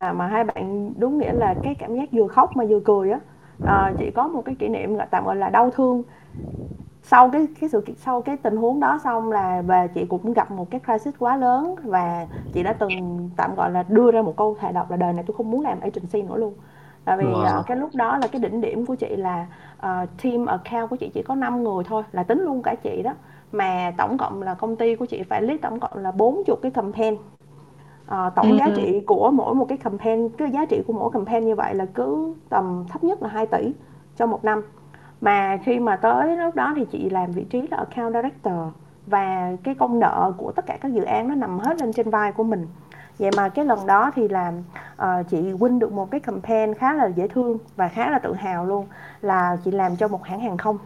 mà hai bạn đúng nghĩa là cái cảm giác vừa khóc mà vừa cười á. À, chị có một cái kỷ niệm gọi tạm gọi là đau thương. Sau cái cái sự sau cái tình huống đó xong là và chị cũng gặp một cái crisis quá lớn và chị đã từng tạm gọi là đưa ra một câu thề độc là đời này tôi không muốn làm agency nữa luôn. Tại vì wow. uh, cái lúc đó là cái đỉnh điểm của chị là uh, team account của chị chỉ có 5 người thôi là tính luôn cả chị đó. Mà tổng cộng là công ty của chị phải list tổng cộng là 40 cái campaign uh, tổng ừ. giá trị của mỗi một cái campaign cái giá trị của mỗi campaign như vậy là cứ tầm thấp nhất là 2 tỷ cho một năm mà khi mà tới lúc đó thì chị làm vị trí là account director và cái công nợ của tất cả các dự án nó nằm hết lên trên vai của mình vậy mà cái lần đó thì làm uh, chị win được một cái campaign khá là dễ thương và khá là tự hào luôn là chị làm cho một hãng hàng không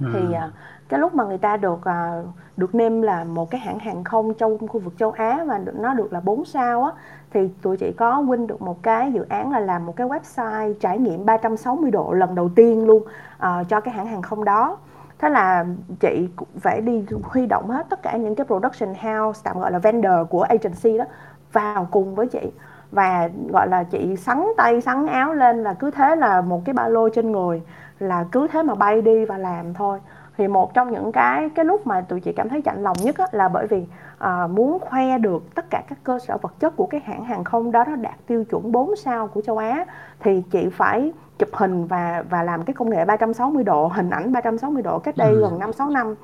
ừ. thì uh, cái lúc mà người ta được à, được nêm là một cái hãng hàng không trong khu vực châu Á và nó được là 4 sao á thì tụi chị có win được một cái dự án là làm một cái website trải nghiệm 360 độ lần đầu tiên luôn à, cho cái hãng hàng không đó. Thế là chị cũng phải đi huy động hết tất cả những cái production house tạm gọi là vendor của agency đó vào cùng với chị. Và gọi là chị sắn tay sắn áo lên là cứ thế là một cái ba lô trên người là cứ thế mà bay đi và làm thôi thì một trong những cái cái lúc mà tụi chị cảm thấy chạnh lòng nhất á, là bởi vì à, muốn khoe được tất cả các cơ sở vật chất của cái hãng hàng không đó nó đạt tiêu chuẩn 4 sao của châu Á thì chị phải chụp hình và và làm cái công nghệ 360 độ hình ảnh 360 độ cách đây ừ. gần 5 6 năm.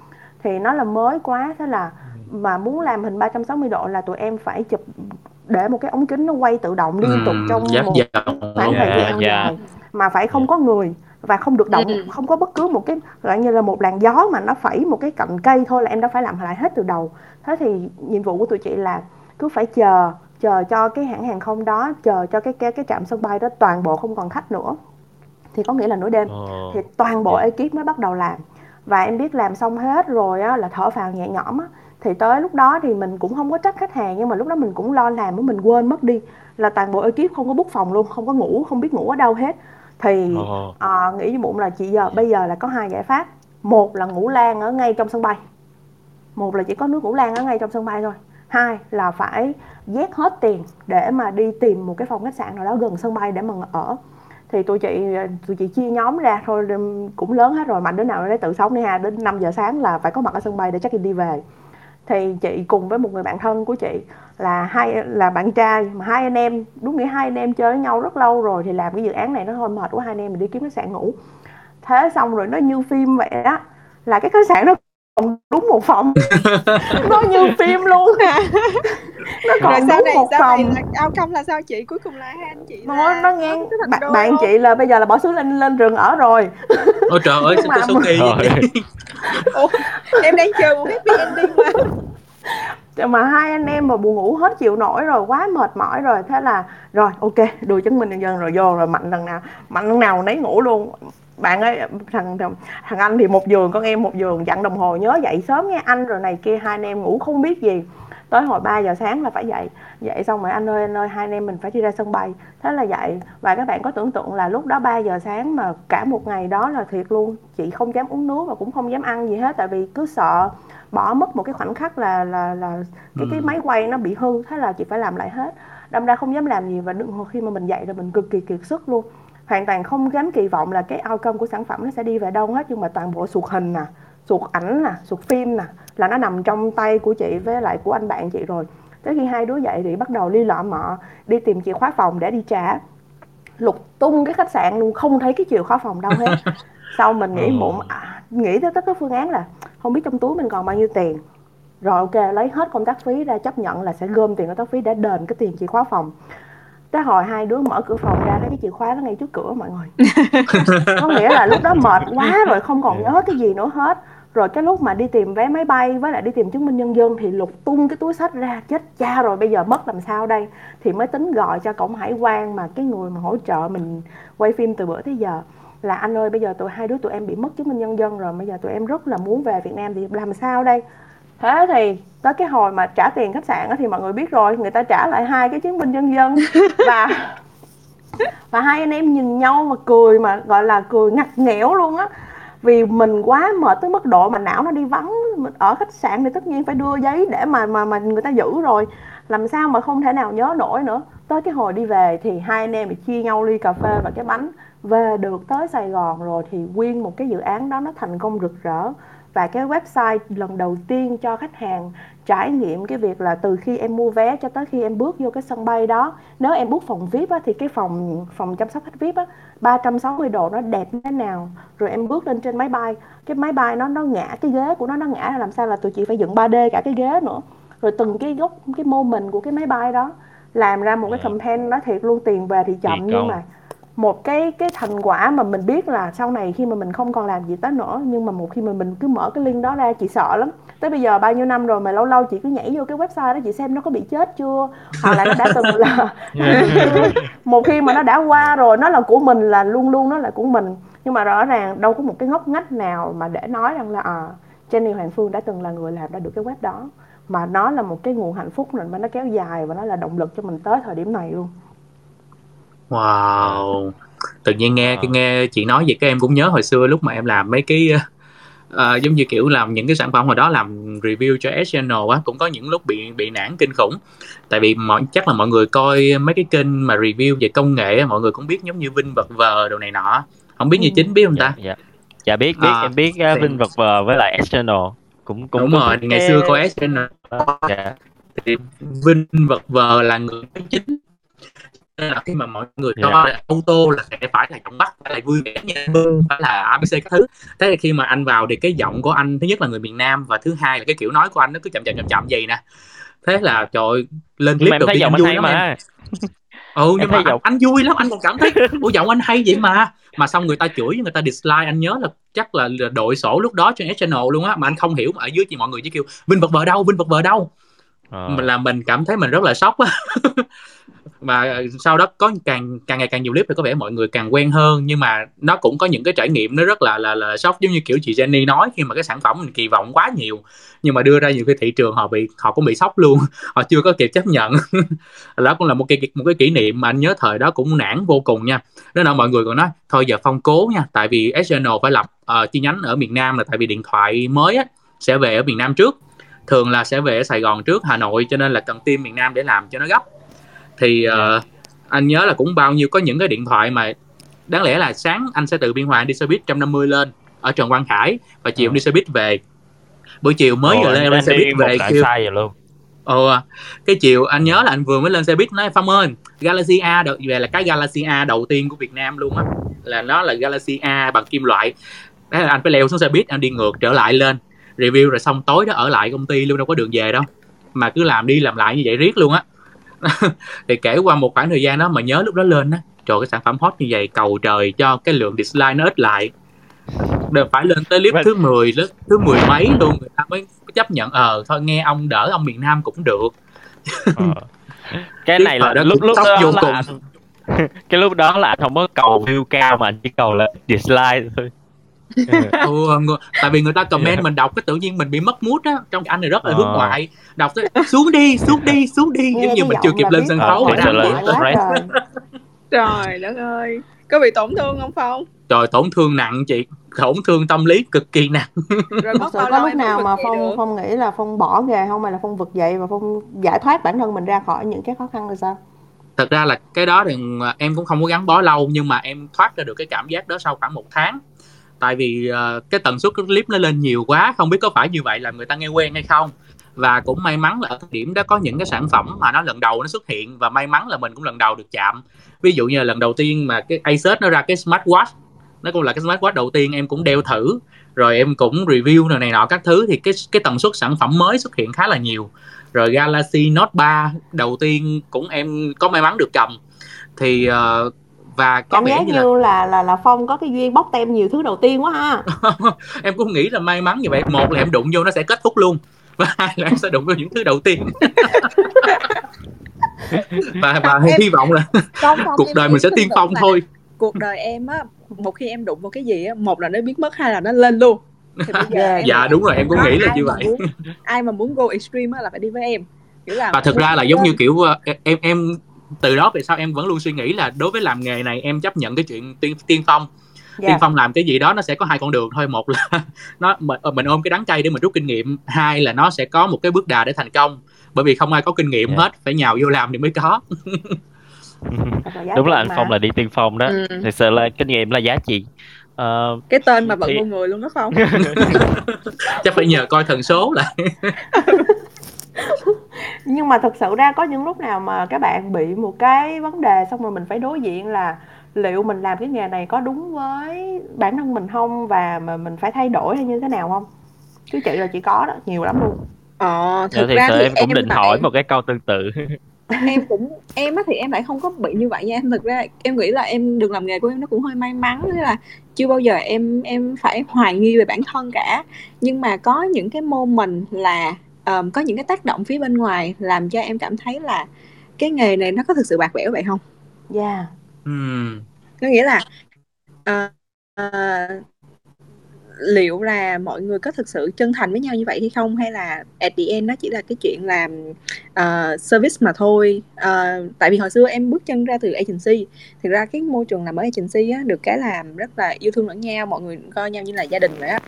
Thì nó là mới quá thế là mà muốn làm hình 360 độ là tụi em phải chụp để một cái ống kính nó quay tự động liên tục trong một khoảng thời gian dài mà phải không có người và không được động ừ. không có bất cứ một cái gọi như là một làn gió mà nó phẩy một cái cành cây thôi là em đã phải làm lại hết từ đầu. Thế thì nhiệm vụ của tụi chị là cứ phải chờ chờ cho cái hãng hàng không đó chờ cho cái cái cái trạm sân bay đó toàn bộ không còn khách nữa. Thì có nghĩa là nửa đêm oh. thì toàn bộ ekip mới bắt đầu làm. Và em biết làm xong hết rồi á là thở phào nhẹ nhõm á. Thì tới lúc đó thì mình cũng không có trách khách hàng nhưng mà lúc đó mình cũng lo làm mình quên mất đi là toàn bộ ekip không có bút phòng luôn không có ngủ không biết ngủ ở đâu hết thì à, nghĩ với bụng là chị giờ bây giờ là có hai giải pháp. Một là ngủ lan ở ngay trong sân bay. Một là chỉ có nước ngủ lan ở ngay trong sân bay thôi. Hai là phải vét hết tiền để mà đi tìm một cái phòng khách sạn nào đó gần sân bay để mà ở. Thì tụi chị tụi chị chia nhóm ra thôi cũng lớn hết rồi mạnh đứa nào đấy tự sống đi ha đến 5 giờ sáng là phải có mặt ở sân bay để check in đi về thì chị cùng với một người bạn thân của chị là hai, là bạn trai, mà hai anh em, đúng nghĩa hai anh em chơi với nhau rất lâu rồi thì làm cái dự án này nó hơi mệt quá, hai anh em mình đi kiếm khách sạn ngủ. Thế xong rồi nó như phim vậy đó là cái khách sạn nó còn đúng một phòng. Nó như phim luôn nó còn rồi sau đúng này, một sau phòng. này là công là sao chị? Cuối cùng là hai anh chị nó nó nghe bạn, bạn chị là bây giờ là bỏ xứ lên lên rừng ở rồi. Ôi trời ơi sao số kỳ em đang chờ một happy ending mà. Mà hai anh em mà buồn ngủ hết chịu nổi rồi quá mệt mỏi rồi. Thế là rồi ok đùi chứng minh nhân dân rồi vô rồi mạnh lần nào mạnh lần nào nấy ngủ luôn bạn ấy thằng thằng anh thì một giường con em một giường dặn đồng hồ nhớ dậy sớm nghe anh rồi này kia hai anh em ngủ không biết gì. Tới hồi 3 giờ sáng là phải dậy. Dậy xong rồi anh ơi anh ơi hai anh em mình phải đi ra sân bay. Thế là dậy. Và các bạn có tưởng tượng là lúc đó 3 giờ sáng mà cả một ngày đó là thiệt luôn. Chị không dám uống nước và cũng không dám ăn gì hết tại vì cứ sợ bỏ mất một cái khoảnh khắc là là là cái cái ừ. máy quay nó bị hư. Thế là chị phải làm lại hết. Đâm ra không dám làm gì và đừng khi mà mình dậy rồi mình cực kỳ kiệt sức luôn hoàn toàn không dám kỳ vọng là cái outcome của sản phẩm nó sẽ đi về đâu hết nhưng mà toàn bộ suột hình nè suột ảnh nè suột phim nè là nó nằm trong tay của chị với lại của anh bạn chị rồi. Tới khi hai đứa dậy thì bắt đầu ly lọ mọ đi tìm chìa khóa phòng để đi trả lục tung cái khách sạn luôn không thấy cái chìa khóa phòng đâu hết. Sau mình nghĩ bụng ờ. à, nghĩ tới tất cái phương án là không biết trong túi mình còn bao nhiêu tiền. Rồi ok lấy hết công tác phí ra chấp nhận là sẽ gom tiền công tác phí để đền cái tiền chìa khóa phòng tới hồi hai đứa mở cửa phòng ra thấy cái chìa khóa nó ngay trước cửa mọi người. Có nghĩa là lúc đó mệt quá rồi không còn nhớ cái gì nữa hết. Rồi cái lúc mà đi tìm vé máy bay với lại đi tìm chứng minh nhân dân thì lục tung cái túi sách ra chết cha rồi bây giờ mất làm sao đây? Thì mới tính gọi cho cổng hải quan mà cái người mà hỗ trợ mình quay phim từ bữa tới giờ là anh ơi bây giờ tụi hai đứa tụi em bị mất chứng minh nhân dân rồi bây giờ tụi em rất là muốn về Việt Nam thì làm sao đây thế thì tới cái hồi mà trả tiền khách sạn thì mọi người biết rồi người ta trả lại hai cái chứng minh nhân dân. Và và hai anh em nhìn nhau mà cười mà gọi là cười ngặt nghẽo luôn á. Vì mình quá mệt tới mức độ mà não nó đi vắng ở khách sạn thì tất nhiên phải đưa giấy để mà mà mà người ta giữ rồi. Làm sao mà không thể nào nhớ nổi nữa. Tới cái hồi đi về thì hai anh em bị chia nhau ly cà phê và cái bánh. Về được tới Sài Gòn rồi thì nguyên một cái dự án đó nó thành công rực rỡ và cái website lần đầu tiên cho khách hàng trải nghiệm cái việc là từ khi em mua vé cho tới khi em bước vô cái sân bay đó. Nếu em book phòng VIP á, thì cái phòng phòng chăm sóc khách VIP á 360 độ nó đẹp như thế nào rồi em bước lên trên máy bay. Cái máy bay nó nó ngã cái ghế của nó nó ngã làm sao là tụi chị phải dựng 3D cả cái ghế nữa. Rồi từng cái góc cái mô mình của cái máy bay đó làm ra một cái dạ. campaign nói thiệt luôn tiền về thì chậm nhưng mà một cái cái thành quả mà mình biết là sau này khi mà mình không còn làm gì tới nữa nhưng mà một khi mà mình cứ mở cái link đó ra chị sợ lắm. Tới bây giờ bao nhiêu năm rồi mà lâu lâu chị cứ nhảy vô cái website đó chị xem nó có bị chết chưa? Hoặc là nó đã từng là một khi mà nó đã qua rồi nó là của mình là luôn luôn nó là của mình. Nhưng mà rõ ràng đâu có một cái ngóc ngách nào mà để nói rằng là à, Jenny Hoàng Phương đã từng là người làm ra được cái web đó. Mà nó là một cái nguồn hạnh phúc rồi mà nó kéo dài và nó là động lực cho mình tới thời điểm này luôn Wow! Tự nhiên nghe ờ. nghe chị nói vậy các em cũng nhớ hồi xưa lúc mà em làm mấy cái uh, giống như kiểu làm những cái sản phẩm hồi đó làm review cho S Channel á cũng có những lúc bị bị nản kinh khủng. Tại vì mọi chắc là mọi người coi mấy cái kênh mà review về công nghệ mọi người cũng biết giống như Vinh vật vờ đồ này nọ. Không biết như ừ. chính biết không ta? Dạ, dạ. dạ biết biết à, em biết uh, Vinh vật vờ với lại S Channel cũng cũng đúng rồi ngày xưa coi S Channel. Dạ. Thì Vinh vật vờ là người chính nên là khi mà mọi người cho yeah. Dạ. ô tô là sẽ phải là giọng bắc phải là vui vẻ như bưng phải là abc các thứ. Thế thì khi mà anh vào thì cái giọng của anh thứ nhất là người miền nam và thứ hai là cái kiểu nói của anh nó cứ chậm chậm chậm chậm gì nè. Thế là trời lên clip đầu tiên anh vui lắm mà. Em ừ nhưng mà anh, anh vui lắm anh còn cảm thấy ủa giọng anh hay vậy mà. Mà xong người ta chửi người ta dislike anh nhớ là chắc là, là đội sổ lúc đó trên channel luôn á mà anh không hiểu mà ở dưới thì mọi người chỉ kêu vinh vật vợ đâu vinh vật vợ đâu à. là mình cảm thấy mình rất là sốc á. Và sau đó có càng càng ngày càng nhiều clip thì có vẻ mọi người càng quen hơn nhưng mà nó cũng có những cái trải nghiệm nó rất là là là sốc. Giống như kiểu chị Jenny nói khi mà cái sản phẩm mình kỳ vọng quá nhiều nhưng mà đưa ra nhiều cái thị trường họ bị họ cũng bị sốc luôn họ chưa có kịp chấp nhận. Đó cũng là một cái một cái kỷ niệm mà anh nhớ thời đó cũng nản vô cùng nha. Đó là mọi người còn nói thôi giờ phong cố nha tại vì SNL phải lập uh, chi nhánh ở miền Nam là tại vì điện thoại mới á, sẽ về ở miền Nam trước thường là sẽ về Sài Gòn trước Hà Nội cho nên là cần team miền Nam để làm cho nó gấp. Thì uh, anh nhớ là cũng bao nhiêu có những cái điện thoại mà đáng lẽ là sáng anh sẽ từ biên hòa đi xe buýt 150 lên ở trần quang khải và chiều ừ. đi xe buýt về. Buổi chiều mới giờ lên, lên xe buýt về kêu sai vậy luôn. Ồ cái chiều anh nhớ là anh vừa mới lên xe buýt nói phong ơi Galaxy A được về là cái Galaxy A đầu tiên của Việt Nam luôn á là nó là Galaxy A bằng kim loại. Thế là anh phải leo xuống xe buýt anh đi ngược trở lại lên review rồi xong tối đó ở lại công ty luôn đâu có đường về đâu. Mà cứ làm đi làm lại như vậy riết luôn á. Thì kể qua một khoảng thời gian đó mà nhớ lúc đó lên á trời cái sản phẩm hot như vậy cầu trời cho cái lượng dislike nó ít lại. Đều phải lên tới clip thứ 10 lớp thứ mười mấy luôn người ta mới chấp nhận ờ thôi nghe ông đỡ ông miền Nam cũng được. Ờ. cái này là lúc lúc đó vô là cùng. cái lúc đó là anh không có cầu view cao mà anh chỉ cầu là dislike thôi ừ, tại vì người ta comment yeah. mình đọc cái tự nhiên mình bị mất mút á trong anh này rất là hướng ờ. ngoại. Đọc tới xuống đi xuống đi xuống đi. Giống như mình chưa kịp lên sân khấu ờ, trời đất ơi. Có bị tổn thương không phong? Trời tổn thương nặng chị. Tổn thương tâm lý cực kỳ nặng. Rồi có, có lúc nào mà phong phong nghĩ là phong bỏ nghề không hay là phong vực dậy và phong giải thoát bản thân mình ra khỏi những cái khó khăn rồi sao? Thật ra là cái đó thì em cũng không có gắn bó lâu nhưng mà em thoát ra được cái cảm giác đó sau khoảng một tháng tại vì uh, cái tần suất clip nó lên nhiều quá không biết có phải như vậy là người ta nghe quen hay không. Và cũng may mắn là ở thời điểm đó có những cái sản phẩm mà nó lần đầu nó xuất hiện và may mắn là mình cũng lần đầu được chạm. Ví dụ như là lần đầu tiên mà cái Asus nó ra cái smartwatch nó cũng là cái smartwatch đầu tiên em cũng đeo thử rồi em cũng review này, này nọ các thứ thì cái cái tần suất sản phẩm mới xuất hiện khá là nhiều. Rồi Galaxy Note 3 đầu tiên cũng em có may mắn được cầm. Thì uh, và có cảm giác như, như là... là là là phong có cái duyên bóc tem nhiều thứ đầu tiên quá ha. Em cũng nghĩ là may mắn như vậy. Một là em đụng vô nó sẽ kết thúc luôn. Và hai là em sẽ đụng vô những thứ đầu tiên. Và và em... hy vọng là không, không, cuộc đời mình sẽ tiên phong thôi. cuộc đời em á một khi em đụng vào cái gì á một là nó biến mất hai là nó lên luôn. Thì bây giờ dạ đúng rồi em cũng nghĩ là như vậy. muốn, ai mà muốn go extreme á là phải đi với em. Kiểu là và thực ra là giống như kiểu ờ, em em từ đó về sau em vẫn luôn suy nghĩ là đối với làm nghề này em chấp nhận cái chuyện tiên tiên phong yeah. tiên dạ. phong làm cái gì đó nó sẽ có hai con đường thôi một là nó mình, mình ôm cái đắng cay để mình rút kinh nghiệm hai là nó sẽ có một cái bước đà để thành công bởi vì không ai có kinh nghiệm yeah. hết phải nhào vô làm thì mới có đúng là anh mà. phong là đi tiên phong đó ừ. thực sự là kinh nghiệm là giá trị uh, cái tên mà vẫn thì... người luôn đó phong chắc phải nhờ coi thần số lại nhưng mà thực sự ra có những lúc nào mà các bạn bị một cái vấn đề xong rồi mình phải đối diện là liệu mình làm cái nghề này có đúng với bản thân mình không và mà mình phải thay đổi hay như thế nào không? Chứ chị là chị có đó nhiều lắm luôn. Ờ thực thì ra thì em cũng em định tại... hỏi một cái câu tương tự. Em cũng em á thì em lại không có bị như vậy nha. Em thực ra em nghĩ là em được làm nghề của em nó cũng hơi may mắn tức là chưa bao giờ em em phải hoài nghi về bản thân cả. Nhưng mà có những cái moment là um, có những cái tác động phía bên ngoài làm cho em cảm thấy là cái nghề này nó có thực sự bạc bẽo vậy không? Dạ. Yeah. Ừm. Có nghĩa là uh, uh, liệu là mọi người có thực sự chân thành với nhau như vậy hay không hay là at the end nó chỉ là cái chuyện làm uh, service mà thôi. Uh, tại vì hồi xưa em bước chân ra từ agency thì ra cái môi trường làm ở agency á, được cái làm rất là yêu thương lẫn nhau mọi người coi nhau như là gia đình vậy á.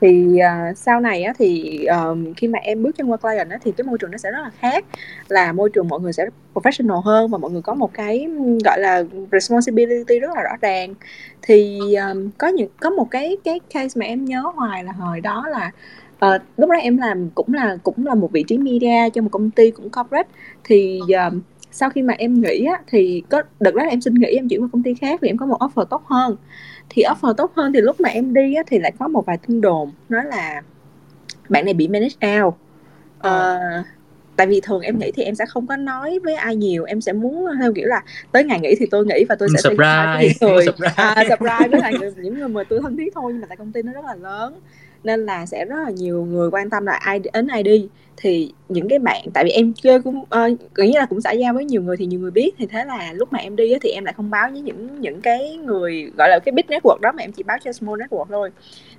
Thì uh, sau này á, thì um, khi mà em bước chân qua client á, thì cái môi trường nó sẽ rất là khác là môi trường mọi người sẽ professional hơn và mọi người có một cái gọi là responsibility rất là rõ ràng. Thì um, có những có một cái cái case mà em nhớ hoài là hồi đó là uh, lúc đó em làm cũng là cũng là một vị trí media cho một công ty cũng corporate. Thì um, sau khi mà em nghỉ á, thì có đợt đó là em xin nghỉ em chuyển qua công ty khác vì em có một offer tốt hơn. Thì offer tốt hơn thì lúc mà em đi á, thì lại có một vài tin đồn nói là bạn này bị manage out. Uh, tại vì thường em nghĩ thì em sẽ không có nói với ai nhiều. Em sẽ muốn theo kiểu là tới ngày nghỉ thì tôi nghĩ và tôi sẽ surprise những người. surprise. À, surprise với lại những người mà tôi thân thiết thôi nhưng mà tại công ty nó rất là lớn nên là sẽ rất là nhiều người quan tâm là ai đến ai đi. Thì những cái bạn tại vì em chơi cũng ờ, uh, nghĩ là cũng xã giao với nhiều người thì nhiều người biết. Thì thế là lúc mà em đi thì em lại không báo với những những cái người gọi là cái big network đó mà em chỉ báo cho small network thôi.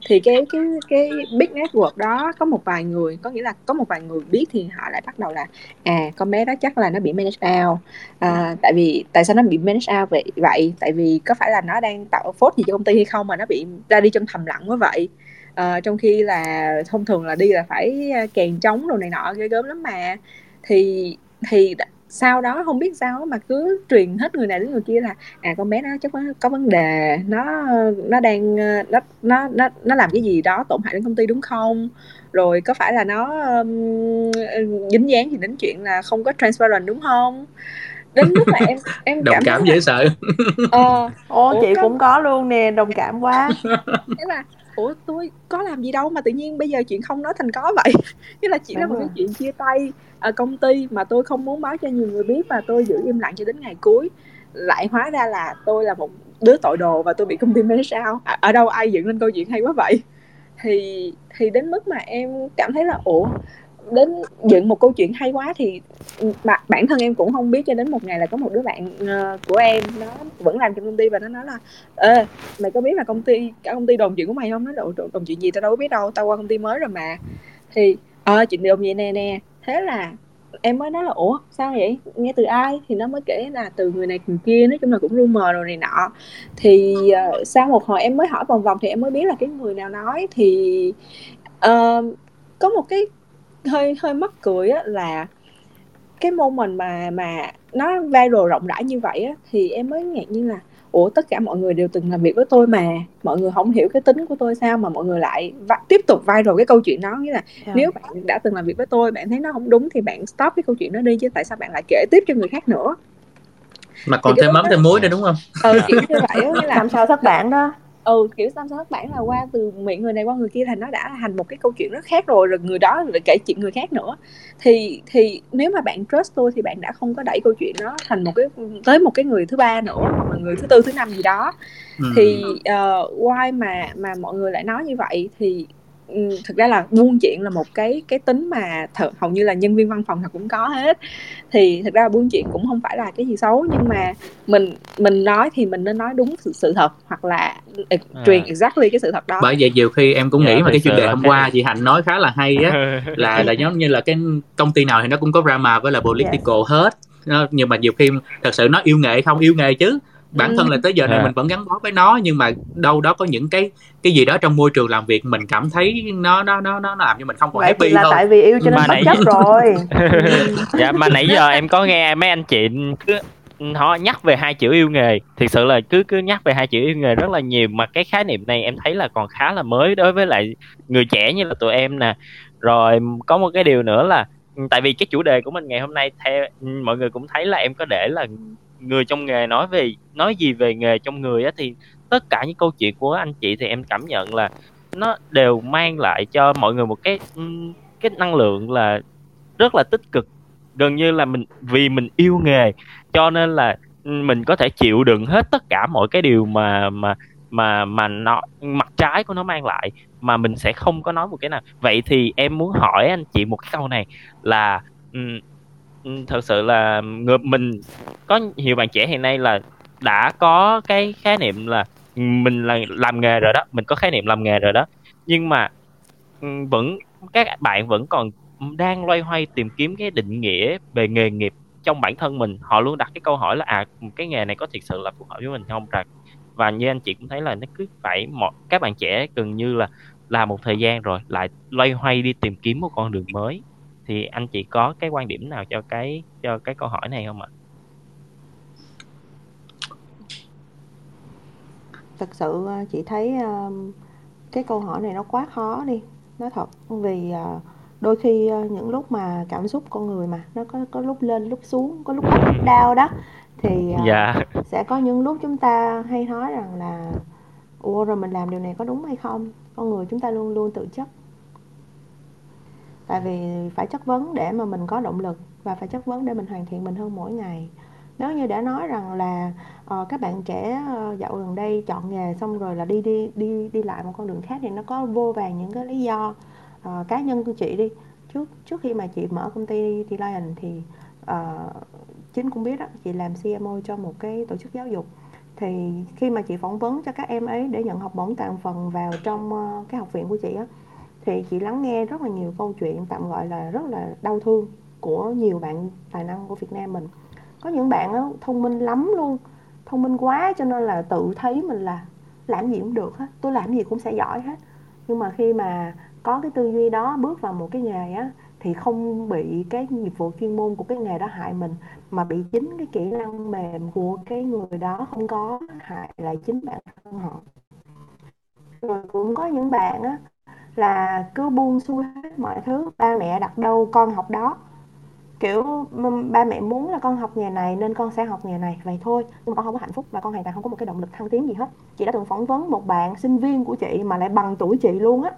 Thì cái cái cái big network đó có một vài người có nghĩa là có một vài người biết thì họ lại bắt đầu là à con bé đó chắc là nó bị manage out. À, tại vì tại sao nó bị manage out vậy vậy? Tại vì có phải là nó đang tạo phốt gì cho công ty hay không mà nó bị ra đi trong thầm lặng quá vậy? Uh, trong khi là thông thường là đi là phải ờ, kèn trống đồ này nọ ghê gớm lắm mà. Thì thì sau đó không biết sao mà cứ truyền hết người này đến người kia là à con bé nó chắc có, có vấn đề. Nó nó đang ờ, nó nó nó nó làm cái gì đó tổn hại đến công ty đúng không? Rồi có phải là nó um, dính dáng gì đến chuyện là không có transparent đúng không? Đến lúc mà em em đồng cảm, cảm dễ sợ. Ờ ô chị có... cũng có luôn nè đồng cảm quá. Thế là ủa tôi có làm gì đâu mà tự nhiên bây giờ chuyện không nói thành có vậy? Tức là chỉ là một cái chuyện chia tay ở công ty mà tôi không muốn báo cho nhiều người biết và tôi giữ im lặng cho đến ngày cuối. Lại hóa ra là tôi là một đứa tội đồ và tôi bị công ty manage sao. À, ở đâu ai dựng lên câu chuyện hay quá vậy? Thì thì đến mức mà em cảm thấy là ủa đến dựng một câu chuyện hay quá thì mà bản thân em cũng không biết cho đến một ngày là có một đứa bạn uh, của em nó vẫn làm trong công ty và nó nói là ê mày có biết là công ty cả công ty đồn chuyện của mày không? Nó đồn, đồn, chuyện gì tao đâu có biết đâu tao qua công ty mới rồi mà. Thì ờ chuyện đồn vậy nè nè. Thế là em mới nói là ủa sao vậy? Nghe từ ai? Thì nó mới kể là từ người này người kia nói chung là cũng rumor rồi này nọ. Thì uh, sau một hồi em mới hỏi vòng vòng thì em mới biết là cái người nào nói thì uh, có một cái hơi hơi mắc cười á là cái môn mình mà mà nó viral rộng rãi như vậy á thì em mới ngạc nhiên là ủa tất cả mọi người đều từng làm việc với tôi mà mọi người không hiểu cái tính của tôi sao mà mọi người lại va- tiếp tục viral cái câu chuyện đó nghĩa là yeah. Dạ. nếu bạn đã từng làm việc với tôi bạn thấy nó không đúng thì bạn stop cái câu chuyện đó đi chứ tại sao bạn lại kể tiếp cho người khác nữa mà còn thêm mắm thêm muối nữa đúng không ừ kiểu như vậy á là làm sao thất bản đó ừ kiểu sao thất bản là qua từ miệng người này qua người kia thành nó đã thành một cái câu chuyện rất khác rồi rồi người đó lại kể chuyện người khác nữa thì thì nếu mà bạn trust tôi thì bạn đã không có đẩy câu chuyện đó thành một cái tới một cái người thứ ba nữa hoặc là người thứ tư thứ năm gì đó ừ. thì uh, why mà mà mọi người lại nói như vậy thì thực ra là buôn chuyện là một cái cái tính mà thật hầu như là nhân viên văn phòng nào cũng có hết. Thì thực ra là buôn chuyện cũng không phải là cái gì xấu nhưng mà mình mình nói thì mình nên nói đúng sự, sự thật hoặc là à. truyền exactly cái sự thật đó. Bởi vậy nhiều khi em cũng nghĩ yeah, dạ, mà cái chuyên đề hôm qua chị Hạnh nói khá là hay á là là giống như là cái công ty nào thì nó cũng có drama với là political yeah. hết nhưng mà nhiều khi thật sự nó yêu nghề không yêu nghề chứ bản thân là tới giờ này À. mình vẫn gắn bó với nó nhưng mà đâu đó có những cái cái gì đó trong môi trường làm việc mình cảm thấy nó nó nó nó làm cho mình không còn vậy thì happy là thôi. tại vì yêu cho nên Mà bất nãy- chấp rồi. Dạ mà nãy giờ em có nghe mấy anh chị cứ họ nhắc về hai chữ yêu nghề. Thực sự là cứ cứ nhắc về hai chữ yêu nghề rất là nhiều mà cái khái niệm này em thấy là còn khá là mới đối với lại người trẻ như là tụi em nè. Rồi có một cái điều nữa là tại vì cái chủ đề của mình ngày hôm nay theo mọi người cũng thấy là em có để là người trong nghề nói về, nói gì về nghề trong người á, thì tất cả những câu chuyện của anh chị thì em cảm nhận là nó đều mang lại cho mọi người một cái cái năng lượng là rất là tích cực. Gần như là mình, vì mình yêu nghề cho nên là mình có thể chịu đựng hết tất cả mọi cái điều mà mà mà mà nó, mặt trái của nó mang lại mà mình sẽ không có nói một cái nào. Vậy thì em muốn hỏi anh chị một cái câu này là Ừ, thật sự là người mình. Có nhiều bạn trẻ hiện nay là đã có cái khái niệm là mình là làm nghề rồi đó, mình có khái niệm làm nghề rồi đó. Nhưng mà ừ, vẫn, các bạn vẫn còn đang loay hoay tìm kiếm cái định nghĩa về nghề nghiệp trong bản thân mình. Họ luôn đặt cái câu hỏi là à cái nghề này có thực sự là phù hợp với mình không? Và và như anh chị cũng thấy là nó cứ phải mọi, các bạn trẻ gần như là làm một thời gian rồi lại loay hoay đi tìm kiếm một con đường mới thì anh chị có cái quan điểm nào cho cái cho cái câu hỏi này không ạ? thật sự ờ, chị thấy ờ, cái câu hỏi này nó quá khó đi nói thật vì ờ, đôi khi những lúc mà cảm xúc con người mà nó có có lúc lên lúc xuống có lúc up lúc down đó thì Dạ. sẽ có những lúc chúng ta hay nói rằng là ủa rồi mình làm điều này có đúng hay không con người chúng ta luôn luôn tự chất tại vì phải chất vấn để mà mình có động lực và phải chất vấn để mình hoàn thiện mình hơn mỗi ngày. Nếu như đã nói rằng là uh, các bạn trẻ uh, dạo gần đây chọn nghề xong rồi là đi đi đi đi lại một con đường khác thì nó có vô vàng những cái lý do uh, cá nhân của chị đi. Trước trước khi mà chị mở công ty T Lion thì uh, chính cũng biết đó chị làm CMO cho một cái tổ chức giáo dục. Thì khi mà chị phỏng vấn cho các em ấy để nhận học bổng toàn phần vào trong uh, cái học viện của chị á thì chị lắng nghe rất là nhiều câu chuyện tạm gọi là rất là đau thương của nhiều bạn tài năng của Việt Nam mình. Có những bạn đó, thông minh lắm luôn thông minh quá cho nên là tự thấy mình là làm gì cũng được hết tôi làm gì cũng sẽ giỏi hết. Nhưng mà khi mà có cái tư duy đó bước vào một cái nghề á thì không bị cái nghiệp vụ chuyên môn của cái nghề đó hại mình mà bị chính cái kỹ năng mềm của cái người đó không có hại lại chính bản thân họ. Rồi cũng có những bạn á là cứ buông xuôi hết mọi thứ, ba mẹ đặt đâu con học đó. Kiểu ba mẹ muốn là con học nghề này nên con sẽ học nghề này, vậy thôi. Nhưng mà con không có hạnh phúc và con hoàn toàn không có một cái động lực thăng tiến gì hết. Chị đã từng phỏng vấn một bạn sinh viên của chị mà lại bằng tuổi chị luôn á.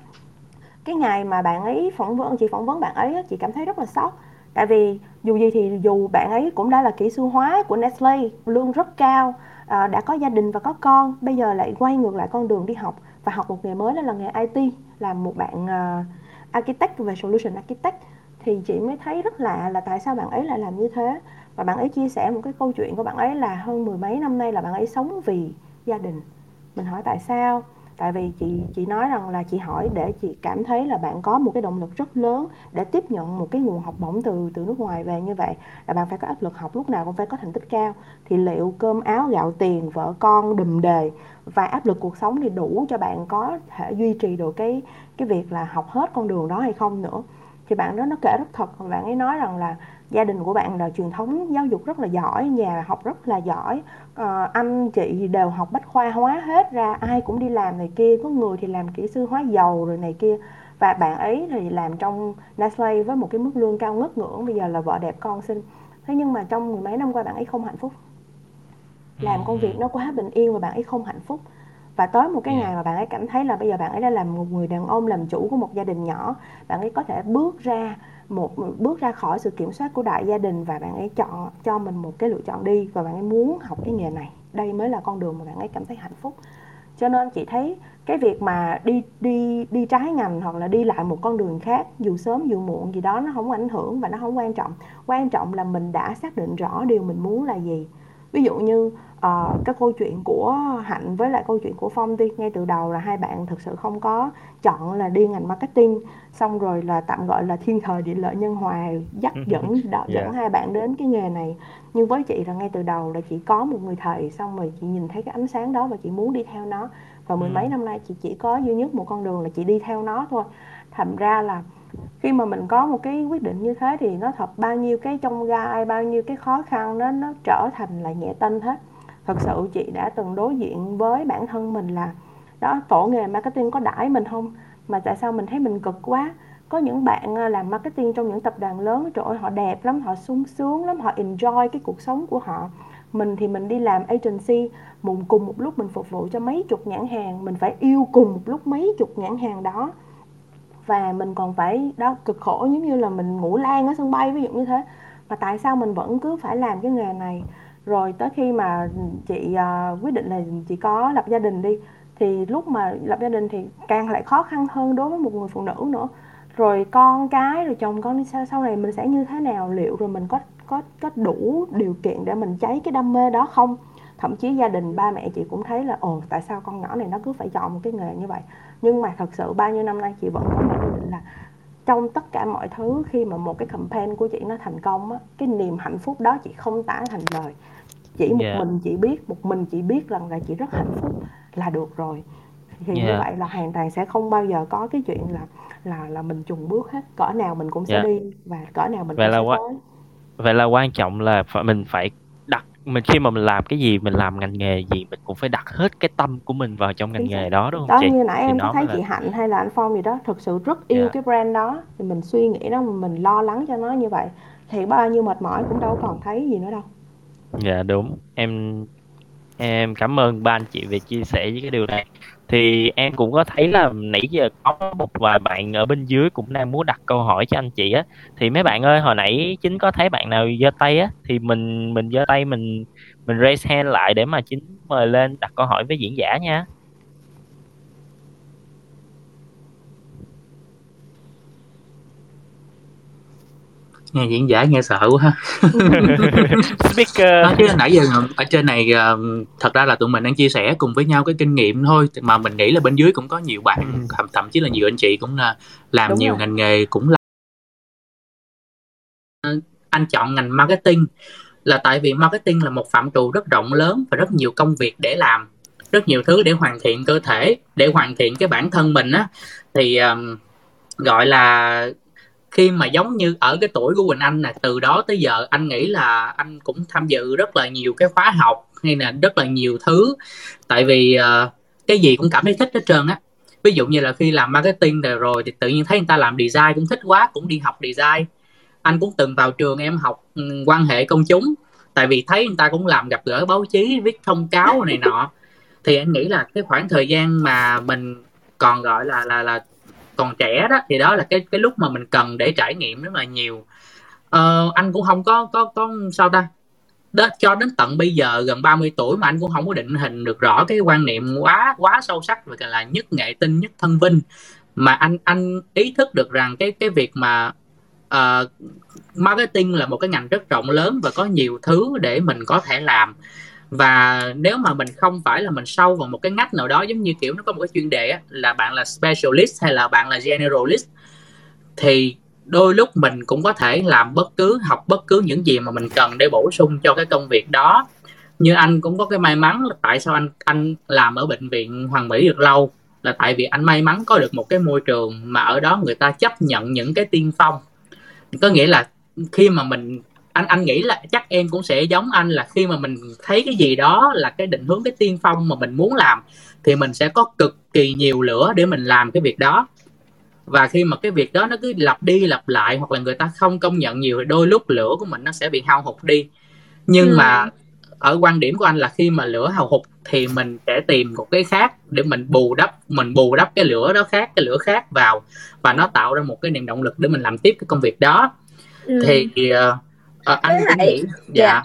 Cái ngày mà bạn ấy phỏng vấn, chị phỏng vấn bạn ấy chị cảm thấy rất là sốc. Tại vì dù gì thì dù bạn ấy cũng đã là kỹ sư hóa của Nestle lương rất cao ờ, đã có gia đình và có con, bây giờ lại quay ngược lại con đường đi học và học một nghề mới đó là nghề IT làm một bạn uh, architect về solution architect. Thì chị mới thấy rất lạ là tại sao bạn ấy lại làm như thế? Và bạn ấy chia sẻ một cái câu chuyện của bạn ấy là hơn mười mấy năm nay là bạn ấy sống vì gia đình. Mình hỏi tại sao? Tại vì chị chị nói rằng là chị hỏi để chị cảm thấy là bạn có một cái động lực rất lớn để tiếp nhận một cái nguồn học bổng từ từ nước ngoài về như vậy, là bạn phải có áp lực học lúc nào cũng phải có thành tích cao. Thì liệu cơm áo, gạo tiền, vợ con, đùm đề và áp lực cuộc sống thì đủ cho bạn có thể duy trì được cái cái việc là học hết con đường đó hay không nữa? Thì bạn đó nó kể rất thật, bạn ấy nói rằng là gia đình của bạn là truyền thống giáo dục rất là giỏi nhà học rất là giỏi. À, anh chị đều học bách khoa hóa hết ra ai cũng đi làm này kia có người thì làm kỹ sư hóa dầu rồi này kia. Và bạn ấy thì làm trong Nestle với một cái mức lương cao ngất ngưỡng bây giờ là vợ đẹp con xinh. Thế nhưng mà trong mười mấy năm qua bạn ấy không hạnh phúc. Làm công việc nó quá bình yên và bạn ấy không hạnh phúc. Và tới một cái ngày mà bạn ấy cảm thấy là bây giờ bạn ấy đã làm một người đàn ông làm chủ của một gia đình nhỏ bạn ấy có thể bước ra một, bước ra khỏi sự kiểm soát của đại gia đình và bạn ấy chọn, cho mình một cái lựa chọn đi và bạn ấy muốn học cái nghề này. Đây mới là con đường mà bạn ấy cảm thấy hạnh phúc. Cho nên chị thấy cái việc mà đi đi đi trái ngành hoặc là đi lại một con đường khác, dù sớm dù muộn gì đó, nó không ảnh hưởng và nó không quan trọng. Quan trọng là mình đã xác định rõ điều mình muốn là gì ví dụ như uh, cái câu chuyện của hạnh với lại câu chuyện của phong đi ngay từ đầu là hai bạn thực sự không có chọn là đi ngành marketing xong rồi là tạm gọi là thiên thời địa lợi nhân hòa dắt dẫn đỡ dẫn yeah. hai bạn đến cái nghề này nhưng với chị là ngay từ đầu là chị có một người thầy xong rồi chị nhìn thấy cái ánh sáng đó và chị muốn đi theo nó và mười ừ. mấy năm nay chị chỉ có duy nhất một con đường là chị đi theo nó thôi thành ra là khi mà mình có một cái quyết định như thế thì nó thật, bao nhiêu cái trong gai, bao nhiêu cái khó khăn nó nó trở thành là nhẹ tinh hết. Thật sự chị đã từng đối diện với bản thân mình là, đó, tổ nghề marketing có đãi mình không? Mà tại sao mình thấy mình cực quá? Có những bạn à, làm marketing trong những tập đoàn lớn, trời ơi, họ đẹp lắm, họ sung sướng lắm, họ enjoy cái cuộc sống của họ. Mình thì mình đi làm agency một cùng một lúc mình phục vụ cho mấy chục nhãn hàng, mình phải yêu cùng một lúc mấy chục nhãn hàng đó và mình còn phải đó cực khổ giống như là mình ngủ lan ở sân bay ví dụ như thế. Mà tại sao mình vẫn cứ phải làm cái nghề này? Rồi tới khi mà chị uh, quyết định là chị có lập gia đình đi thì lúc mà lập gia đình thì càng lại khó khăn hơn đối với một người phụ nữ nữa. Rồi con cái rồi chồng con sau sau này mình sẽ như thế nào? Liệu rồi mình có có có đủ điều kiện để mình cháy cái đam mê đó không? Thậm chí gia đình ba mẹ chị cũng thấy là ồ tại sao con nhỏ này nó cứ phải chọn một cái nghề như vậy? Nhưng mà thật sự bao nhiêu năm nay chị vẫn có một quyết định là trong tất cả mọi thứ khi mà một cái campaign của chị nó thành công á cái niềm hạnh phúc đó chị không tả thành lời chỉ một yeah. mình chị biết một mình chị biết rằng là chị rất hạnh phúc là được rồi thì yeah. như vậy là hoàn toàn sẽ không bao giờ có cái chuyện là là là mình trùng bước hết cỡ nào mình cũng sẽ yeah. đi và cỡ nào mình vậy cũng là sẽ qua... tới vậy là quan trọng là phải mình phải mình khi mà mình làm cái gì mình làm ngành nghề gì mình cũng phải đặt hết cái tâm của mình vào trong ngành nghề đó đúng không đó chị? như nãy thì em có thấy là... chị hạnh hay là anh phong gì đó thực sự rất yêu Yeah. cái brand đó thì mình suy nghĩ đó mình lo lắng cho nó như vậy thì bao nhiêu mệt mỏi cũng đâu còn thấy gì nữa đâu. Dạ đúng. Em em cảm ơn ba anh chị về chia sẻ với cái điều này thì em cũng có thấy là nãy giờ có một vài bạn ở bên dưới cũng đang muốn đặt câu hỏi cho anh chị á. Thì mấy bạn ơi, hồi nãy chính có thấy bạn nào giơ tay á, thì mình mình giơ tay, mình mình raise hand lại để mà chính mời lên đặt câu hỏi với diễn giả nha. Nghe diễn giải nghe sợ quá ha. Speaker Đó, chứ nãy giờ ở trên này ờ, thật ra là tụi mình đang chia sẻ cùng với nhau cái kinh nghiệm thôi. Mà mình nghĩ là bên dưới cũng có nhiều bạn Ừ. thậm, thậm chí là nhiều anh chị cũng là làm đúng nhiều rồi. ngành nghề cũng là anh chọn ngành marketing. Là tại vì marketing là một phạm trù rất rộng lớn và rất nhiều công việc để làm rất nhiều thứ để hoàn thiện cơ thể để hoàn thiện cái bản thân mình á. Thì um, gọi là khi mà giống như ở cái tuổi của Quỳnh Anh nè từ đó tới giờ anh nghĩ là anh cũng tham dự rất là nhiều cái khóa học hay là rất là nhiều thứ. Tại vì uh, cái gì cũng cảm thấy thích hết trơn á. Ví dụ như là khi làm marketing rồi rồi thì tự nhiên thấy người ta làm design cũng thích quá cũng đi học design. Anh cũng từng vào trường em học ừ, quan hệ công chúng. Tại vì thấy người ta cũng làm gặp gỡ báo chí viết thông cáo này nọ. Thì anh nghĩ là cái khoảng thời gian mà mình còn gọi là là là còn trẻ đó thì đó là cái cái lúc mà mình cần để trải nghiệm rất là nhiều. Ờ, anh cũng không có có có sao ta? Đó cho đến tận bây giờ gần 30 tuổi mà anh cũng không có định hình được rõ cái quan niệm quá quá sâu sắc về là nhất nghệ tinh nhất thân vinh. Mà anh anh ý thức được rằng cái cái việc mà uh, marketing là một cái ngành rất rộng lớn và có nhiều thứ để mình có thể làm và nếu mà mình không phải là mình sâu vào một cái ngách nào đó giống như kiểu nó có một cái chuyên đề á, là bạn là specialist hay là bạn là generalist thì đôi lúc mình cũng có thể làm bất cứ học bất cứ những gì mà mình cần để bổ sung cho cái công việc đó. Như anh cũng có cái may mắn là tại sao anh anh làm ở bệnh viện Hoàng Mỹ được lâu là tại vì anh may mắn có được một cái môi trường mà ở đó người ta chấp nhận những cái tiên phong. Có nghĩa là khi mà mình anh anh nghĩ là chắc em cũng sẽ giống anh là khi mà mình thấy cái gì đó là cái định hướng cái tiên phong mà mình muốn làm thì mình sẽ có cực kỳ nhiều lửa để mình làm cái việc đó và khi mà cái việc đó nó cứ lặp đi lặp lại hoặc là người ta không công nhận nhiều thì đôi lúc lửa của mình nó sẽ bị hao hụt đi nhưng Ừ. mà ở quan điểm của anh là khi mà lửa hao hụt thì mình sẽ tìm một cái khác để mình bù đắp mình bù đắp cái lửa đó khác cái lửa khác vào và nó tạo ra một cái niềm động lực để mình làm tiếp cái công việc đó Ừ. thì ờ, ờ, anh cũng lại- nghĩ dạ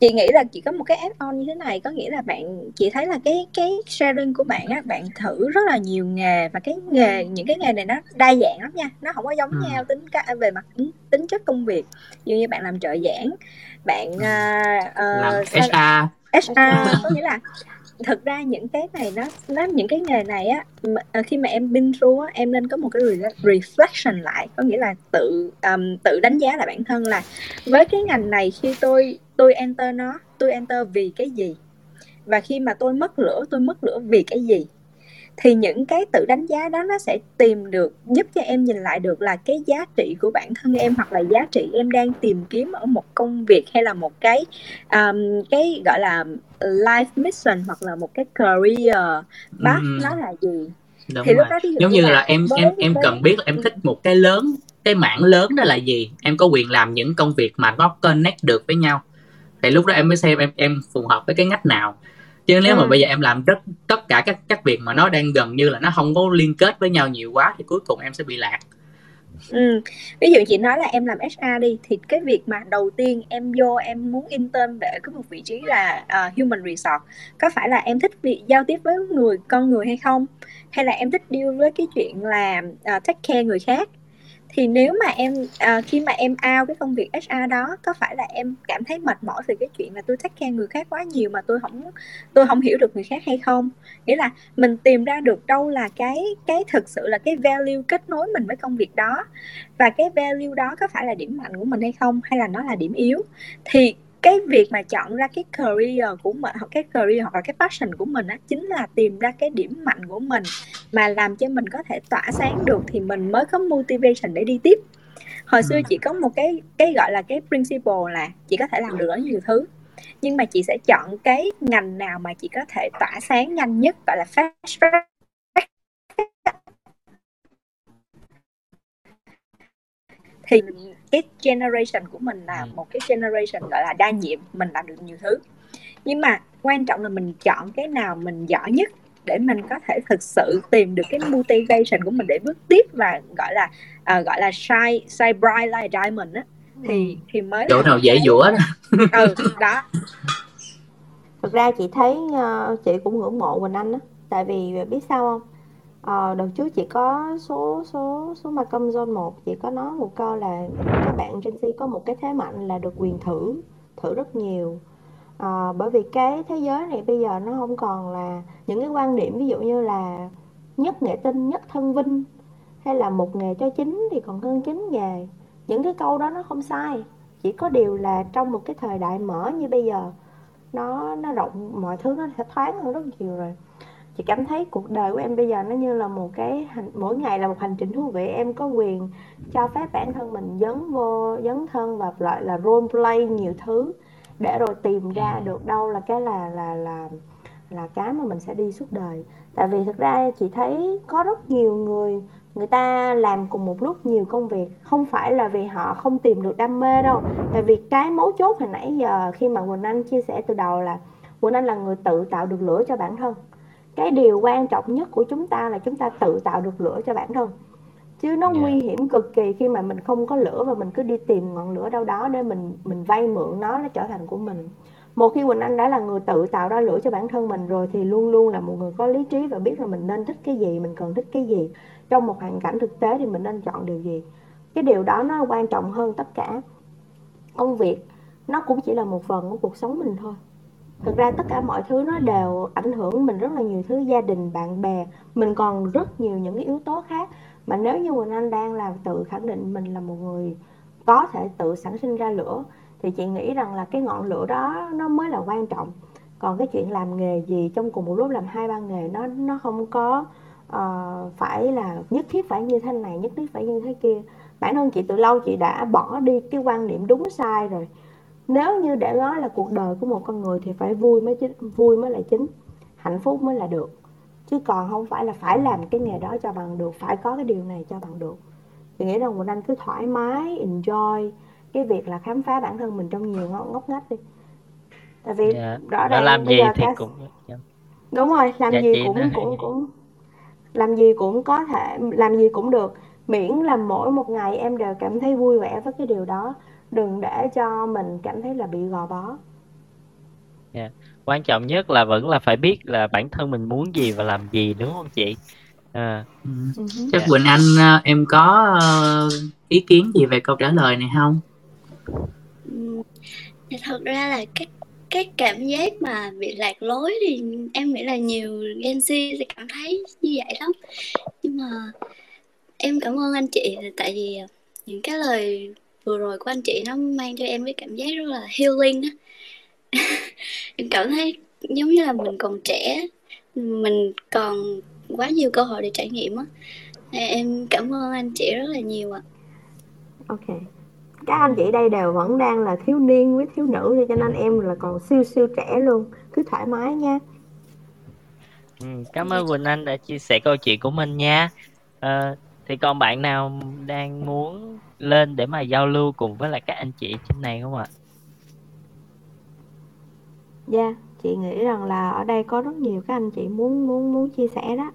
chị nghĩ là chị có một cái add on như thế này có nghĩa là bạn chị thấy là cái cái sharing của bạn á bạn thử rất là nhiều nghề và cái nghề những cái nghề này nó đa dạng lắm nha nó không có giống Ừ. nhau tính cả về mặt tính, tính chất công việc. Như như bạn làm trợ giảng bạn à, ờ, làm sao- HR HR có nghĩa là thực ra những cái này nó nó những cái nghề này á à, khi mà em binh through á em nên có một cái reflection lại. Có nghĩa là tự um, tự đánh giá lại bản thân là với cái ngành này khi tôi tôi enter nó tôi enter vì cái gì? Và khi mà tôi mất lửa tôi mất lửa vì cái gì? Thì những cái tự đánh giá đó nó sẽ tìm được giúp cho em nhìn lại được là cái giá trị của bản thân em hoặc là giá trị em đang tìm kiếm ở một công việc hay là một cái um, cái gọi là life mission hoặc là một cái career path ừ. nó là gì Đúng thì rồi. lúc đó giống như là, là em em em cần biết là em thích một cái lớn cái mảng lớn đó là gì em có quyền làm những công việc mà nó connect được với nhau thì lúc đó em mới xem em em phù hợp với cái ngách nào chứ nếu ừ. mà bây giờ em làm rất tất cả các các việc mà nó đang gần như là nó không có liên kết với nhau nhiều quá thì cuối cùng em sẽ bị lạc Ừ. Ví dụ chị nói là em làm HR đi thì cái việc mà đầu tiên em vô em muốn intern để có một vị trí là uh, human resource có phải là em thích việc giao tiếp với người con người hay không hay là em thích deal với cái chuyện là uh, take care người khác thì nếu mà em à, khi mà em ao cái công việc HR đó có phải là em cảm thấy mệt mỏi về cái chuyện là tôi take care người khác quá nhiều mà tôi không tôi không hiểu được người khác hay không? Nghĩa là mình tìm ra được đâu là cái cái thực sự là cái value kết nối mình với công việc đó. Và cái value đó có phải là điểm mạnh của mình hay không? Hay là nó là điểm yếu? Thì cái việc mà chọn ra cái career của mình hoặc cái career hoặc là cái passion của mình á chính là tìm ra cái điểm mạnh của mình mà làm cho mình có thể tỏa sáng được thì mình mới có motivation để đi tiếp. Hồi xưa chị có một cái cái gọi là cái principle là chị có thể làm được rất nhiều thứ nhưng mà chị sẽ chọn cái ngành nào mà chị có thể tỏa sáng nhanh nhất gọi là fast thì cái generation của mình là ừ. một cái generation gọi là đa nhiệm mình làm được nhiều thứ. Nhưng mà quan trọng là mình chọn cái nào mình giỏi nhất để mình có thể thực sự tìm được cái motivation của mình để bước tiếp và gọi là uh, gọi là shine shine bright like a diamond á. Thì ừ. thì mới chỗ nào dễ dũa đó. Ừ đó. Thực ra chị thấy uh, chị cũng ngưỡng mộ Quỳnh Anh á. Tại vì biết sao không Ờ, đợt trước chị có số số số mà công zone 1 chị có nói một câu là các bạn Gen Z có một cái thế mạnh là được quyền thử thử rất nhiều. Ờ, bởi vì cái thế giới này bây giờ nó không còn là những cái quan điểm ví dụ như là nhất nghệ tinh nhất thân vinh hay là một nghề cho chính thì còn hơn chín nghề. Những cái câu đó nó không sai chỉ có điều là trong một cái thời đại mở như bây giờ nó nó rộng mọi thứ nó sẽ thoáng hơn rất nhiều rồi chị cảm thấy cuộc đời của em bây giờ nó như là một cái hành, mỗi ngày là một hành trình thú vị. Em có quyền cho phép bản thân mình dấn vô dấn thân và loại là role play nhiều thứ để rồi tìm ra ừ. được đâu là cái là là là là cái mà mình sẽ đi suốt đời. Tại vì thực ra chị thấy có rất nhiều người người ta làm cùng một lúc nhiều công việc. Không phải là vì họ không tìm được đam mê đâu. Tại vì cái mấu chốt hồi nãy giờ khi mà quỳnh anh chia sẻ từ đầu là quỳnh anh là người tự tạo được lửa cho bản thân cái điều quan trọng nhất của chúng ta là chúng ta tự tạo được lửa cho bản thân. Chứ nó yeah. Dạ. nguy hiểm cực kỳ khi mà mình không có lửa và mình cứ đi tìm ngọn lửa đâu đó để mình mình vay mượn nó nó trở thành của mình. Một khi Quỳnh Anh đã là người tự tạo ra lửa cho bản thân mình rồi thì luôn luôn là một người có lý trí và biết là mình nên thích cái gì mình cần thích cái gì. Trong một hoàn cảnh thực tế thì mình nên chọn điều gì? Cái điều đó nó quan trọng hơn tất cả. Công việc nó cũng chỉ là một phần của cuộc sống mình thôi thực ra tất cả mọi thứ nó đều ảnh hưởng mình rất là nhiều thứ gia đình bạn bè. Mình còn rất nhiều những cái yếu tố khác. Mà nếu như Quỳnh Anh đang làm tự khẳng định mình là một người có thể tự sản sinh ra lửa thì chị nghĩ rằng là cái ngọn lửa đó nó mới là quan trọng. Còn cái chuyện làm nghề gì trong cùng một lúc làm hai ba nghề nó nó không có uh, phải là nhất thiết phải như thế này nhất thiết phải như thế kia. Bản thân chị từ lâu chị đã bỏ đi cái quan niệm đúng sai rồi nếu như để nói là cuộc đời của một con người thì phải vui mới chính vui mới là chính hạnh phúc mới là được. Chứ còn không phải là phải làm cái nghề đó cho bằng được phải có cái điều này cho bằng được. Thì nghĩ rằng Quỳnh Anh cứ thoải mái enjoy cái việc là khám phá bản thân mình trong nhiều ngóc, ngách đi. Tại vì dạ. rõ ràng làm gì thì cả... cũng dạ. đúng rồi làm dạ, gì cũng cũng cũng làm gì cũng có thể làm gì cũng được. Miễn là mỗi một ngày em đều cảm thấy vui vẻ với cái điều đó đừng để cho mình cảm thấy là bị gò bó yeah. Dạ. quan trọng nhất là vẫn là phải biết là bản thân mình muốn gì và làm gì đúng không chị à. ừ. chắc yeah. Quỳnh Anh ờ, em có ờ, ý kiến gì về câu trả lời này không thật ra là cái cái cảm giác mà bị lạc lối thì em nghĩ là nhiều Gen Z sẽ cảm thấy như vậy lắm nhưng mà em cảm ơn anh chị tại vì những cái lời vừa rồi của anh chị nó mang cho em cái cảm giác rất là healing á. Em cảm thấy giống như là mình còn trẻ mình còn quá nhiều cơ hội để trải nghiệm á. Em cảm ơn anh chị rất là nhiều ạ. Ok. Các anh chị đây đều vẫn đang là thiếu niên với thiếu nữ cho nên em là còn siêu siêu trẻ luôn. Cứ thoải mái nha. Ừ, cảm ơn Quỳnh Anh đã chia sẻ câu chuyện của mình nha. À, thì còn bạn nào đang muốn lên để mà giao lưu cùng với lại các anh chị trên này không ạ? Dạ, yeah, chị nghĩ rằng là ở đây có rất nhiều các anh chị muốn muốn muốn chia sẻ đó.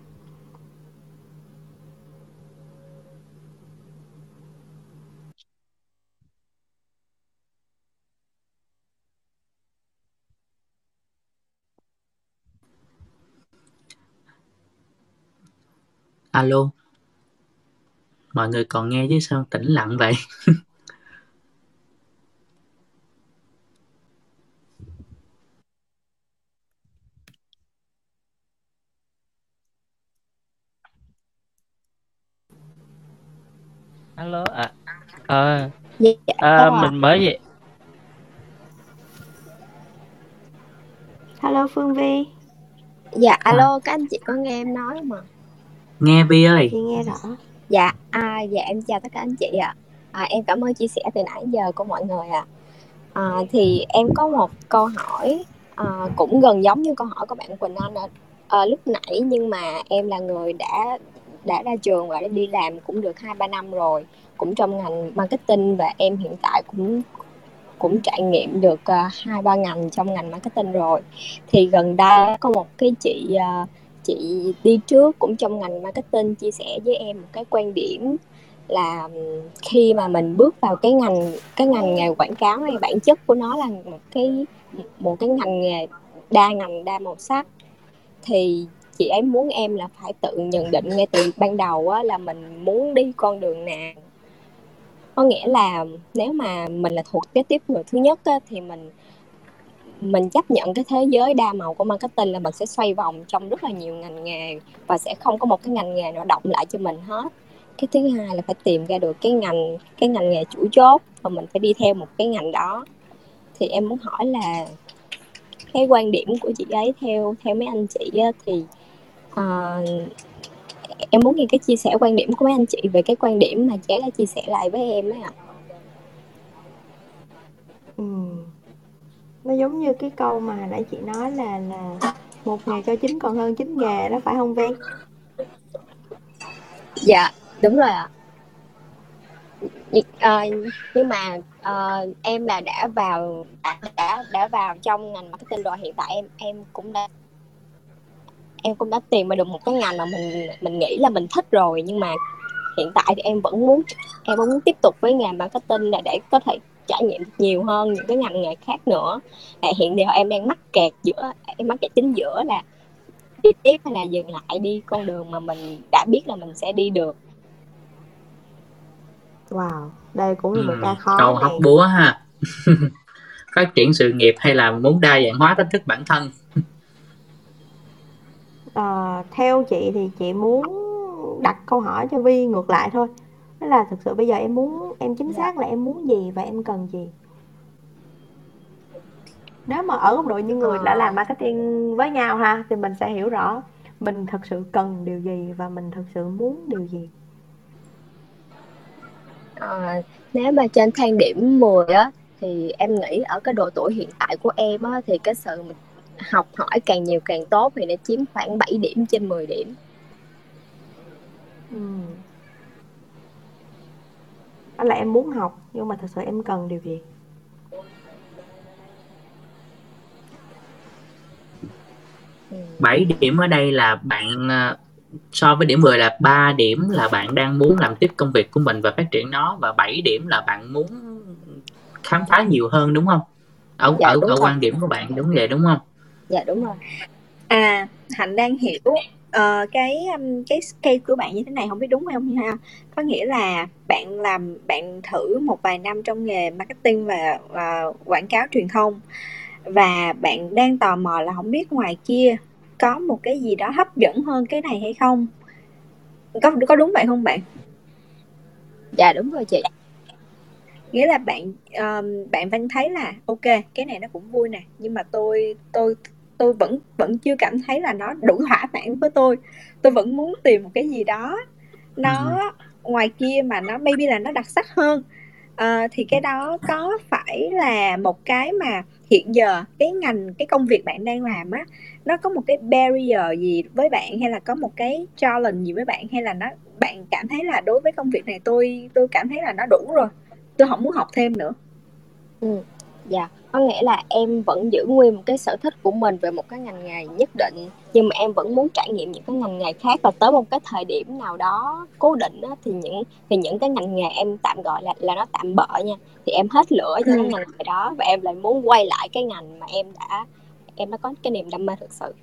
Alo. Mọi người còn nghe chứ sao tĩnh lặng vậy? Alo ạ. À. Dạ, à, mình mới vậy. Hello Phương Vi. Dạ, alo, các anh chị có nghe em nói không ạ? Nghe Vi ơi. Chị nghe rõ. Dạ, à, dạ em chào tất cả anh chị ạ. À. em cảm ơn chia sẻ từ nãy giờ của mọi người ạ. À. À, thì em có một câu hỏi à, cũng gần giống như câu hỏi của bạn Quỳnh Anh à, lúc nãy nhưng mà em là người đã đã ra trường và đã đi làm cũng được hai ba năm rồi cũng trong ngành marketing và em hiện tại cũng cũng trải nghiệm được à, hai uh, ba ngành trong ngành marketing rồi thì gần đây có một cái chị uh, chị đi trước cũng trong ngành marketing chia sẻ với em một cái quan điểm là khi mà mình bước vào cái ngành cái ngành nghề quảng cáo này bản chất của nó là một cái một cái ngành nghề đa ngành đa màu sắc. Thì chị ấy muốn em là phải tự nhận định ngay từ ban đầu á, là mình muốn đi con đường nào. Có nghĩa là nếu mà mình là thuộc cái tiếp người thứ nhất á, thì mình mình chấp nhận cái thế giới đa màu của marketing là mình sẽ xoay vòng trong rất là nhiều ngành nghề và sẽ không có một cái ngành nghề nào động lại cho mình hết. Cái thứ hai là phải tìm ra được cái ngành cái ngành nghề chủ chốt và mình phải đi theo một cái ngành đó. Thì em muốn hỏi là cái quan điểm của chị ấy theo theo mấy anh chị á, thì uh, em muốn nghe cái chia sẻ quan điểm của mấy anh chị về cái quan điểm mà chị đã chia sẻ lại với em ấy ạ. Ừ nó giống như cái câu mà nãy chị nói là là một nghề cho chín còn hơn chín nghề đó phải không Ven? Dạ đúng rồi ạ à, nhưng mà à, em là đã vào đã đã vào trong ngành marketing rồi hiện tại em em cũng đã em cũng đã tìm được một cái ngành mà mình mình nghĩ là mình thích rồi nhưng mà hiện tại thì em vẫn muốn em vẫn muốn tiếp tục với ngành marketing là để có thể trải nghiệm nhiều hơn những cái ngành nghề khác nữa. À, hiện giờ em đang mắc kẹt giữa em mắc kẹt chính giữa là đi tiếp hay là dừng lại đi con đường mà mình đã biết là mình sẽ đi được. Wow đây cũng là một ca khó câu hóc búa ha. Phát triển sự nghiệp hay là muốn đa dạng hóa thách thức bản thân? À, theo chị thì chị muốn đặt câu hỏi cho Vi ngược lại thôi đó là thực sự bây giờ em muốn em chính xác là em muốn gì và em cần gì? Nếu mà ở góc độ những người đã làm marketing với nhau ha thì mình sẽ hiểu rõ mình thật sự cần điều gì và mình thật sự muốn điều gì. À, nếu mà trên thang điểm 10 á thì em nghĩ ở cái độ tuổi hiện tại của em á thì cái sự học hỏi càng nhiều càng tốt thì nó chiếm khoảng 7 điểm trên 10 điểm. Ừ. đó là em muốn học nhưng mà thật sự em cần điều gì bảy điểm ở đây là bạn ờ, so với điểm 10 là 3 điểm là bạn đang muốn làm tiếp công việc của mình và phát triển nó và 7 điểm là bạn muốn khám phá nhiều hơn đúng không? Ở dạ, ở ở quan điểm của bạn đúng vậy đúng không? dạ đúng rồi à hạnh đang hiểu uh, cái um, cái case của bạn như thế này không biết đúng hay không ha? Có nghĩa là bạn làm bạn thử một vài năm trong nghề marketing và uh, quảng cáo truyền thông và bạn đang tò mò là không biết ngoài kia có một cái gì đó hấp dẫn hơn cái này hay không? Có có đúng vậy không bạn? Dạ đúng rồi chị. Nghĩa là bạn um, bạn vẫn thấy là ok cái này nó cũng vui nè nhưng mà tôi tôi tôi vẫn vẫn chưa cảm thấy là nó đủ thỏa mãn với tôi. Tôi vẫn muốn tìm một cái gì đó nó ừ. ngoài kia mà nó maybe là nó đặc sắc hơn. Uh, thì cái đó có phải là một cái mà hiện giờ cái ngành cái công việc bạn đang làm á nó có một cái barrier gì với bạn hay là có một cái challenge gì với bạn hay là nó bạn cảm thấy là đối với công việc này tôi tôi cảm thấy là nó đủ rồi tôi không muốn học thêm nữa? Ừ dạ có nghĩa là em vẫn giữ nguyên một cái sở thích của mình về một cái ngành nghề nhất định nhưng mà em vẫn muốn trải nghiệm những cái ngành nghề khác và tới một cái thời điểm nào đó cố định đó, thì những thì những cái ngành nghề em tạm gọi là là nó tạm bợ nha. Thì em hết lửa cho ừ. cái ngành nghề đó và em lại muốn quay lại cái ngành mà em đã em đã có cái niềm đam mê thực sự.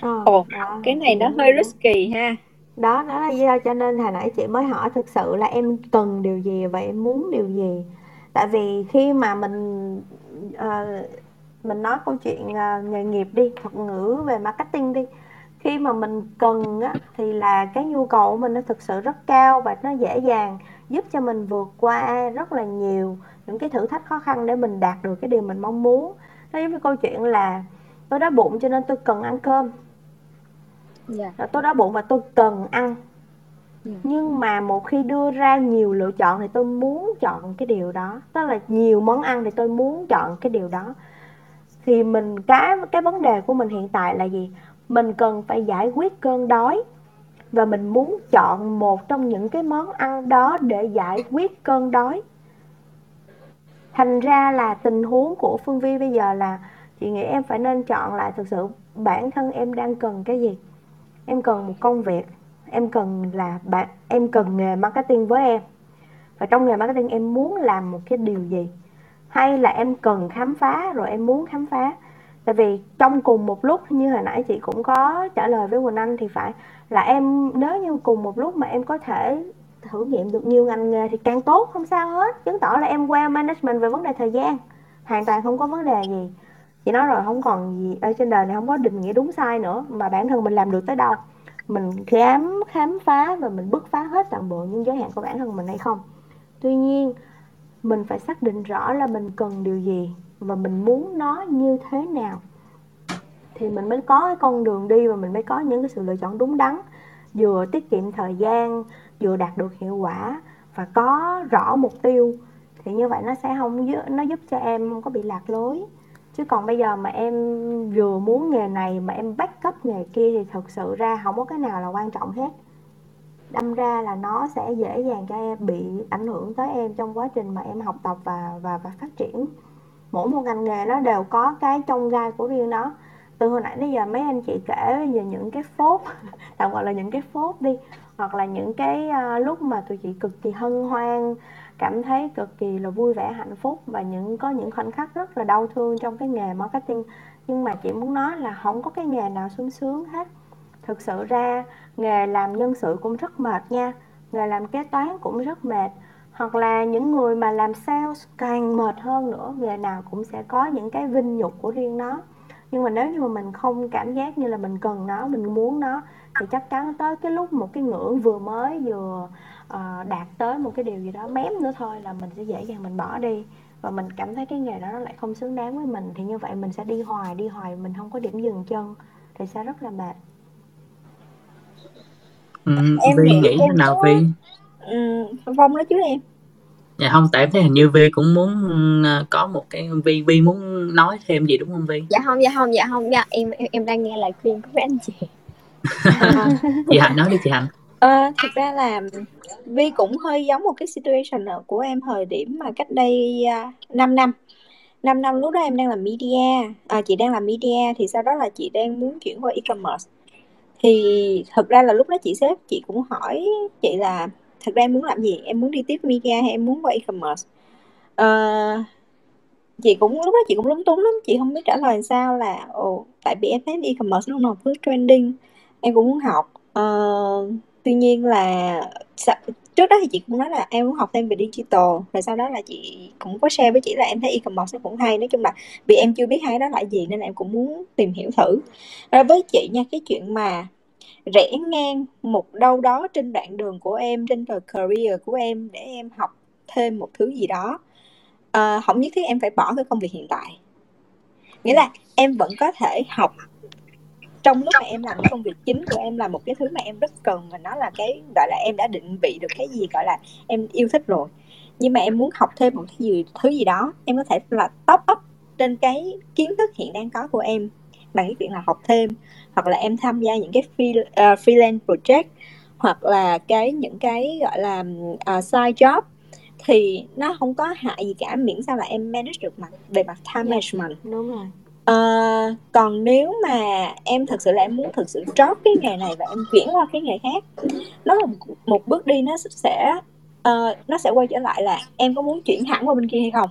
Ờ, ồ đó, cái này nó hơi risky ha. Đó đó là lý do cho nên hồi nãy chị mới hỏi thực sự là em cần điều gì và em muốn điều gì tại vì khi mà mình uh, mình nói câu chuyện uh, nghề nghiệp đi thuật ngữ về marketing đi khi mà mình cần á, thì là cái nhu cầu của mình nó thực sự rất cao và nó dễ dàng giúp cho mình vượt qua rất là nhiều những cái thử thách khó khăn để mình đạt được cái điều mình mong muốn nó giống như câu chuyện là tôi đói bụng cho nên tôi cần ăn cơm yeah. Dạ. tôi đói bụng và tôi cần ăn. Dạ. nhưng mà một khi đưa ra nhiều lựa chọn thì tôi muốn chọn cái điều đó. Tức là nhiều món ăn thì tôi muốn chọn cái điều đó. Thì mình, cái cái vấn đề của mình hiện tại là gì? Mình cần phải giải quyết cơn đói. Và mình muốn chọn một trong những cái món ăn đó để giải quyết cơn đói. Thành ra là tình huống của phương vi bây giờ là, chị nghĩ em phải nên chọn lại thực sự bản thân em đang cần cái gì. Em cần một công việc em cần là bạn, em cần nghề marketing với em. Và trong nghề marketing em muốn làm một cái điều gì? Hay là em cần khám phá, rồi em muốn khám phá? Tại vì trong cùng một lúc, như hồi nãy chị cũng có trả lời với Quỳnh Anh thì phải là em, nếu như cùng một lúc mà em có thể thử nghiệm được nhiều ngành nghề thì càng tốt, không sao hết. Chứng tỏ là em qua management về vấn đề thời gian, hoàn toàn không có vấn đề gì. Chị nói rồi, không còn gì, ở trên đời này không có định nghĩa đúng sai nữa, mà bản thân mình làm được tới đâu mình khám khám phá và mình bứt phá hết toàn bộ những giới hạn của bản thân mình hay không. Tuy nhiên, mình phải xác định rõ là mình cần điều gì và mình muốn nó như thế nào. Thì mình mới có cái con đường đi và mình mới có những cái sự lựa chọn đúng đắn, vừa tiết kiệm thời gian, vừa đạt được hiệu quả và có rõ mục tiêu. Thì như vậy nó sẽ không nó giúp cho em không có bị lạc lối chứ còn bây giờ mà em vừa muốn nghề này mà em bắt cấp nghề kia thì thật sự ra không có cái nào là quan trọng hết. Đâm ra là nó sẽ dễ dàng cho em bị ảnh hưởng tới em trong quá trình mà em học tập và và và phát triển. Mỗi một ngành nghề nó đều có cái trong gai của riêng nó. Từ hồi nãy đến giờ mấy anh chị kể về những cái phốt tạm gọi là những cái phốt đi hoặc là những cái uh, lúc mà tụi chị cực kỳ hân hoan cảm thấy cực kỳ là vui vẻ, hạnh phúc và những, có những khoảnh khắc rất là đau thương trong cái nghề marketing. Nhưng mà chị muốn nói là không có cái nghề nào sung sướng hết. Thực sự ra, nghề làm nhân sự cũng rất mệt nha. Nghề làm kế toán cũng rất mệt. Hoặc là những người mà làm sales càng mệt hơn nữa, nghề nào cũng sẽ có những cái vinh nhục của riêng nó. Nhưng mà nếu như mà mình không cảm giác như là mình cần nó, mình muốn nó, thì chắc chắn tới cái lúc một cái ngưỡng vừa mới vừa uh, đạt tới một cái điều gì đó mém nữa thôi là mình sẽ dễ dàng mình bỏ đi. Và mình cảm thấy cái nghề đó nó lại không xứng đáng với mình. Thì như vậy mình sẽ đi hoài đi hoài mình không có điểm dừng chân thì sẽ rất là mệt. Ừ, em Vi nghĩ thế nào Vi ừ, Phong nói trước em. Dạ không tại em thấy hình như Vi cũng muốn uh, có một cái Vi Vi muốn nói thêm gì đúng không Vi dạ không dạ không dạ không. Dạ em em, em đang nghe lời khuyên của mấy anh chị. Chị Hạnh nói đi chị Hạnh À, thực ra là Vi cũng hơi giống một cái situation của em thời điểm mà cách đây uh, 5 năm. 5 năm lúc đó em đang làm media à, chị đang làm media thì sau đó là chị đang muốn chuyển qua e-commerce. Thì thực ra là lúc đó chị sếp chị cũng hỏi chị là thật ra em muốn làm gì? Em muốn đi tiếp media hay em muốn qua e-commerce? À, chị cũng lúc đó chị cũng lúng túng lắm chị không biết trả lời sao là ồ tại vì em thấy e-commerce lúc nào cứ trending em cũng muốn học. Uh, tuy nhiên là trước đó thì chị cũng nói là em muốn học thêm về digital rồi sau đó là chị cũng có share với chị là em thấy e-commerce nó cũng hay. Nói chung là vì em chưa biết hai đó là gì nên là em cũng muốn tìm hiểu thử. Rồi với chị nha cái chuyện mà rẽ ngang một đâu đó trên đoạn đường của em trên đời career của em để em học thêm một thứ gì đó ờ, à, không nhất thiết em phải bỏ cái công việc hiện tại. Nghĩa là em vẫn có thể học trong lúc mà em làm cái công việc chính của em là một cái thứ mà em rất cần và nó là cái gọi là em đã định vị được cái gì gọi là em yêu thích rồi nhưng mà em muốn học thêm một cái gì thứ gì đó em có thể là top up trên cái kiến thức hiện đang có của em bằng cái chuyện là học thêm hoặc là em tham gia những cái free, uh, freelance project hoặc là cái những cái gọi là uh, side job thì nó không có hại gì cả miễn sao là em manage được mặt về mặt time yeah. management đúng rồi Uh, còn nếu mà em thực sự là em muốn thực sự drop cái nghề này và em chuyển qua cái nghề khác nó là một, một bước đi nó sẽ uh, nó sẽ quay trở lại là em có muốn chuyển hẳn qua bên kia hay không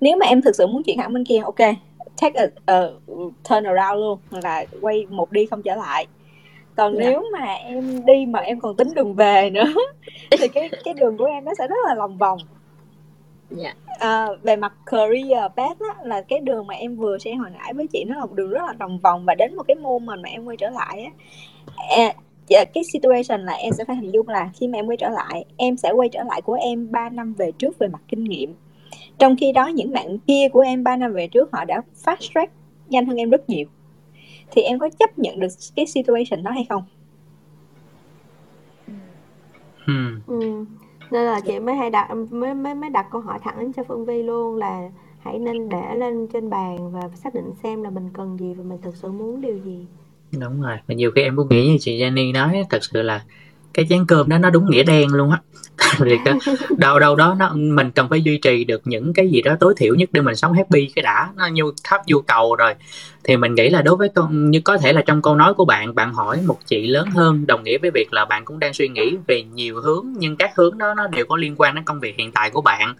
nếu mà em thực sự muốn chuyển hẳn bên kia ok take a, a turn around luôn là quay một đi không trở lại còn. Dạ. nếu mà em đi mà em còn tính đường về nữa thì cái cái đường của em nó sẽ rất là lòng vòng yeah. Dạ. à, về mặt career path á, là cái đường mà em vừa sẽ hồi nãy với chị nó là một đường rất là lòng vòng và đến một cái moment mà em quay trở lại á à, cái situation là em sẽ phải hình dung là khi mà em quay trở lại em sẽ quay trở lại của em 3 năm về trước về mặt kinh nghiệm trong khi đó những bạn kia của em 3 năm về trước họ đã fast track nhanh hơn em rất nhiều thì em có chấp nhận được cái situation đó hay không hmm. ừ. Nên là chị mới hay đặt mới mới mới đặt câu hỏi thẳng cho Phương Vi luôn là hãy nên để lên trên bàn và xác định xem là mình cần gì và mình thực sự muốn điều gì. Đúng rồi và nhiều khi em cũng nghĩ như chị Jenny nói thật sự là cái chén cơm đó nó đúng nghĩa đen luôn á thì đâu đâu đó nó, mình cần phải duy trì được những cái gì đó tối thiểu nhất để mình sống happy, cái đã. Nó nhu thấp nhu cầu rồi. Thì mình nghĩ là đối với con, như có thể là trong câu nói của bạn bạn hỏi một chị lớn hơn đồng nghĩa với việc là bạn cũng đang suy nghĩ về nhiều hướng, nhưng các hướng đó nó đều có liên quan đến công việc hiện tại của bạn.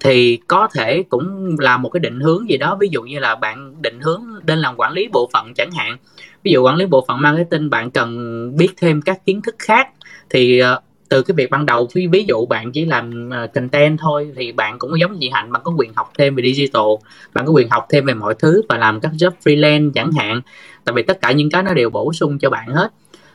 Thì có thể cũng là một cái định hướng gì đó, ví dụ như là bạn định hướng lên làm quản lý bộ phận chẳng hạn. Ví dụ quản lý bộ phận marketing, bạn cần biết thêm các kiến thức khác. Thì ờ, từ cái việc ban đầu ví, ví dụ bạn chỉ làm à, content thôi thì bạn cũng giống như chị hạnh bạn có quyền học thêm về digital bạn có quyền học thêm về mọi thứ và làm các job freelance chẳng hạn. Tại vì tất cả những cái nó đều bổ sung cho bạn hết.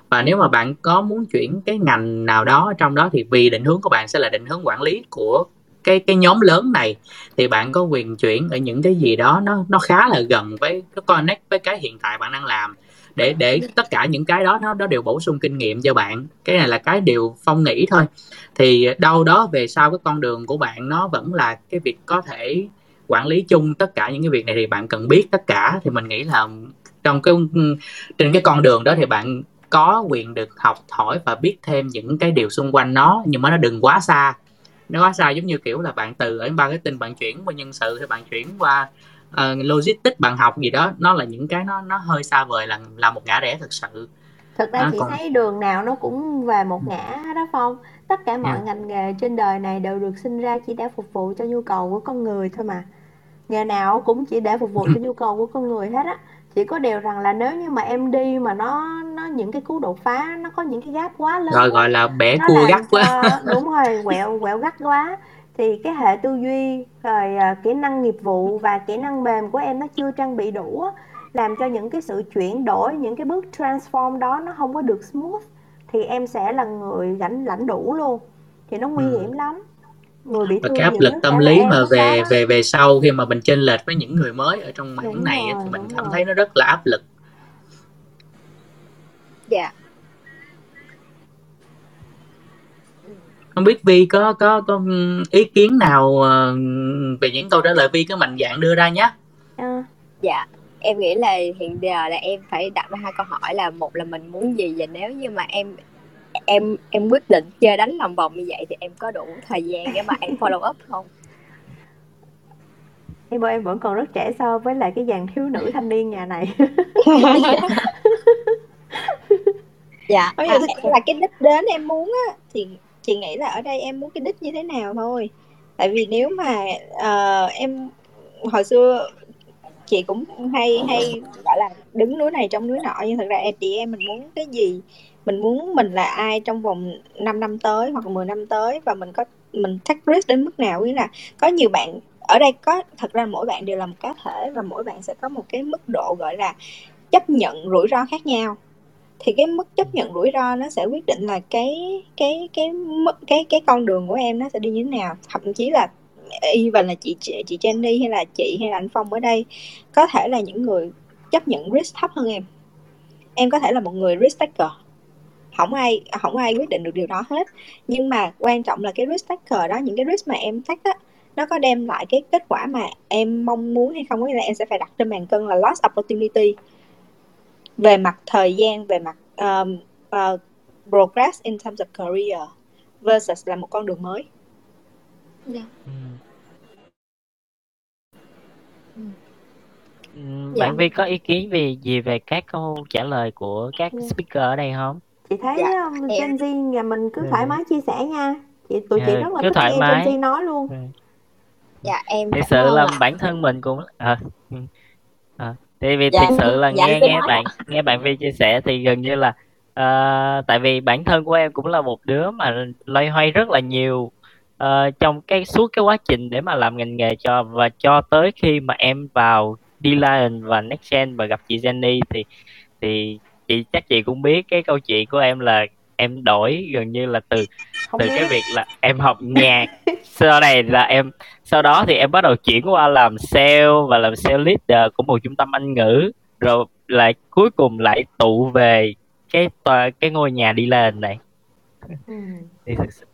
Và nếu mà bạn có muốn chuyển cái ngành nào đó trong đó thì vì định hướng của bạn sẽ là định hướng quản lý của cái cái nhóm lớn này thì bạn có quyền chuyển ở những cái gì đó nó nó khá là gần với nó connect với cái hiện tại bạn đang làm để để tất cả những cái đó nó nó đều bổ sung kinh nghiệm cho bạn. Cái này là cái điều phong nghĩ thôi. Thì đâu đó về sau cái con đường của bạn nó vẫn là cái việc có thể quản lý chung tất cả những cái việc này thì bạn cần biết tất cả. Thì mình nghĩ là trong cái, trên cái con đường đó thì bạn có quyền được học hỏi và biết thêm những cái điều xung quanh nó, nhưng mà nó đừng quá xa. Nó quá xa giống như kiểu là bạn từ ở ba cái tin bạn chuyển qua nhân sự thì bạn chuyển qua uh, logistics bạn học gì đó nó là những cái nó nó hơi xa vời là là một ngã rẽ thực sự. Thực ra à, chị còn... thấy đường nào nó cũng về một ngã đó phong. Tất cả mọi yeah. Ngành nghề trên đời này đều được sinh ra chỉ để phục vụ cho nhu cầu của con người thôi mà. Nghề nào cũng chỉ để phục vụ cho nhu cầu của con người hết á. Chỉ có điều rằng là nếu như mà em đi mà nó nó những cái cú đột phá nó có những cái gap quá lớn rồi gọi là bẻ cua gắt quá. đúng rồi quẹo quẹo gắt quá thì cái hệ tư duy rồi à, kỹ năng nghiệp vụ và kỹ năng mềm của em nó chưa trang bị đủ làm cho những cái sự chuyển đổi những cái bước transform đó nó không có được smooth thì em sẽ là người lãnh lãnh đủ luôn. Thì nó nguy ừ. hiểm lắm. Người bị và cái áp lực tâm lý mà về về về sau khi mà mình chênh lệch với những người mới ở trong mảng này rồi, thì mình cảm rồi. thấy nó rất là áp lực. Dạ không biết vi có có có ý kiến nào ờ, về những câu trả lời vi cứ mạnh dạng đưa ra nhé. À, dạ. Em nghĩ là hiện giờ là em phải đặt ra hai câu hỏi là một là mình muốn gì và nếu như mà em em em quyết định chơi đánh lòng vòng như vậy thì em có đủ thời gian để mà em follow up không? Em ơi em vẫn còn rất trẻ so với lại cái dàn thiếu nữ thanh niên nhà này. Dạ. À, là cái đích đến em muốn á thì chị nghĩ là ở đây em muốn cái đích như thế nào thôi. Tại vì nếu mà uh, em hồi xưa chị cũng hay hay gọi là đứng núi này trong núi nọ nhưng thật ra em chị em mình muốn cái gì? Mình muốn mình là ai trong vòng 5 năm tới hoặc 10 năm tới và mình có mình take risk đến mức nào? Nghĩa là có nhiều bạn ở đây có thật ra mỗi bạn đều là một cá thể và mỗi bạn sẽ có một cái mức độ gọi là chấp nhận rủi ro khác nhau thì cái mức chấp nhận rủi ro nó sẽ quyết định là cái cái cái mức cái cái con đường của em nó sẽ đi như thế nào. Thậm chí là y và là chị chị, chị Jenny hay là chị hay là anh Phong ở đây có thể là những người chấp nhận risk thấp hơn em. Em có thể là một người risk taker. Không ai không ai quyết định được điều đó hết. Nhưng mà quan trọng là cái risk taker đó những cái risk mà em take á nó có đem lại cái kết quả mà em mong muốn hay không có nghĩa là em sẽ phải đặt trên bàn cân là lost opportunity về mặt thời gian về mặt um, uh, progress in terms of career versus là một con đường mới yeah. Ừ. Ừ, Bạn dạ. Vi có ý kiến về gì về các câu trả lời của các dạ. speaker ở đây không? Chị thấy dạ, um, Gen Z nhà mình cứ thoải mái chia sẻ nha. Chị tụi chị rất là cứ thích thoải nghe mái. Gen Z nói luôn. Dạ em Thật sự là bản thân mình cũng à, tại vì dạ, thực sự là dạ, nghe nghe bạn nghe bạn Vi chia sẻ thì gần như là uh, tại vì bản thân của em cũng là một đứa mà loay hoay rất là nhiều uh, trong cái suốt cái quá trình để mà làm ngành nghề cho và cho tới khi mà em vào D-Lion và Nextgen và gặp chị Jenny thì thì chị chắc chị cũng biết cái câu chuyện của em là em đổi gần như là từ Không từ biết. cái việc là em học nhạc sau này là em sau đó thì em bắt đầu chuyển qua làm sale và làm sale leader của một trung tâm anh ngữ rồi lại cuối cùng lại tụ về cái tòa cái ngôi nhà đi lên này ừ. thì thực sự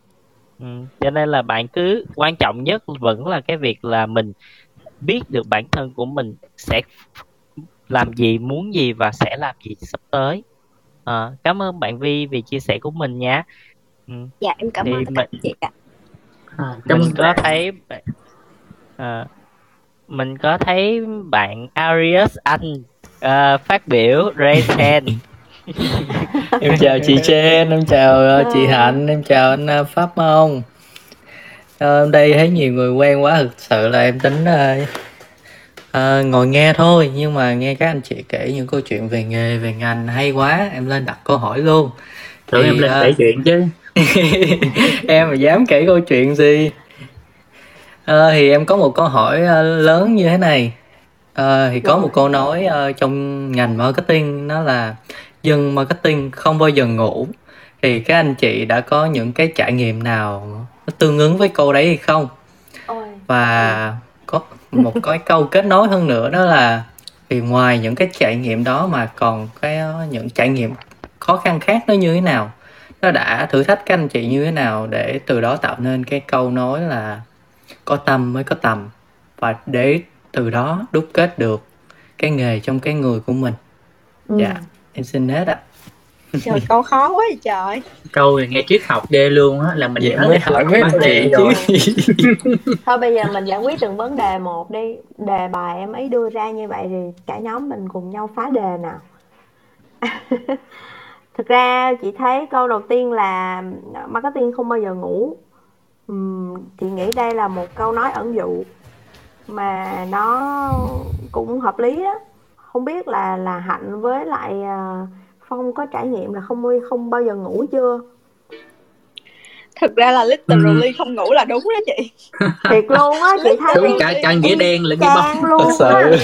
ừ. cho nên là bạn cứ quan trọng nhất vẫn là cái việc là mình biết được bản thân của mình sẽ làm gì muốn gì và sẽ làm gì sắp tới à, cảm ơn bạn Vi vì chia sẻ của mình nha. Ừ. dạ em cảm thì ơn mình, chị ạ. À, mình có thấy à, mình có thấy bạn Arius anh uh, phát biểu raise hand em chào chị Chen em chào uh, chị Hạnh em chào anh uh, Pháp Mông. Uh, đây thấy nhiều người quen quá thực sự là em tính uh, uh, ngồi nghe thôi nhưng mà nghe các anh chị kể những câu chuyện về nghề về ngành hay quá em lên đặt câu hỏi luôn. Tưởng em lên uh, kể chuyện chứ. Em mà dám kể câu chuyện gì? Uh, thì em có một câu hỏi uh, lớn như thế này. Uh, thì có một câu nói uh, trong ngành marketing nó là dân marketing không bao giờ ngủ. Thì các anh chị đã có những cái trải nghiệm nào nó tương ứng với câu đấy hay không? Và có một cái câu kết nối hơn nữa đó là thì ngoài những cái trải nghiệm đó mà còn cái những trải nghiệm khó khăn khác nó như thế nào? Nó đã thử thách các anh chị như thế nào để từ đó tạo nên cái câu nói là có tâm mới có tầm và để từ đó đúc kết được cái nghề trong cái người của mình? Ừ. dạ em xin hết ạ trời câu khó quá vậy trời. Câu này nghe triết học ghê luôn á là mình dạ, mới hỏi mấy chị chứ. thôi bây giờ mình giải quyết từng vấn đề một đi. Đề bài em ấy đưa ra như vậy thì cả nhóm mình cùng nhau phá đề nào. Thực ra chị thấy câu đầu tiên là marketing không bao giờ ngủ. Uhm, chị nghĩ đây là một câu nói ẩn dụ mà nó cũng hợp lý đó không biết là là hạnh với lại uh, phong có trải nghiệm là không không bao giờ ngủ chưa? Thực ra là literally ừ. không ngủ là đúng đó chị. Thiệt luôn á chị thấy đúng cả cả nghĩa đen là nghĩa bóng luôn sợ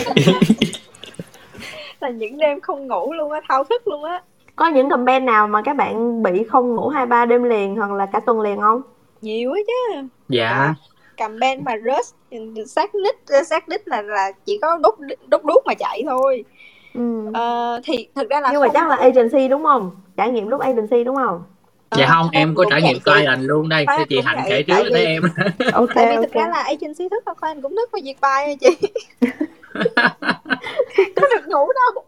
là những đêm không ngủ luôn á thao thức luôn á. Có những comment nào mà các bạn bị không ngủ hai ba đêm liền hoặc là cả tuần liền không? Nhiều á chứ. Dạ. Campaign mà rớt sát nít sát nít là là chỉ có đốt đốt đuốc mà chạy thôi ừ. ờ, thì thực ra là nhưng mà chắc là agency đúng không? Trải nghiệm lúc agency đúng không? Dạ không em có trải nghiệm client luôn đây. Thì chị hạnh kể trước với em. ok tại vì thực ra là agency thức thôi client cũng thức phải diệt bài chị. Có được ngủ đâu.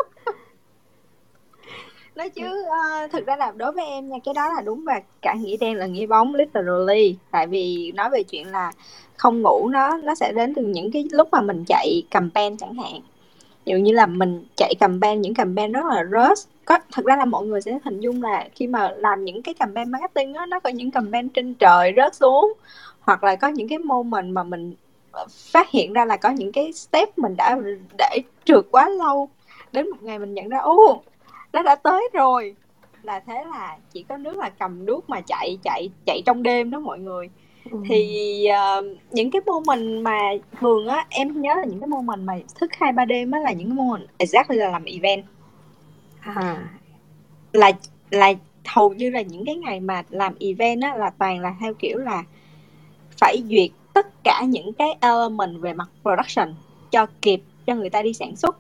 Nói chứ uh, thực ra là đối với em nha cái đó là đúng và cả nghĩa đen là nghĩa bóng literally. Tại vì nói về chuyện là không ngủ nó nó sẽ đến từ những cái lúc mà mình chạy campaign chẳng hạn dụ như là mình chạy campaign, những campaign rất là rush. Có, thật ra là mọi người sẽ hình dung là khi mà làm những cái campaign marketing á, nó có những campaign trên trời rớt xuống. Hoặc là có những cái moment mà mình phát hiện ra là có những cái step mình đã để trượt quá lâu. Đến một ngày mình nhận ra ô nó đã tới rồi. Là thế là chỉ có nước là cầm nước mà chạy chạy chạy trong đêm đó mọi người ừ. thì uh, những cái mô mình mà thường á em nhớ là những cái mô mình mà thức hai ba đêm á là những cái mô mình exactly là làm event à. là là hầu như là những cái ngày mà làm event á là toàn là theo kiểu là phải duyệt tất cả những cái element về mặt production cho kịp cho người ta đi sản xuất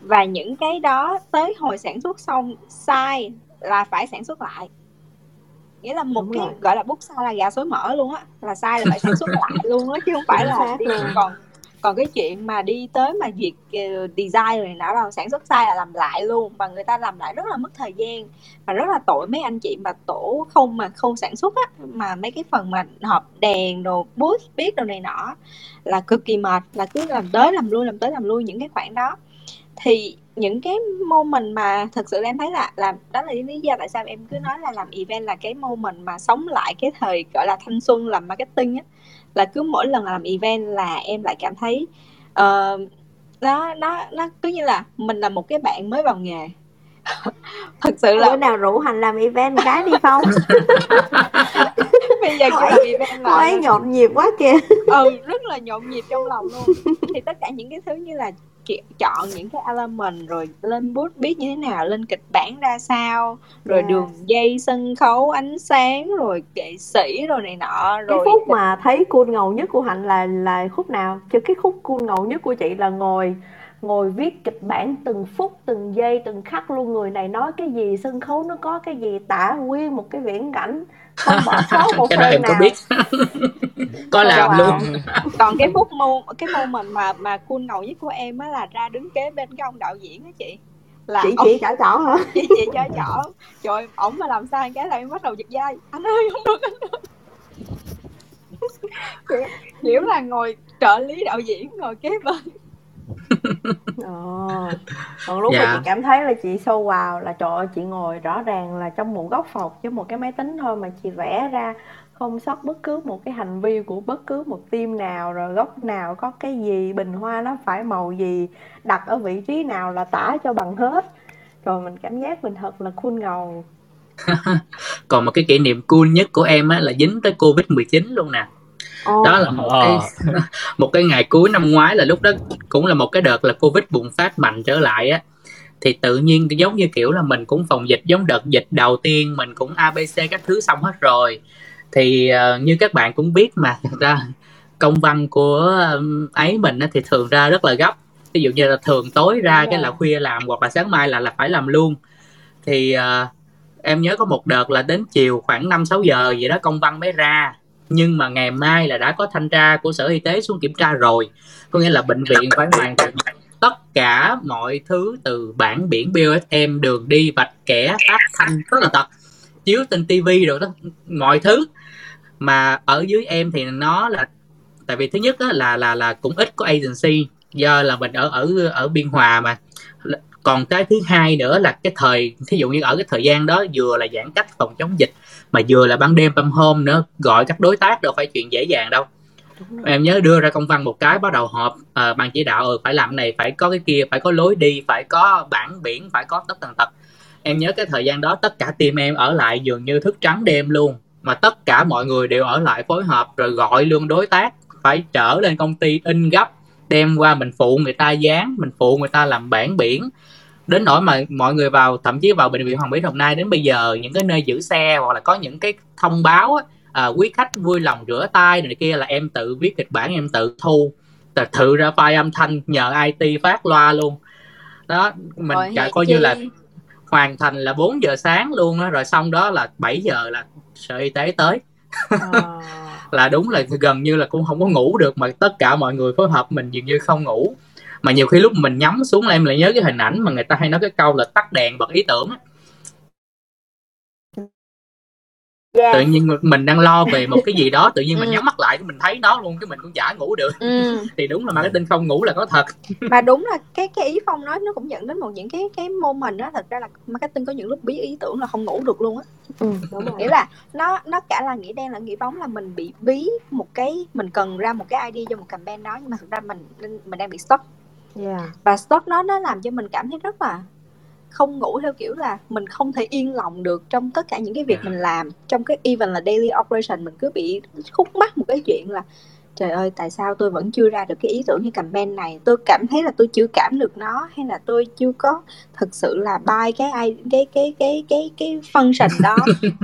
và những cái đó tới hồi sản xuất xong sai là phải sản xuất lại nghĩa là một Đúng cái rồi. gọi là bút sai là gà xối mỡ luôn á là sai là phải sản xuất lại luôn á chứ không phải là đi còn còn cái chuyện mà đi tới mà duyệt uh, design rồi nào đâu sản xuất sai là làm lại luôn và người ta làm lại rất là mất thời gian và rất là tội mấy anh chị mà tổ không mà không sản xuất á mà mấy cái phần mà hộp đèn đồ bút biết đồ này nọ là cực kỳ mệt là cứ làm tới làm lui làm tới làm lui những cái khoản đó thì những cái moment mà thực sự em thấy là làm đó là lý do tại sao em cứ nói là làm event là cái moment mà sống lại cái thời gọi là thanh xuân làm marketing á. Là cứ mỗi lần làm event là em lại cảm thấy uh, nó nó nó cứ như là mình là một cái bạn mới vào nghề. Thật sự là bữa nào rủ hành làm event cái đi không bây giờ làm event là ấy nhộn nhịp quá kìa. Ừ rất là nhộn nhịp trong lòng luôn. Thì tất cả những cái thứ như là chọn những cái element rồi lên bút biết như thế nào lên kịch bản ra sao rồi yeah. đường dây sân khấu ánh sáng rồi nghệ sĩ rồi này nọ rồi cái khúc mà thấy cool ngầu nhất của hạnh là là khúc nào? Chứ cái khúc cool ngầu nhất của chị là ngồi ngồi viết kịch bản từng phút từng giây từng khắc luôn. Người này nói cái gì sân khấu nó có cái gì tả nguyên một cái viễn cảnh không bỏ sót một cái đó em nào. có biết. Có làm wow. luôn. còn cái phút mô cái mô mình mà mà cool ngầu nhất của em á là ra đứng kế bên cái ông đạo diễn á chị. Là chị chị chở chở hả? Chị chị chở chở trời ổng mà làm sai cái là em bắt đầu giật dây. Anh ơi không được anh ơi. Kiểu là ngồi trợ lý đạo diễn ngồi kế bên Ờ. Còn lúc mà chị dạ. cảm thấy là chị sâu vào là trời ơi chị ngồi rõ ràng là trong một góc phòng với một cái máy tính thôi mà chị vẽ ra không sót bất cứ một cái hành vi của bất cứ một team nào rồi góc nào có cái gì bình hoa nó phải màu gì đặt ở vị trí nào là tả cho bằng hết rồi mình cảm giác mình thật là cool ngầu còn một cái kỷ niệm cool nhất của em á là dính tới covid 19 luôn nè đó là một cái một cái ngày cuối năm ngoái là lúc đó cũng là một cái đợt là covid bùng phát mạnh trở lại á. Thì tự nhiên giống như kiểu là mình cũng phòng dịch giống đợt dịch đầu tiên mình cũng abc các thứ xong hết rồi. Thì uh, như các bạn cũng biết mà thật ra công văn của um, ấy mình á, thì thường ra rất là gấp. Ví dụ như là thường tối ra cái là khuya làm hoặc là sáng mai là là phải làm luôn. Thì uh, em nhớ có một đợt là đến chiều khoảng 5 6 giờ gì đó công văn mới ra nhưng mà ngày mai là đã có thanh tra của sở y tế xuống kiểm tra rồi. Có nghĩa là bệnh viện phải hoàn thành tất cả mọi thứ từ bản biển BOFM đường đi, vạch kẻ phát thanh, rất là tật chiếu trên tivi rồi đó, mọi thứ. Mà ở dưới em thì nó là, tại vì thứ nhất là là là cũng ít có agency. Do là mình ở ở ở biên hòa mà. Còn cái thứ hai nữa là cái thời, thí dụ như ở cái thời gian đó, vừa là giãn cách phòng chống dịch mà vừa là ban đêm ban hôm nữa gọi các đối tác đâu phải chuyện dễ dàng đâu. Em nhớ đưa ra công văn một cái bắt đầu họp à, ban chỉ đạo ừ, phải làm này phải có cái kia phải có lối đi phải có bản biển phải có tất tần tật. Em nhớ cái thời gian đó tất cả team em ở lại dường như thức trắng đêm luôn. Mà tất cả mọi người đều ở lại phối hợp rồi gọi luôn đối tác phải trở lên công ty in gấp đem qua mình phụ người ta dán mình phụ người ta làm bản biển đến nỗi mà mọi người vào thậm chí vào bệnh viện Hoàng Mỹ Đồng Nai đến bây giờ những cái nơi giữ xe hoặc là có những cái thông báo á, à, quý khách vui lòng rửa tay này kia là em tự viết kịch bản em tự thu tự ra file âm thanh nhờ IT phát loa luôn đó mình cả coi chi. như là hoàn thành là 4 giờ sáng luôn đó rồi xong đó là 7 giờ là sở y tế tới à. là đúng là gần như là cũng không có ngủ được mà tất cả mọi người phối hợp mình dường như không ngủ mà nhiều khi lúc mình nhắm xuống là em lại nhớ cái hình ảnh mà người ta hay nói cái câu là tắt đèn bật ý tưởng yeah. tự nhiên mình đang lo về một cái gì đó tự nhiên mình ừ. nhắm mắt lại mình thấy nó luôn cái mình cũng chả ngủ được ừ. thì đúng là marketing không ngủ là có thật mà đúng là cái cái ý phong nói nó cũng dẫn đến một những cái cái moment đó thật ra là marketing có những lúc bí ý tưởng là không ngủ được luôn á ừ, nghĩa là nó nó cả là nghĩa đen là nghĩa bóng là mình bị bí một cái mình cần ra một cái id cho một campaign đó nhưng mà thực ra mình mình đang bị stuck yeah. và stock nó nó làm cho mình cảm thấy rất là không ngủ theo kiểu là mình không thể yên lòng được trong tất cả những cái việc mình làm. Trong cái even là daily operation mình cứ bị khúc mắc một cái chuyện là trời ơi tại sao tôi vẫn chưa ra được cái ý tưởng cái campaign này? Tôi cảm thấy là tôi chưa cảm được nó hay là tôi chưa có thực sự là buy cái ai cái cái cái cái cái function đó?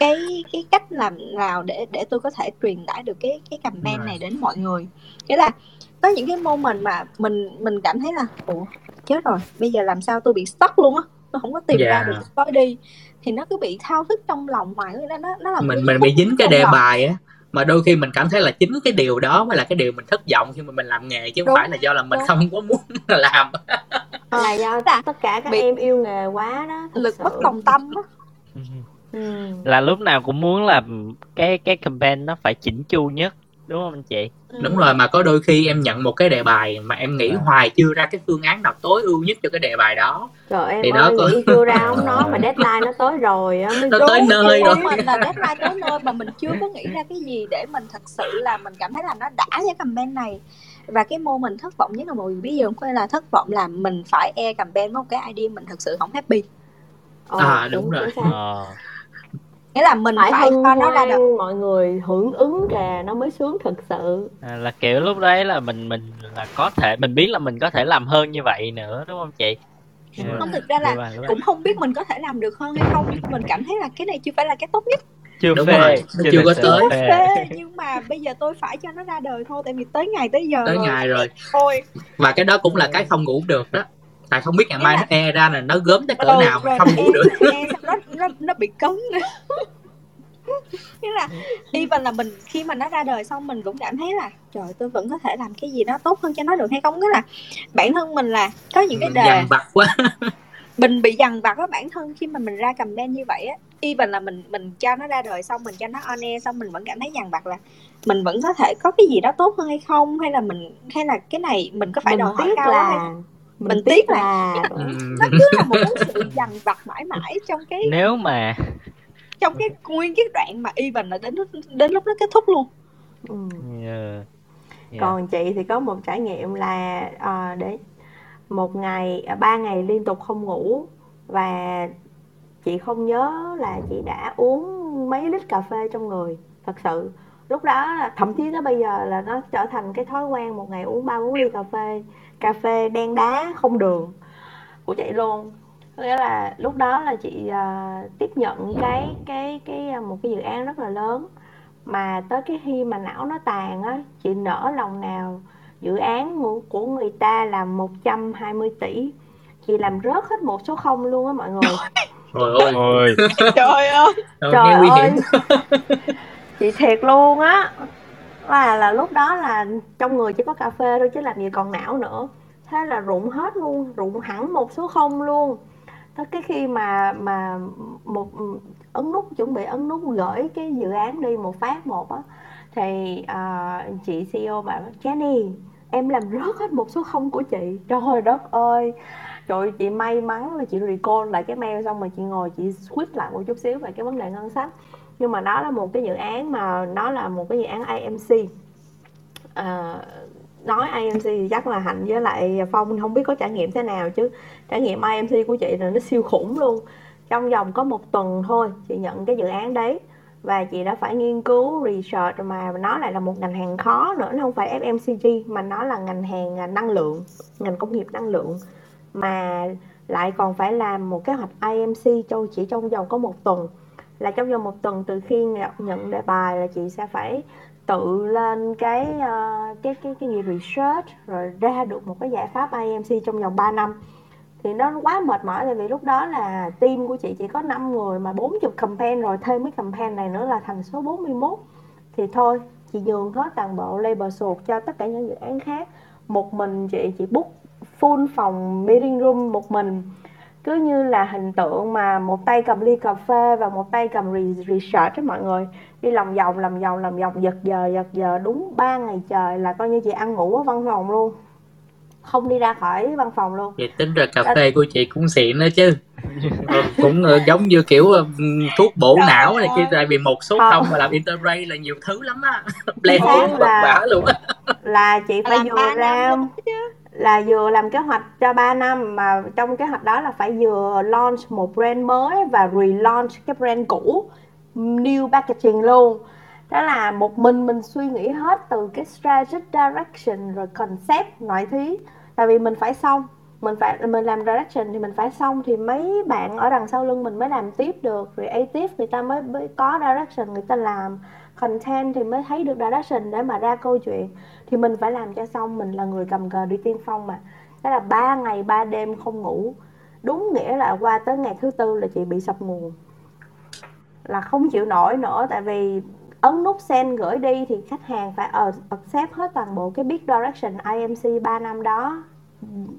Cái cái cách làm nào để để tôi có thể truyền tải được cái cái campaign này đến mọi người? Nghĩa là có những cái moment mà mình mình cảm thấy là ủa chết rồi bây giờ làm sao tôi bị stuck luôn á? Tôi không có tìm yeah. ra được lối đi. Thì nó cứ bị thao thức trong lòng hoài nó nó là mình mình bị dính cái đề bài á mà đôi khi mình cảm thấy là chính cái điều đó mới là cái điều mình thất vọng khi mà mình làm nghề chứ không phải là do là mình đúng. không có muốn làm. Là do tất cả các bị em yêu nghề quá đó lực bất tòng tâm á. Ừ. là lúc nào cũng muốn là cái cái campaign nó phải chỉnh chu nhất đúng không anh chị? Đúng rồi mà có đôi khi em nhận một cái đề bài mà em nghĩ à. hoài chưa ra cái phương án nào tối ưu nhất cho cái đề bài đó. Rồi em thì ơi, đó có... nghĩ chưa ra không nó mà deadline nó tới rồi á nó tới nơi rồi. mình là deadline tới nơi mà mình chưa có nghĩ ra cái gì để mình thật sự là mình cảm thấy là nó đã cái campaign này. Và cái mô mình thất vọng nhất là một ví dụ có là thất vọng là mình phải e campaign một cái idea mình thật sự không happy. Ờ, à đúng, đúng rồi. ờ nghĩa là mình phải, phải cho nó ra được. mọi người hưởng ứng kìa nó mới sướng thực sự. À, là kiểu lúc đấy là mình mình là có thể mình biết là mình có thể làm hơn như vậy nữa đúng không chị? Ừ. không thực ra là rồi, cũng không biết mình có thể làm được hơn hay không mình cảm thấy là cái này chưa phải là cái tốt nhất. Chưa đúng phê, rồi chưa, chưa có tới. phê. nhưng mà bây giờ tôi phải cho nó ra đời thôi tại vì tới ngày tới giờ tới rồi. ngày rồi. Thôi. Và cái đó cũng là cái không ngủ được đó tại không biết ngày mai nó e ra là nó gớm tới cỡ ừ, nào mà không ngủ được. e, nó, nó nó bị nữa. Nghĩa là even là mình khi mà nó ra đời xong mình cũng cảm thấy là trời tôi vẫn có thể làm cái gì đó tốt hơn cho nó được hay không? Nghĩa là bản thân mình là có những cái đề dằn vặt quá. mình bị dằn vặt với bản thân khi mà mình ra cầm đen như vậy á even là mình mình cho nó ra đời xong mình cho nó on air xong mình vẫn cảm thấy dằn vặt là mình vẫn có thể có cái gì đó tốt hơn hay không? Hay là mình hay là cái này mình có phải đòi hỏi cao là... hay mình, mình tiếc là, là nó cứ là một cái sự dằn vặt mãi mãi trong cái nếu mà trong cái nguyên cái đoạn mà even là đến đến lúc nó kết thúc luôn ừ. yeah. Yeah. còn chị thì có một trải nghiệm là uh, để một ngày à, ba ngày liên tục không ngủ và chị không nhớ là chị đã uống mấy lít cà phê trong người thật sự lúc đó thậm chí tới bây giờ là nó trở thành cái thói quen một ngày uống ba bốn ly cà phê. Cà phê đen đá không đường. Của chị luôn. Nghĩa là lúc đó là chị uh, tiếp nhận cái cái cái à, một cái dự án rất là lớn. Mà tới cái khi mà não nó tàn á chị nở lòng nào dự án của người ta là 120 tỷ. Chị làm rớt hết một số không luôn á mọi người. Trời ơi. Trời ơi. Trời ơi chị thiệt luôn á. Là là lúc đó là trong người chỉ có cà phê thôi chứ làm gì còn não nữa. Thế là rụng hết luôn rụng hẳn một số không luôn. Tới cái khi mà mà một ấn nút chuẩn bị ấn nút gửi cái dự án đi một phát một á thì uh, chị CEO bảo Jenny em làm rớt hết một số không của chị. Trời đất ơi. Trời chị may mắn là chị recall lại cái mail xong rồi chị ngồi chị switch lại một chút xíu về cái vấn đề ngân sách nhưng mà đó là một cái dự án mà nó là một cái dự án AMC à, ờ, nói AMC thì chắc là hạnh với lại phong không biết có trải nghiệm thế nào chứ. Trải nghiệm AMC của chị là nó siêu khủng luôn. Trong vòng có một tuần thôi chị nhận cái dự án đấy. Và chị đã phải nghiên cứu research mà nó lại là một ngành hàng khó nữa. Nó không phải FMCG mà nó là ngành hàng à, năng lượng ngành công nghiệp năng lượng. Mà lại còn phải làm một kế hoạch IMC cho chỉ trong vòng có một tuần là trong vòng một tuần từ khi nhận đề bài là chị sẽ phải tự lên cái uh, cái cái cái gì research rồi ra được một cái giải pháp IMC trong vòng 3 năm. Thì nó quá mệt mỏi tại vì lúc đó là team của chị chỉ có 5 người mà 40 campaign rồi thêm mấy campaign này nữa là thành số 41 thì thôi chị nhường hết toàn bộ labor sụt cho tất cả những dự án khác. Một mình chị chị book full phòng meeting room một mình cứ như là hình tượng mà một tay cầm ly cà phê và một tay cầm research đó mọi người. Đi lòng vòng làm vòng làm vòng giật giờ giật giờ đúng 3 ngày trời là coi như chị ăn ngủ ở văn phòng luôn. Không đi ra khỏi văn phòng luôn. Vậy tính ra cà phê của chị cũng xịn đó chứ. Ờ, cũng uh, giống như kiểu thuốc bổ Rồi não này kia tại vì một số không, không mà làm interray là nhiều thứ lắm á. Blend là, bả luôn á. là chị phải vừa ra là vừa làm kế hoạch cho 3 năm mà trong kế hoạch đó là phải vừa launch một brand mới và relaunch cái brand cũ new packaging luôn. Đó là một mình mình suy nghĩ hết từ cái strategic direction rồi concept nội thí tại vì mình phải xong mình phải mình làm direction thì mình phải xong thì mấy bạn ở đằng sau lưng mình mới làm tiếp được. Rồi creative người ta mới, mới có direction người ta làm content thì mới thấy được direction để mà ra câu chuyện. Thì mình phải làm cho xong, mình là người cầm cờ đi tiên phong mà. Đó là ba ngày, ba đêm không ngủ. Đúng nghĩa là qua tới ngày thứ tư là chị bị sập nguồn. Là không chịu nổi nữa, tại vì ấn nút send gửi đi thì khách hàng phải ở accept hết toàn bộ cái big direction IMC 3 năm đó.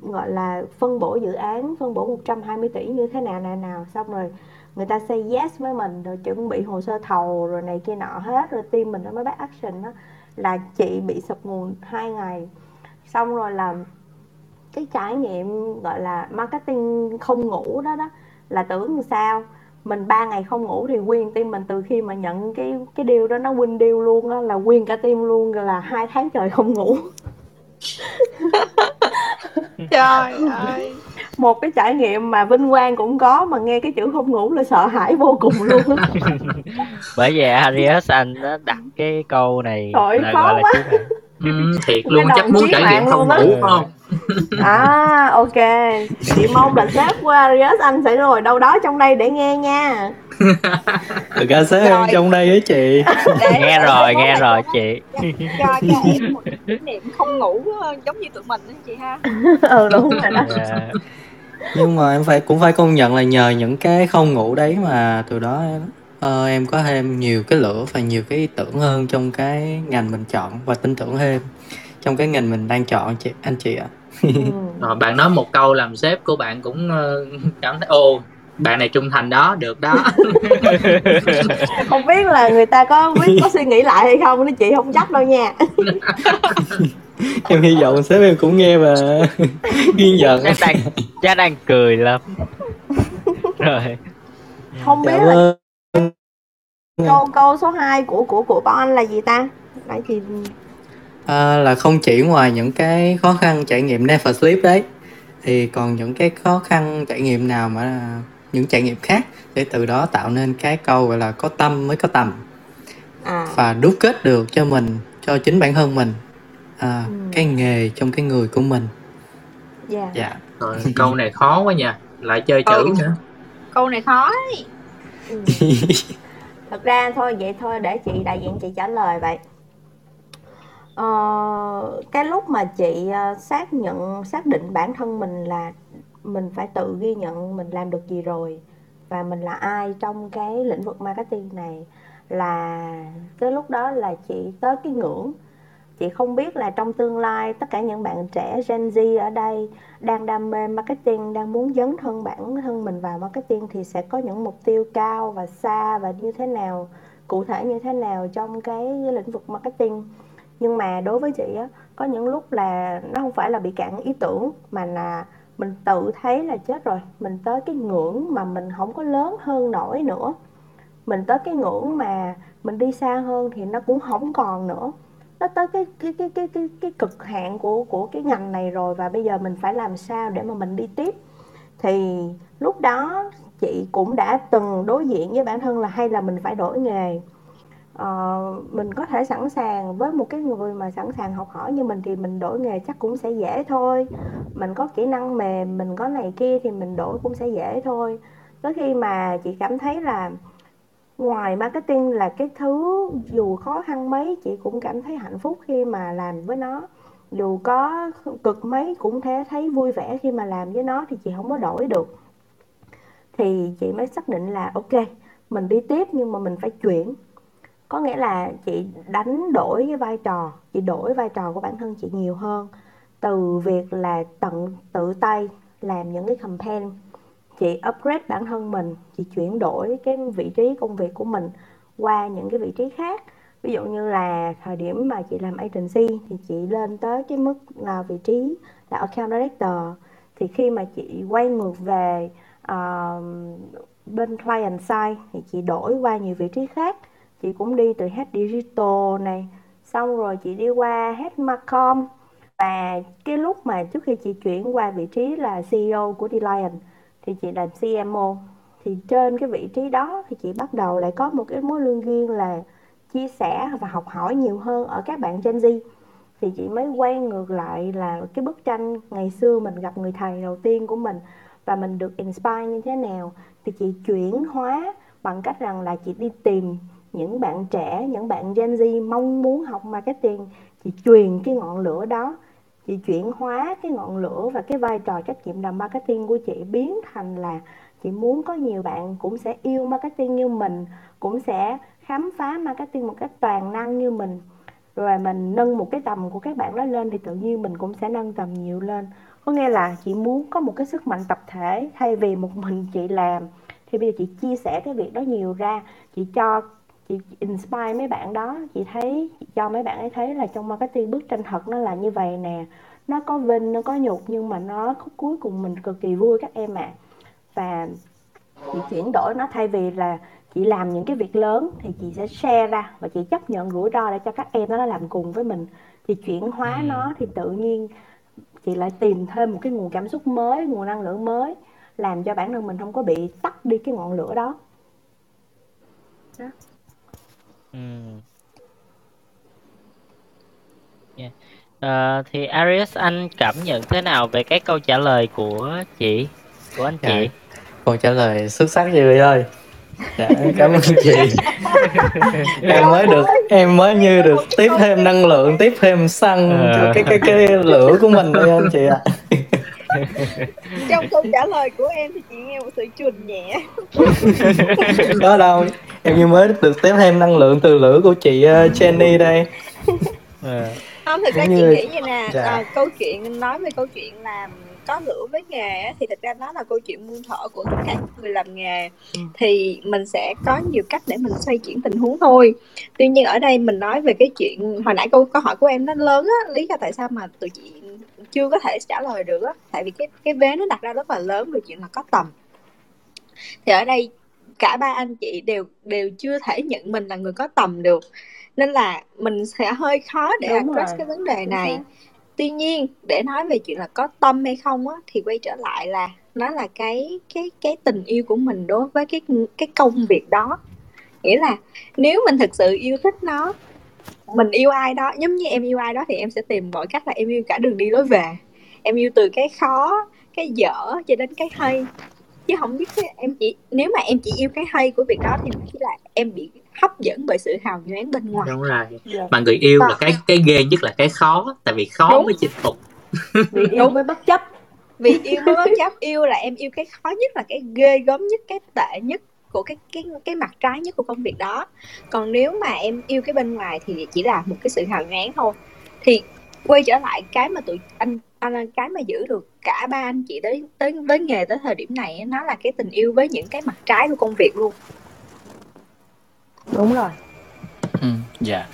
Gọi là phân bổ dự án, phân bổ 120 tỷ như thế nào nào nào. Xong rồi người ta say yes với mình rồi chuẩn bị hồ sơ thầu rồi này kia nọ hết, rồi team mình nó mới bắt action đó là chị bị sập nguồn hai ngày. Xong rồi là cái trải nghiệm gọi là marketing không ngủ đó đó, là tưởng sao? Mình ba ngày không ngủ thì nguyên team mình từ khi mà nhận cái cái điều đó, nó win deal luôn á, là nguyên cả team luôn rồi là hai tháng trời không ngủ. Trời ơi một cái trải nghiệm mà vinh quang cũng có mà nghe cái chữ không ngủ là sợ hãi vô cùng luôn bởi vậy Harriet anh đã đặt cái câu này Trời là khó gọi là quá. Ừ, thiệt luôn chắc muốn trải nghiệm không ngủ không? À ok. Chị mong là sếp của Arias anh sẽ ngồi đâu đó trong đây để nghe nha Thực ra sếp em trong đây á chị Nghe rồi nghe rồi chị cho cho em một kỷ niệm không ngủ ờ, giống như tụi mình đó chị ha ừ đúng rồi đó yeah. Dạ. nhưng mà em phải cũng phải công nhận là nhờ những cái không ngủ đấy mà từ đó em uh, em có thêm nhiều cái lửa và nhiều cái ý tưởng hơn trong cái ngành mình chọn và tin tưởng thêm trong cái ngành mình đang chọn chị anh chị ạ ừ. rồi bạn nói một câu làm sếp của bạn cũng cảm thấy ô bạn này trung thành đó được đó. Không biết là người ta có biết có suy nghĩ lại hay không đó chị không chắc đâu nha. Em hy vọng sếp em cũng nghe và ghi nhận. Chắc đang chắc đang cười lắm. Rồi. Không biết là câu câu số 2 của của của bọn anh là gì ta? Nãy chị à, là không chỉ ngoài những cái khó khăn trải nghiệm never sleep đấy thì còn những cái khó khăn trải nghiệm nào mà những trải nghiệm khác để từ đó tạo nên cái câu gọi là có tâm mới có tầm à. và đúc kết được cho mình cho chính bản thân mình à, ừ. cái nghề trong cái người của mình dạ yeah. dạ rồi câu này khó quá nha lại chơi chữ ừ. nữa câu này khó ấy. Ừ. thật ra thôi vậy thôi để chị đại diện chị trả lời vậy ờ, cái lúc mà chị ờ, xác nhận xác định bản thân mình là mình phải tự ghi nhận mình làm được gì rồi. Và mình là ai trong cái lĩnh vực marketing này là cái lúc đó là chị tới cái ngưỡng. Chị không biết là trong tương lai tất cả những bạn trẻ Gen Z ở đây đang đam mê marketing, đang muốn dấn thân bản thân mình vào marketing thì sẽ có những mục tiêu cao và xa và như thế nào, cụ thể như thế nào trong cái lĩnh vực marketing. Nhưng mà đối với chị á, có những lúc là nó không phải là bị cản ý tưởng mà là mình tự thấy là chết rồi. Mình tới cái ngưỡng mà mình không có lớn hơn nổi nữa. Mình tới cái ngưỡng mà mình đi xa hơn thì nó cũng không còn nữa. Nó tới cái cái cái cái cái cái cực hạn của của cái ngành này rồi và bây giờ mình phải làm sao để mà mình đi tiếp. Thì lúc đó chị cũng đã từng đối diện với bản thân là hay là mình phải đổi nghề uh, mình có thể sẵn sàng với một cái người mà sẵn sàng học hỏi như mình thì mình đổi nghề chắc cũng sẽ dễ thôi. Mình có kỹ năng mềm mình có này kia thì mình đổi cũng sẽ dễ thôi. Tới khi mà chị cảm thấy là ngoài marketing là cái thứ dù khó khăn mấy chị cũng cảm thấy hạnh phúc khi mà làm với nó. Dù có cực mấy cũng thế thấy vui vẻ khi mà làm với nó thì chị không có đổi được. Thì chị mới xác định là ok mình đi tiếp nhưng mà mình phải chuyển có nghĩa là chị đánh đổi cái vai trò chị đổi vai trò của bản thân chị nhiều hơn. Từ việc là tận tự tay làm những cái campaign chị upgrade bản thân mình chị chuyển đổi cái vị trí công việc của mình qua những cái vị trí khác. Ví dụ như là thời điểm mà chị làm agency thì chị lên tới cái mức là vị trí là account director. Thì khi mà chị quay ngược về uh, bên client side thì chị đổi qua nhiều vị trí khác chị cũng đi từ hết digital này, xong rồi chị đi qua hết marcom và cái lúc mà trước khi chị chuyển qua vị trí là CEO của Delion thì chị làm CMO thì trên cái vị trí đó thì chị bắt đầu lại có một cái mối lương duyên là chia sẻ và học hỏi nhiều hơn ở các bạn Gen Z. Thì chị mới quay ngược lại là cái bức tranh ngày xưa mình gặp người thầy đầu tiên của mình và mình được inspire như thế nào. Thì chị chuyển hóa bằng cách rằng là chị đi tìm những bạn trẻ, những bạn Gen Z mong muốn học marketing, chị truyền cái ngọn lửa đó, chị chuyển hóa cái ngọn lửa và cái vai trò trách nhiệm làm marketing của chị biến thành là chị muốn có nhiều bạn cũng sẽ yêu marketing như mình, cũng sẽ khám phá marketing một cách toàn năng như mình. Rồi mình nâng một cái tầm của các bạn đó lên thì tự nhiên mình cũng sẽ nâng tầm nhiều lên. Có nghĩa là chị muốn có một cái sức mạnh tập thể thay vì một mình chị làm. Thì bây giờ chị chia sẻ cái việc đó nhiều ra, chị cho chị inspire mấy bạn đó chị thấy chị cho mấy bạn ấy thấy là trong marketing bức tranh thật nó là như vậy nè nó có vinh nó có nhục nhưng mà nó cuối cùng mình cực kỳ vui các em ạ à. và chị chuyển đổi nó thay vì là chị làm những cái việc lớn thì chị sẽ share ra và chị chấp nhận rủi ro để cho các em nó làm cùng với mình chị chuyển hóa ừ. nó thì tự nhiên chị lại tìm thêm một cái nguồn cảm xúc mới nguồn năng lượng mới làm cho bản thân mình không có bị tắt đi cái ngọn lửa đó, đó. Ừ. Yeah. Uh, thì Arius anh cảm nhận thế nào về cái câu trả lời của chị của anh chị? Dạ. Câu trả lời xuất sắc chị ơi. Dạ, cảm ơn chị. em mới được em mới như được tiếp thêm năng lượng, tiếp thêm xăng à. cho cái cái cái lửa của mình đây anh chị ạ. Trong câu trả lời của em thì chị nghe một sự chuồn nhẹ có đâu em như mới được tiếp thêm năng lượng từ lửa của chị uh, Jenny đây à. không thực ra như... chị nghĩ như nè dạ. à, câu chuyện nói về câu chuyện là có lửa với nghề thì thực ra nó là câu chuyện muôn thở của tất cả người làm nghề ừ. thì mình sẽ có nhiều cách để mình xoay chuyển tình huống thôi tuy nhiên ở đây mình nói về cái chuyện hồi nãy câu câu hỏi của em nó lớn á lý do tại sao mà tụi chị chưa có thể trả lời được á. Tại vì cái cái vế nó đặt ra rất là lớn về chuyện là có tầm. Thì ở đây cả ba anh chị đều đều chưa thể nhận mình là người có tầm được. Nên là mình sẽ hơi khó để Đúng address rồi. cái vấn đề này. tuy nhiên để nói về chuyện là có tâm hay không á thì quay trở lại là nó là cái cái cái tình yêu của mình đối với cái cái công việc đó. Nghĩa là nếu mình thực sự yêu thích nó mình yêu ai đó giống như em yêu ai đó thì em sẽ tìm mọi cách là em yêu cả đường đi lối về. Em yêu từ cái khó cái dở cho đến cái hay. Chứ không biết em chỉ nếu mà em chỉ yêu cái hay của việc đó thì chỉ là em bị hấp dẫn bởi sự hào nhoáng bên ngoài. Đúng rồi. Yeah. Dạ. mà người yêu là cái cái ghê nhất là cái khó tại vì khó đúng. mới chinh phục. Vì yêu mới bất chấp. Vì yêu mới bất chấp yêu là em yêu cái khó nhất là cái ghê gớm nhất cái tệ nhất của cái cái cái mặt trái nhất của công việc đó. Còn nếu mà em yêu cái bên ngoài thì chỉ là một cái sự hào nhoáng thôi. Thì quay trở lại cái mà tụi anh anh cái mà giữ được cả ba anh chị tới tới với nghề tới thời điểm này nó là cái tình yêu với những cái mặt trái của công việc luôn. Đúng rồi. Ừ dạ.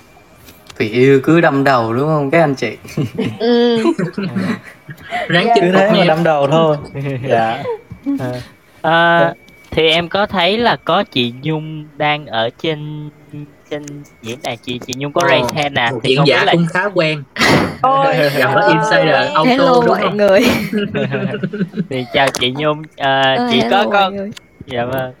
Vì yêu cứ đâm đầu đúng không các anh chị? Ừ. ráng dạ. cứ thế mà đâm đầu thôi. Dạ. À, à, thì em có thấy là có chị Nhung đang ở trên trên diễn đàn chị chị Nhung có oh, raise hand nè thì diễn giả là... cũng khá quen. Ôi, gặp ở insider auto Hello đúng mọi không? người. Thì chào chị Nhung. À, à, chị có có dạ vâng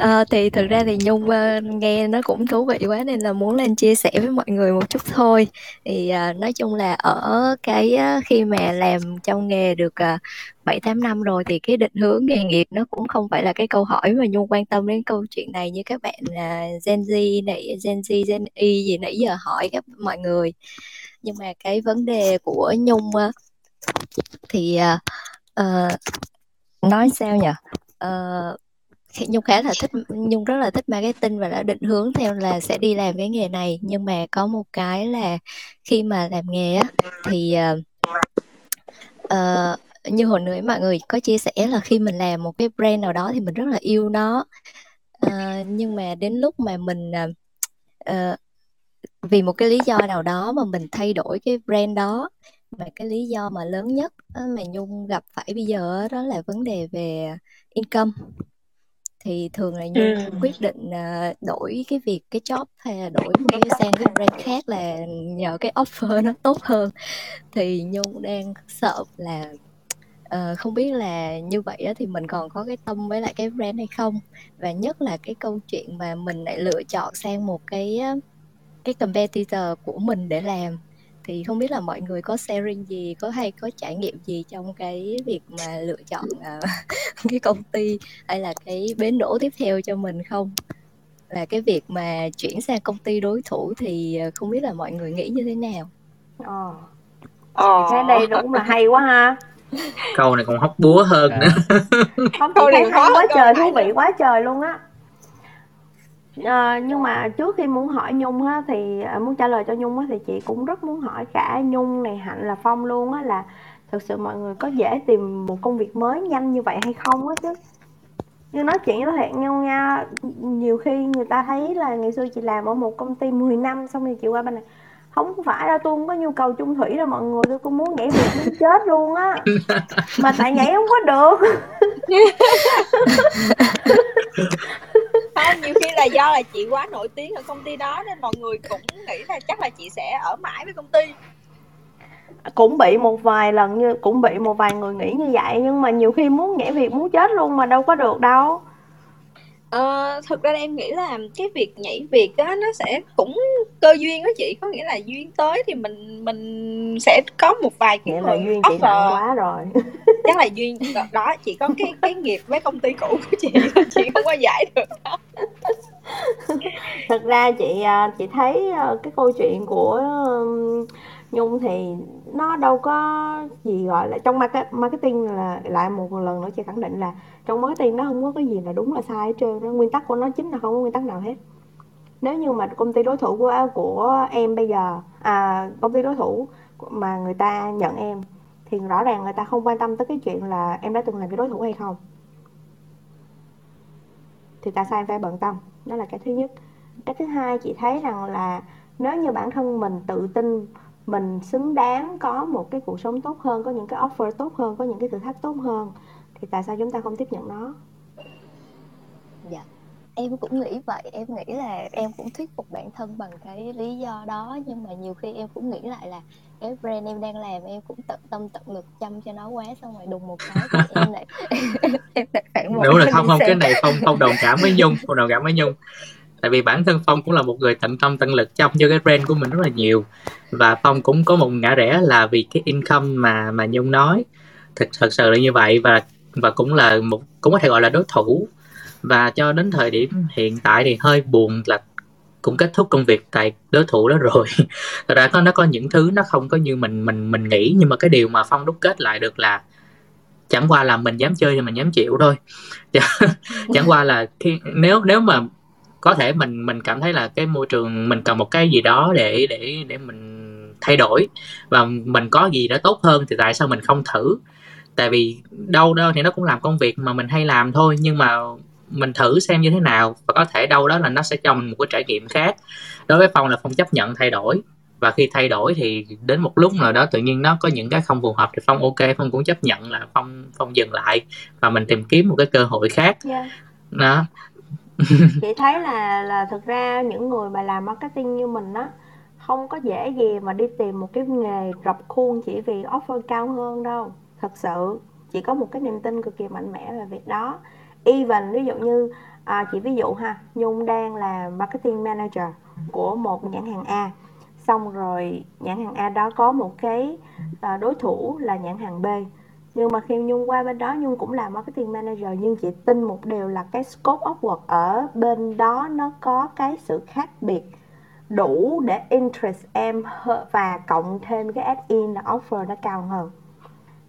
À, thì thực ra thì Nhung uh, nghe nó cũng thú vị quá nên là muốn lên chia sẻ với mọi người một chút thôi. Thì uh, nói chung là ở cái uh, khi mà làm trong nghề được uh, 7 8 năm rồi thì cái định hướng nghề nghiệp nó cũng không phải là cái câu hỏi mà Nhung quan tâm đến câu chuyện này như các bạn là Gen Z này, Gen Z, Gen Y gì nãy giờ hỏi các mọi người. Nhưng mà cái vấn đề của Nhung uh, thì uh, uh, nói sao nhỉ? Uh, Nhung khá là thích Nhung rất là thích marketing và đã định hướng theo là sẽ đi làm cái nghề này. Nhưng mà có một cái là khi mà làm nghề á thì uh, uh, như hồi nãy mọi người có chia sẻ là khi mình làm một cái brand nào đó thì mình rất là yêu nó. Uh, nhưng mà đến lúc mà mình uh, vì một cái lý do nào đó mà mình thay đổi cái brand đó mà cái lý do mà lớn nhất mà Nhung gặp phải bây giờ đó là vấn đề về income thì thường là Nhung Ừm. quyết định, ờ, đổi cái việc cái job hay là đổi cái sang cái brand khác là nhờ cái offer nó tốt hơn. Thì Nhung đang sợ là, ờ, không biết là như vậy á thì mình còn có cái tâm với lại cái brand hay không? Và nhất là cái câu chuyện mà mình lại lựa chọn sang một cái cái competitor của mình để làm, thì không biết là mọi người có sharing gì, có hay có trải nghiệm gì trong cái việc mà lựa chọn, ờ, cái công ty hay là cái bến đỗ tiếp theo cho mình không? Và cái việc mà chuyển sang công ty đối thủ thì, ờ, không biết là mọi người nghĩ như thế nào? Ờ. Ờ. Chị thấy đây cũng là hay quá ha. Câu này còn hóc búa hơn nữa. Không, này thấy khó hay quá trời, thú vị quá trời luôn á. Ờ, nhưng mà trước khi muốn hỏi Nhung á thì à, muốn trả lời cho Nhung á thì chị cũng rất muốn hỏi cả Nhung này Hạnh là Phong luôn á là thực sự mọi người có dễ tìm một công việc mới nhanh như vậy hay không á chứ? Như nói chuyện nói thiệt nhau nha, nhiều khi người ta thấy là ngày xưa chị làm ở một công ty 10 năm xong rồi chị qua bên này không phải đâu tôi không có nhu cầu chung thủy đâu mọi người tôi cũng muốn nhảy việc muốn chết luôn á mà tại nhảy không có được Không, nhiều khi là do là chị quá nổi tiếng ở công ty đó nên mọi người cũng nghĩ là chắc là chị sẽ ở mãi với công ty. cũng bị một vài lần như cũng bị một vài người nghĩ như vậy nhưng mà nhiều khi muốn nhảy việc muốn chết luôn mà đâu có được đâu. Ờ, thực ra em nghĩ là cái việc nhảy việc á nó sẽ cũng cơ duyên đó chị. Có nghĩa là duyên tới thì mình mình sẽ có một vài cái nghĩa là người duyên chị offer. quá rồi chắc là duyên đó chị có cái cái nghiệp với công ty cũ của chị chị không có giải được thật ra chị à, chị thấy à, cái câu chuyện của Nhung thì nó đâu có gì gọi là trong market- marketing là lại một lần nữa chị khẳng định là trong marketing nó không có cái gì là đúng là sai hết trơn nó nguyên tắc của nó chính là không có nguyên tắc nào hết. Nếu như mà công ty đối thủ của của em bây giờ à, công ty đối thủ mà người ta nhận em thì rõ ràng người ta không quan tâm tới cái chuyện là em đã từng làm cái đối thủ hay không. Thì tại sao em phải bận tâm? Đó là cái thứ nhất. Cái thứ hai, chị thấy rằng là nếu như bản thân mình tự tin, mình xứng đáng có một cái cuộc sống tốt hơn, có những cái offer tốt hơn, có những cái thử thách tốt hơn, thì tại sao chúng ta không tiếp nhận nó? Dạ. Em cũng nghĩ vậy, em nghĩ là em cũng thuyết phục bản thân bằng cái lý do đó nhưng mà nhiều khi em cũng nghĩ lại là cái brand em đang làm em cũng tận tâm tận lực chăm cho nó quá xong rồi đùng một cái em lại em lại phản bội đúng là không không cái này phong phong đồng cảm với nhung phong đồng cảm với nhung. Tại vì bản thân phong cũng là một người tận tâm tận lực trong cho cái brand của mình rất là nhiều. Và phong cũng có một ngã rẽ là vì cái income mà mà nhung nói. Thực thật sự là như vậy và và cũng là một cũng có thể gọi là đối thủ và cho đến thời điểm hiện tại thì hơi buồn là cũng kết thúc công việc tại đối thủ đó rồi. Thật ra có nó có những thứ nó không có như mình mình mình nghĩ nhưng mà cái điều mà phong đúc kết lại được là chẳng qua là mình dám chơi thì mình dám chịu thôi. Chẳng qua là khi nếu nếu mà có thể mình mình cảm thấy là cái môi trường mình cần một cái gì đó để để để mình thay đổi và mình có gì đó tốt hơn thì tại sao mình không thử? Tại vì đâu đó thì nó cũng làm công việc mà mình hay làm thôi nhưng mà mình thử xem như thế nào và có thể đâu đó là nó sẽ cho mình một cái trải nghiệm khác. Đối với phong là phong chấp nhận thay đổi và khi thay đổi thì đến một lúc nào đó tự nhiên nó có những cái không phù hợp thì phong ok phong cũng chấp nhận là phong phong dừng lại và mình tìm kiếm một cái cơ hội khác. Yeah. đó. Chị thấy là là thực ra những người mà làm marketing như mình á không có dễ gì mà đi tìm một cái nghề rập khuôn chỉ vì offer cao hơn đâu. Thật sự chỉ có một cái niềm tin cực kỳ mạnh mẽ về việc đó even ví dụ như à, chị ví dụ ha nhung đang là marketing manager của một nhãn hàng a. Xong rồi nhãn hàng a đó có một cái à, đối thủ là nhãn hàng b. Nhưng mà khi nhung qua bên đó nhung cũng là marketing manager nhưng chị tin một điều là cái scope of work ở bên đó nó có cái sự khác biệt đủ để interest em và cộng thêm cái add-in là offer nó cao hơn.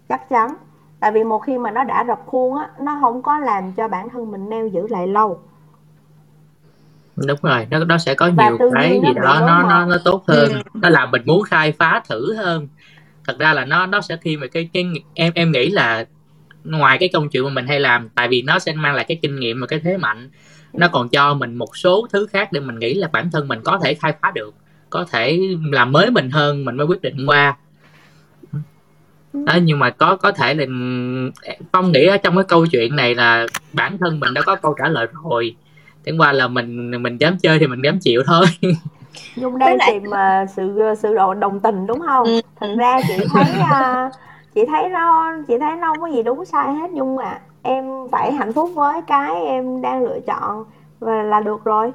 Chắc chắn tại vì một khi mà nó đã rập khuôn á nó không có làm cho bản thân mình neo giữ lại lâu. Đúng rồi nó nó sẽ có Và nhiều cái gì đó nó nó nó tốt hơn. Nó làm mình muốn khai phá thử hơn. Thật ra là nó nó sẽ khi mà cái cái em em nghĩ là ngoài cái công chuyện mà mình hay làm tại vì nó sẽ mang lại cái kinh nghiệm và cái thế mạnh nó còn cho mình một số thứ khác để mình nghĩ là bản thân mình có thể khai phá được có thể làm mới mình hơn mình mới quyết định qua đó nhưng mà có có thể là phong nghĩ ở trong cái câu chuyện này là bản thân mình đã có câu trả lời rồi. Chẳng qua là mình mình dám chơi thì mình dám chịu thôi. Nhung đang lại... tìm uh, sự sự độ đồng tình đúng không? Ừ. Thật ra chị thấy uh, chị thấy nó chị thấy nó không có gì đúng sai hết Nhung à em phải hạnh phúc với cái em đang lựa chọn và là được rồi.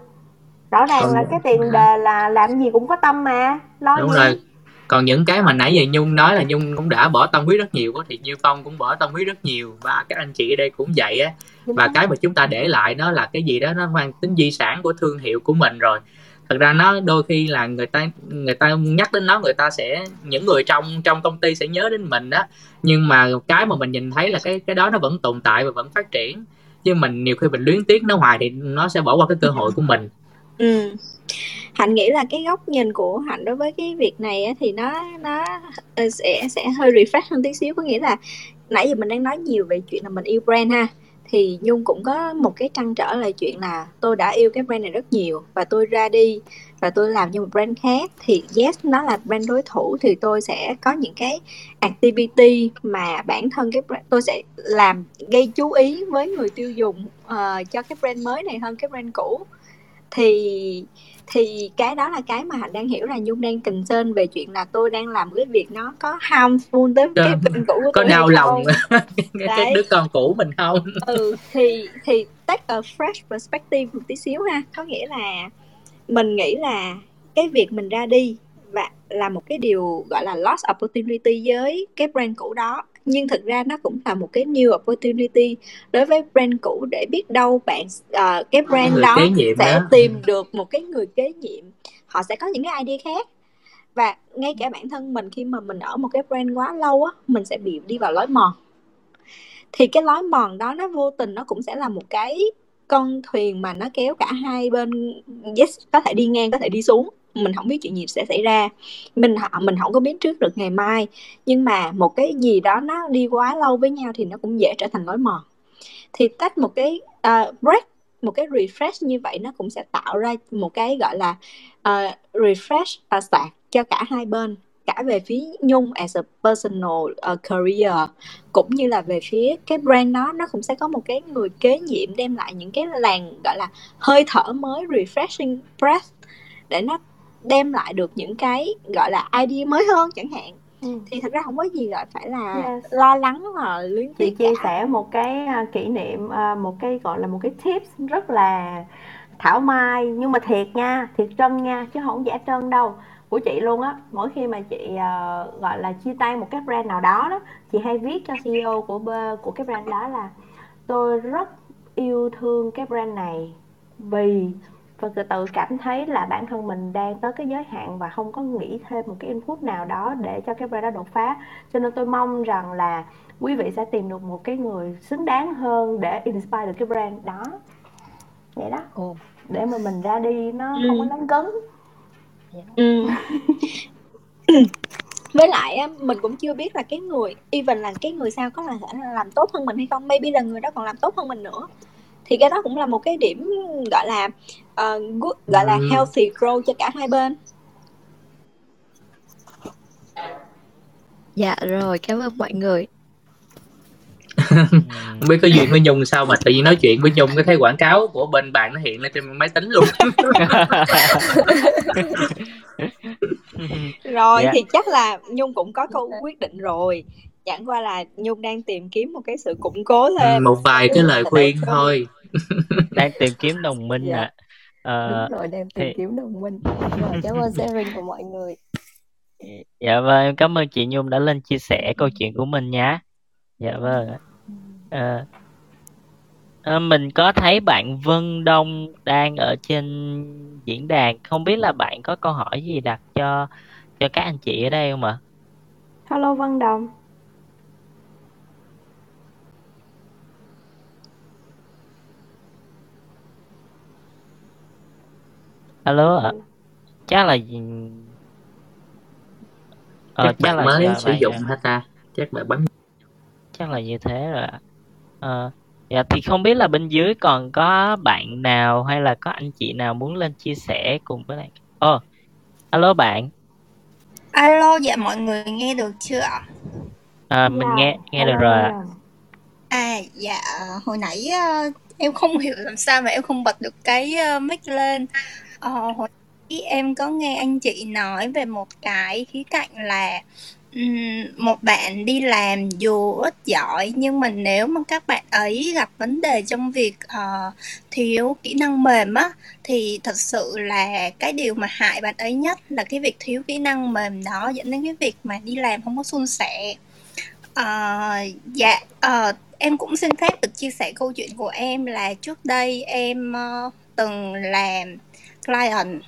Rõ ràng còn... là cái tiền đề là làm gì cũng có tâm mà. Lo đúng gì? rồi còn những cái mà nãy giờ nhung nói là nhung cũng đã bỏ tâm huyết rất nhiều thì như phong cũng bỏ tâm huyết rất nhiều và các anh chị ở đây cũng vậy á. Và cái mà chúng ta để lại nó là cái gì đó nó mang tính di sản của thương hiệu của mình rồi. Thật ra nó đôi khi là người ta người ta nhắc đến nó người ta sẽ những người trong trong công ty sẽ nhớ đến mình đó nhưng mà cái mà mình nhìn thấy là cái cái đó nó vẫn tồn tại và vẫn phát triển. Chứ mình nhiều khi mình luyến tiếc nó hoài thì nó sẽ bỏ qua cái cơ hội của mình. Ừ hạnh nghĩ là cái góc nhìn của hạnh đối với cái việc này á, thì nó nó ờ, sẽ sẽ hơi refresh hơn tí xíu. Có nghĩa là nãy giờ mình đang nói nhiều về chuyện là mình yêu brand ha thì nhung cũng có một cái trăn trở là chuyện là tôi đã yêu cái brand này rất nhiều và tôi ra đi và tôi làm cho một brand khác. Thì yes nó là brand đối thủ thì tôi sẽ có những cái activity mà bản thân cái brand, tôi sẽ làm gây chú ý với người tiêu dùng uh, cho cái brand mới này hơn cái brand cũ. Thì thì cái đó là cái mà hạnh đang hiểu là nhung đang concern về chuyện là tôi đang làm cái việc nó có harmful tới cái bên cũ của có tôi đau lòng cái đứa con cũ mình không? Ừ thì thì take a fresh perspective một tí xíu ha. Có nghĩa là mình nghĩ là cái việc mình ra đi và là một cái điều gọi là lost opportunity với cái brand cũ đó nhưng thực ra nó cũng là một cái new opportunity đối với brand cũ để biết đâu bạn uh, cái brand người đó sẽ đó. tìm được một cái người kế nhiệm. Họ sẽ có những cái idea khác. Và ngay cả bản thân mình khi mà mình ở một cái brand quá lâu á mình sẽ bị đi vào lối mòn. Thì cái lối mòn đó nó vô tình nó cũng sẽ là một cái con thuyền mà nó kéo cả hai bên yes có thể đi ngang có thể đi xuống mình không biết chuyện gì sẽ xảy ra. Mình họ mình không có biết trước được ngày mai nhưng mà một cái gì đó nó đi quá lâu với nhau thì nó cũng dễ trở thành lối mòn thì tách một cái uh, break một cái refresh như vậy nó cũng sẽ tạo ra một cái gọi là uh, refresh à, uh, sạc cho cả hai bên cả về phía Nhung as a personal uh, career cũng như là về phía cái brand đó. Nó cũng sẽ có một cái người kế nhiệm đem lại những cái làn gọi là hơi thở mới refreshing breath để nó đem lại được những cái gọi là idea mới hơn chẳng hạn ừ. thì thật ra không có gì gọi phải là yes. lo lắng và luyến tiếc chia sẻ một cái uh, kỷ niệm uh, một cái gọi là một cái tips rất là thảo mai nhưng mà thiệt nha thiệt trân nha chứ không giả trân đâu của chị luôn á mỗi khi mà chị uh, gọi là chia tay một cái brand nào đó đó chị hay viết cho CEO của của cái brand đó là tôi rất yêu thương cái brand này vì và từ từ cảm thấy là bản thân mình đang tới cái giới hạn và không có nghĩ thêm một cái input nào đó để cho cái brand đó đột phá. Cho nên tôi mong rằng là quý vị sẽ tìm được một cái người xứng đáng hơn để inspire được cái brand đó. Vậy đó. Ồ. để mà mình ra đi nó ừ. không có nóng cấn. Ừ. với lại mình cũng chưa biết là cái người even là cái người sao có là làm tốt hơn mình hay không. Maybe là người đó còn làm tốt hơn mình nữa. Thì cái đó cũng là một cái điểm gọi là uh, good gọi là ừ. healthy grow cho cả hai bên dạ rồi cảm ơn mọi người không biết có duyên với nhung sao mà tự nhiên nói chuyện với nhung cái thấy quảng cáo của bên bạn nó hiện lên trên máy tính luôn rồi yeah. Dạ. thì chắc là nhung cũng có câu quyết định rồi chẳng qua là nhung đang tìm kiếm một cái sự củng cố thêm một vài cái lời khuyên thôi đang tìm kiếm đồng minh dạ. ạ à. Đúng rồi đang tìm thì... kiếm đồng minh. Rồi cảm ơn sharing của mọi người. Dạ vâng cảm ơn chị nhung đã lên chia sẻ câu chuyện của mình nhé dạ vâng. À, à, mình có thấy bạn Vân Đông đang ở trên diễn đàn. Không biết là bạn có câu hỏi gì đặt cho cho các anh chị ở đây không ạ? Hello Vân Đông alo ạ. Chắc là ờ, chắc, chắc là mới sử dụng hả ta? Chắc bạn bấm chắc là như thế rồi ạ. Ờ, dạ thì không biết là bên dưới còn có bạn nào hay là có anh chị nào muốn lên chia sẻ cùng với lại ồ oh, alo bạn. Alo dạ mọi người nghe được chưa ạ? À, mình nghe nghe được rồi ạ. À dạ hồi nãy ờ, em không hiểu làm sao mà em không bật được cái ờ, mic lên. Ờ, hồi nãy em có nghe anh chị nói về một cái khía cạnh là một bạn đi làm dù ít giỏi nhưng mà nếu mà các bạn ấy gặp vấn đề trong việc ờ, thiếu kỹ năng mềm á thì thật sự là cái điều mà hại bạn ấy nhất là cái việc thiếu kỹ năng mềm đó dẫn đến cái việc mà đi làm không có suôn sẻ. Ờ, dạ ờ, em cũng xin phép được chia sẻ câu chuyện của em là trước đây em ờ, từng làm client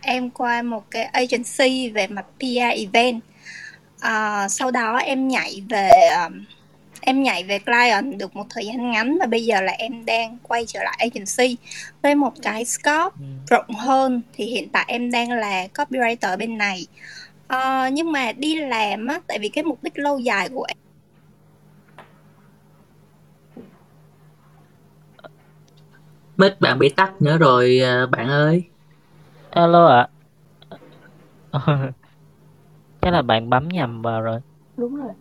em qua một cái agency về mặt PR event à, sau đó em nhảy về um, em nhảy về client được một thời gian ngắn và bây giờ là em đang quay trở lại agency với một cái scope ừ. rộng hơn thì hiện tại em đang là copywriter bên này à, nhưng mà đi làm á tại vì cái mục đích lâu dài của em Mic bạn bị tắt nữa rồi à, bạn ơi. Alo ạ. Chắc là bạn bấm nhầm vào rồi. Đúng rồi.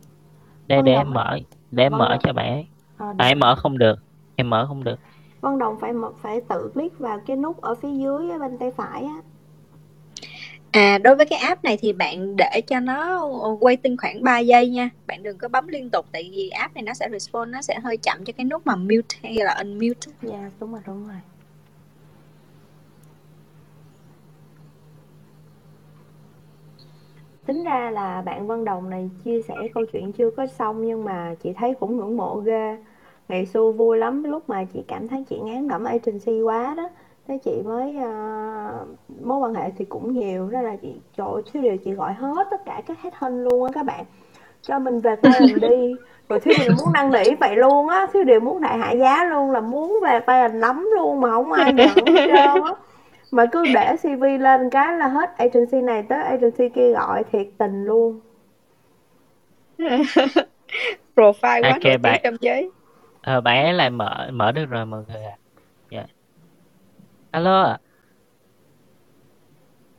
Để để em mở, để em mở cho bạn ấy. À, à em mở không được. Em mở không được. Vân Đồng phải phải tự click vào cái nút ở phía dưới bên tay phải á. À, đối với cái app này thì bạn để cho nó waiting khoảng 3 giây nha. Bạn đừng có bấm liên tục tại vì app này nó sẽ respond nó sẽ hơi chậm cho cái nút mà mute hay là unmute. Dạ, yeah, đúng rồi, đúng rồi. Tính ra là bạn văn Đồng này chia sẻ câu chuyện chưa có xong nhưng mà chị thấy cũng ngưỡng mộ ghê. Ngày xưa vui lắm lúc mà chị cảm thấy chị ngán ngẩm agency quá đó thế chị mới uh, mối quan hệ thì cũng nhiều đó là chị trời thiếu điều chị gọi hết tất cả các hết hơn luôn á các bạn. Cho mình về quê đi. Rồi thiếu điều muốn năn nỉ vậy luôn á thiếu điều muốn đại hạ giá luôn là muốn về quê lắm luôn mà không ai nhận hết trơn á mà cứ để cv lên cái là hết agency này tới agency kia gọi thiệt tình luôn profile quá okay, bạn trong giới ờ, bạn ấy lại mở mở được rồi mọi người ạ à. Alo ạ.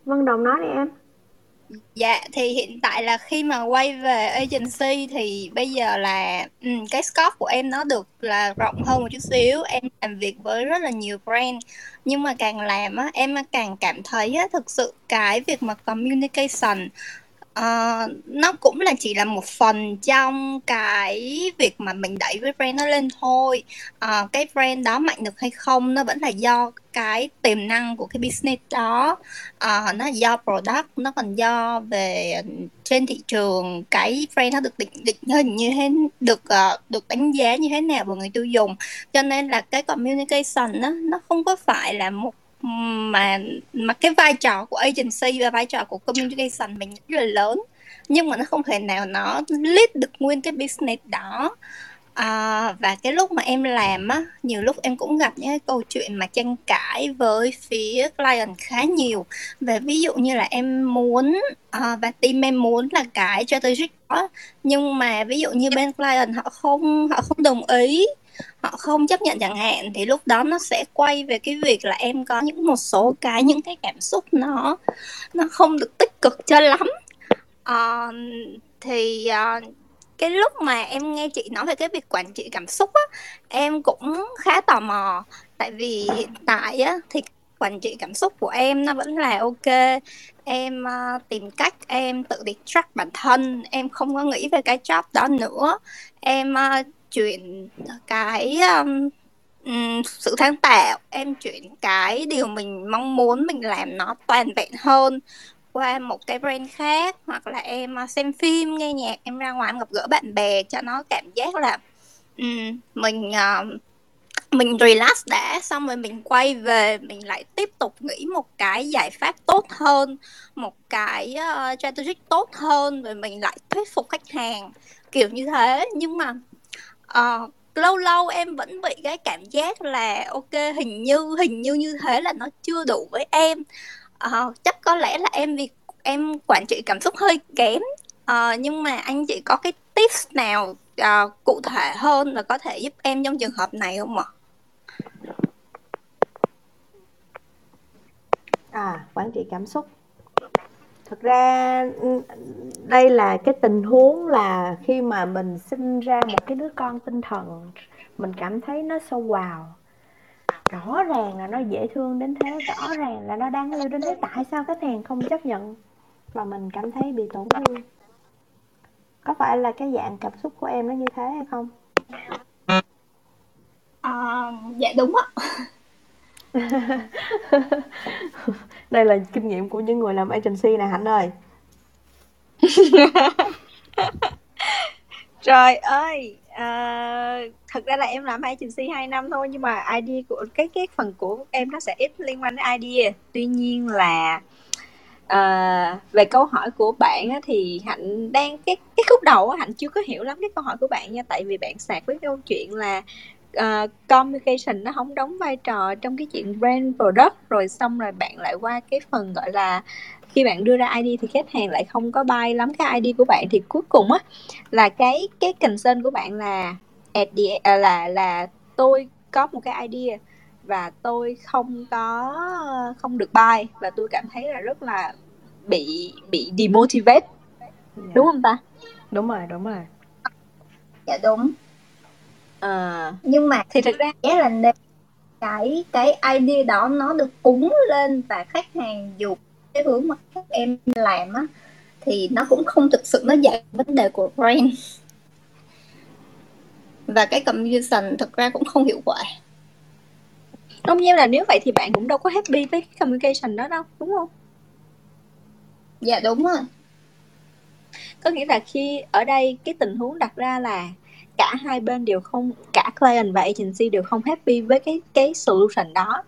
Vân Đồng nói đi em. Dạ thì hiện tại là khi mà quay về agency thì bây giờ là um, cái scope của em nó được là rộng hơn một chút xíu. Em làm việc với rất là nhiều brand nhưng mà càng làm á em càng cảm thấy á thực sự cái việc mà communication uh, nó cũng là chỉ là một phần trong cái việc mà mình đẩy cái brand nó lên thôi. Uh, cái brand đó mạnh được hay không nó vẫn là do cái tiềm năng của cái business đó. Uh, nó do product nó còn do về trên thị trường cái brand nó được định định hình như thế được uh, được đánh giá như thế nào bởi người tiêu dùng. Cho nên là cái communication nó nó không có phải là một mà mà cái vai trò của agency và vai trò của communication mình rất là lớn. Nhưng mà nó không thể nào nó lead được nguyên cái business đó. À, và cái lúc mà em làm á nhiều lúc em cũng gặp những cái câu chuyện mà tranh cãi với phía client khá nhiều. Về ví dụ như là em muốn à, và team em muốn là cái strategic đó nhưng mà ví dụ như bên client họ không họ không đồng ý họ không chấp nhận chẳng hạn thì lúc đó nó sẽ quay về cái việc là em có những một số cái những cái cảm xúc nó nó không được tích cực cho lắm. Uh, thì uh, cái lúc mà em nghe chị nói về cái việc quản trị cảm xúc á em cũng khá tò mò. Tại vì hiện tại á thì quản trị cảm xúc của em nó vẫn là ok. Em uh, tìm cách em tự distract bản thân em không có nghĩ về cái job đó nữa. Em uh, chuyển cái um, um, sự sáng tạo. Em chuyển cái điều mình mong muốn mình làm nó toàn vẹn hơn qua một cái brand khác hoặc là em à, xem phim nghe nhạc em ra ngoài em gặp gỡ bạn bè cho nó cảm giác là um, mình uh, mình relax đã xong rồi mình quay về mình lại tiếp tục nghĩ một cái giải pháp tốt hơn một cái uh, strategic tốt hơn rồi mình lại thuyết phục khách hàng. Kiểu như thế nhưng mà uh, lâu lâu em vẫn bị cái cảm giác là ok hình như hình như như thế là nó chưa đủ với em uh, chắc có lẽ là em vì em quản trị cảm xúc hơi kém uh, nhưng mà anh chị có cái tips nào uh, cụ thể hơn và có thể giúp em trong trường hợp này không ạ? À, quản trị cảm xúc. Thực ra, ừ, đây là cái tình huống là khi mà mình sinh ra một cái đứa con tinh thần, mình cảm thấy nó so wow. Rõ ràng là nó dễ thương đến thế, rõ ràng là nó đáng yêu đến thế, tại sao khách hàng không chấp nhận? Và mình cảm thấy bị tổn thương. Có phải là cái dạng cảm xúc của em nó như thế hay không? À, dạ đúng á. Đây là kinh nghiệm của những người làm agency nè Hạnh ơi. Trời ơi, à, thật ra là em làm agency 2 năm thôi nhưng mà ID của cái cái phần của em nó sẽ ít liên quan đến idea. Tuy nhiên là à, về câu hỏi của bạn á, thì hạnh đang cái cái khúc đầu á, hạnh chưa có hiểu lắm cái câu hỏi của bạn nha tại vì bạn sạc với câu chuyện là uh, communication nó không đóng vai trò trong cái chuyện brand product rồi xong rồi bạn lại qua cái phần gọi là khi bạn đưa ra ID thì khách hàng lại không có buy lắm cái ID của bạn. Thì cuối cùng á là cái cái concern của bạn là at the, uh, là là tôi có một cái idea và tôi không có không được buy và tôi cảm thấy là rất là bị bị demotivate. Yeah. đúng không ta? Đúng rồi đúng rồi. Dạ đúng à, nhưng mà thì thực ra là nếu cái cái idea đó nó được cúng lên và khách hàng dùng cái hướng mà các em làm á thì nó cũng không thực sự nó giải vấn đề của brand. Và cái communication thực ra cũng không hiệu quả. Không như là nếu vậy thì bạn cũng đâu có happy với cái communication đó đâu đúng không? Dạ đúng rồi. Có nghĩa là khi ở đây cái tình huống đặt ra là cả hai bên đều không, cả client và agency đều không happy với cái cái solution đó.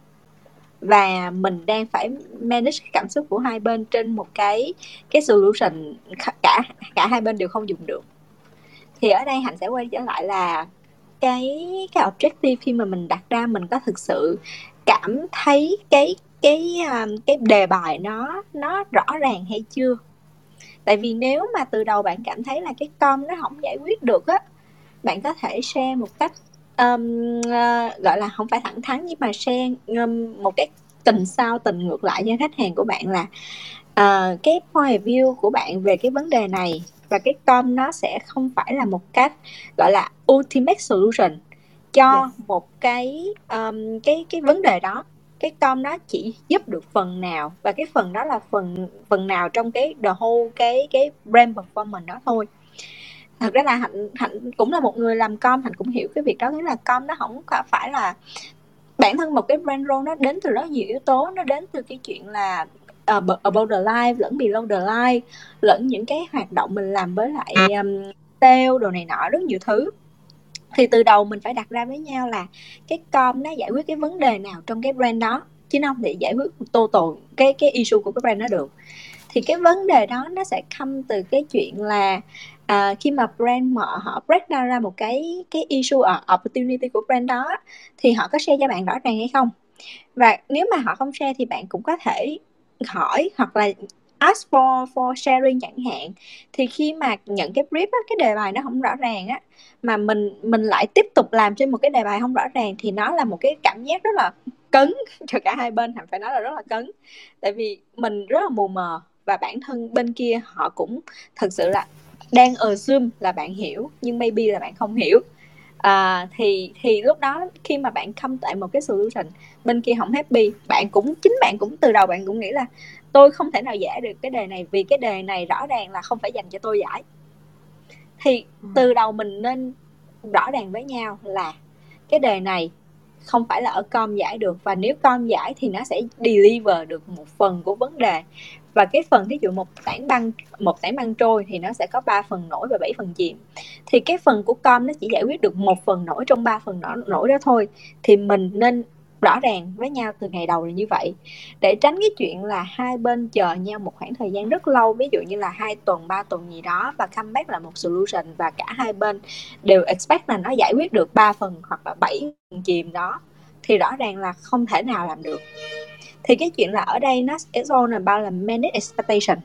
Và mình đang phải manage cái cảm xúc của hai bên trên một cái cái solution cả cả hai bên đều không dùng được. Thì ở đây hạnh sẽ quay trở lại là cái cái objective khi mà mình đặt ra mình có thực sự cảm thấy cái cái um, cái đề bài nó nó rõ ràng hay chưa? Tại vì nếu mà từ đầu bạn cảm thấy là cái com nó không giải quyết được á bạn có thể share một cách um, uh, gọi là không phải thẳng thắn nhưng mà share um, một cái tình sao tình ngược lại cho khách hàng của bạn là uh, cái point of view của bạn về cái vấn đề này và cái com nó sẽ không phải là một cách gọi là ultimate solution cho yes. một cái um, cái cái vấn đề đó cái com nó chỉ giúp được phần nào và cái phần đó là phần phần nào trong cái the whole cái cái brand performance đó thôi thật ra là hạnh hạnh cũng là một người làm com hạnh cũng hiểu cái việc đó nghĩa là com nó không phải là bản thân một cái brand role nó đến từ rất nhiều yếu tố nó đến từ cái chuyện là ờ, uh, above the line lẫn below the line lẫn những cái hoạt động mình làm với lại um, sale đồ này nọ rất nhiều thứ. Thì từ đầu mình phải đặt ra với nhau là cái com nó giải quyết cái vấn đề nào trong cái brand đó chứ không để giải quyết total cái cái issue của cái brand nó được. Thì cái vấn đề đó nó sẽ come từ cái chuyện là à, khi mà brand mở họ break down ra một cái cái issue ở opportunity của brand đó thì họ có share cho bạn rõ ràng hay không? Và nếu mà họ không share thì bạn cũng có thể hỏi hoặc là ask for for sharing chẳng hạn. Thì khi mà nhận cái brief á, cái đề bài nó không rõ ràng á mà mình mình lại tiếp tục làm trên một cái đề bài không rõ ràng thì nó là một cái cảm giác rất là cấn. Cho cả hai bên phải nói là rất là cấn. Tại vì mình rất là mù mờ và bản thân bên kia họ cũng thật sự là đang assume là bạn hiểu nhưng maybe là bạn không hiểu. À, thì thì lúc đó khi mà bạn come tại một cái solution bên kia không happy bạn cũng chính bạn cũng từ đầu bạn cũng nghĩ là tôi không thể nào giải được cái đề này vì cái đề này rõ ràng là không phải dành cho tôi giải. Thì ừ. từ đầu mình nên rõ ràng với nhau là cái đề này không phải là ở com giải được và nếu com giải thì nó sẽ deliver được một phần của vấn đề và cái phần ví dụ một tảng băng một tảng băng trôi thì nó sẽ có 3 phần nổi và 7 phần chìm. Thì cái phần của com nó chỉ giải quyết được một phần nổi trong ba phần nổi, nổi đó thôi. Thì mình nên rõ ràng với nhau từ ngày đầu là như vậy. Để tránh cái chuyện là hai bên chờ nhau một khoảng thời gian rất lâu ví dụ như là hai tuần ba tuần gì đó và comeback là một solution và cả hai bên đều expect là nó giải quyết được ba phần hoặc là bảy phần chìm đó thì rõ ràng là không thể nào làm được thì cái chuyện là ở đây nó is all about là manage expectation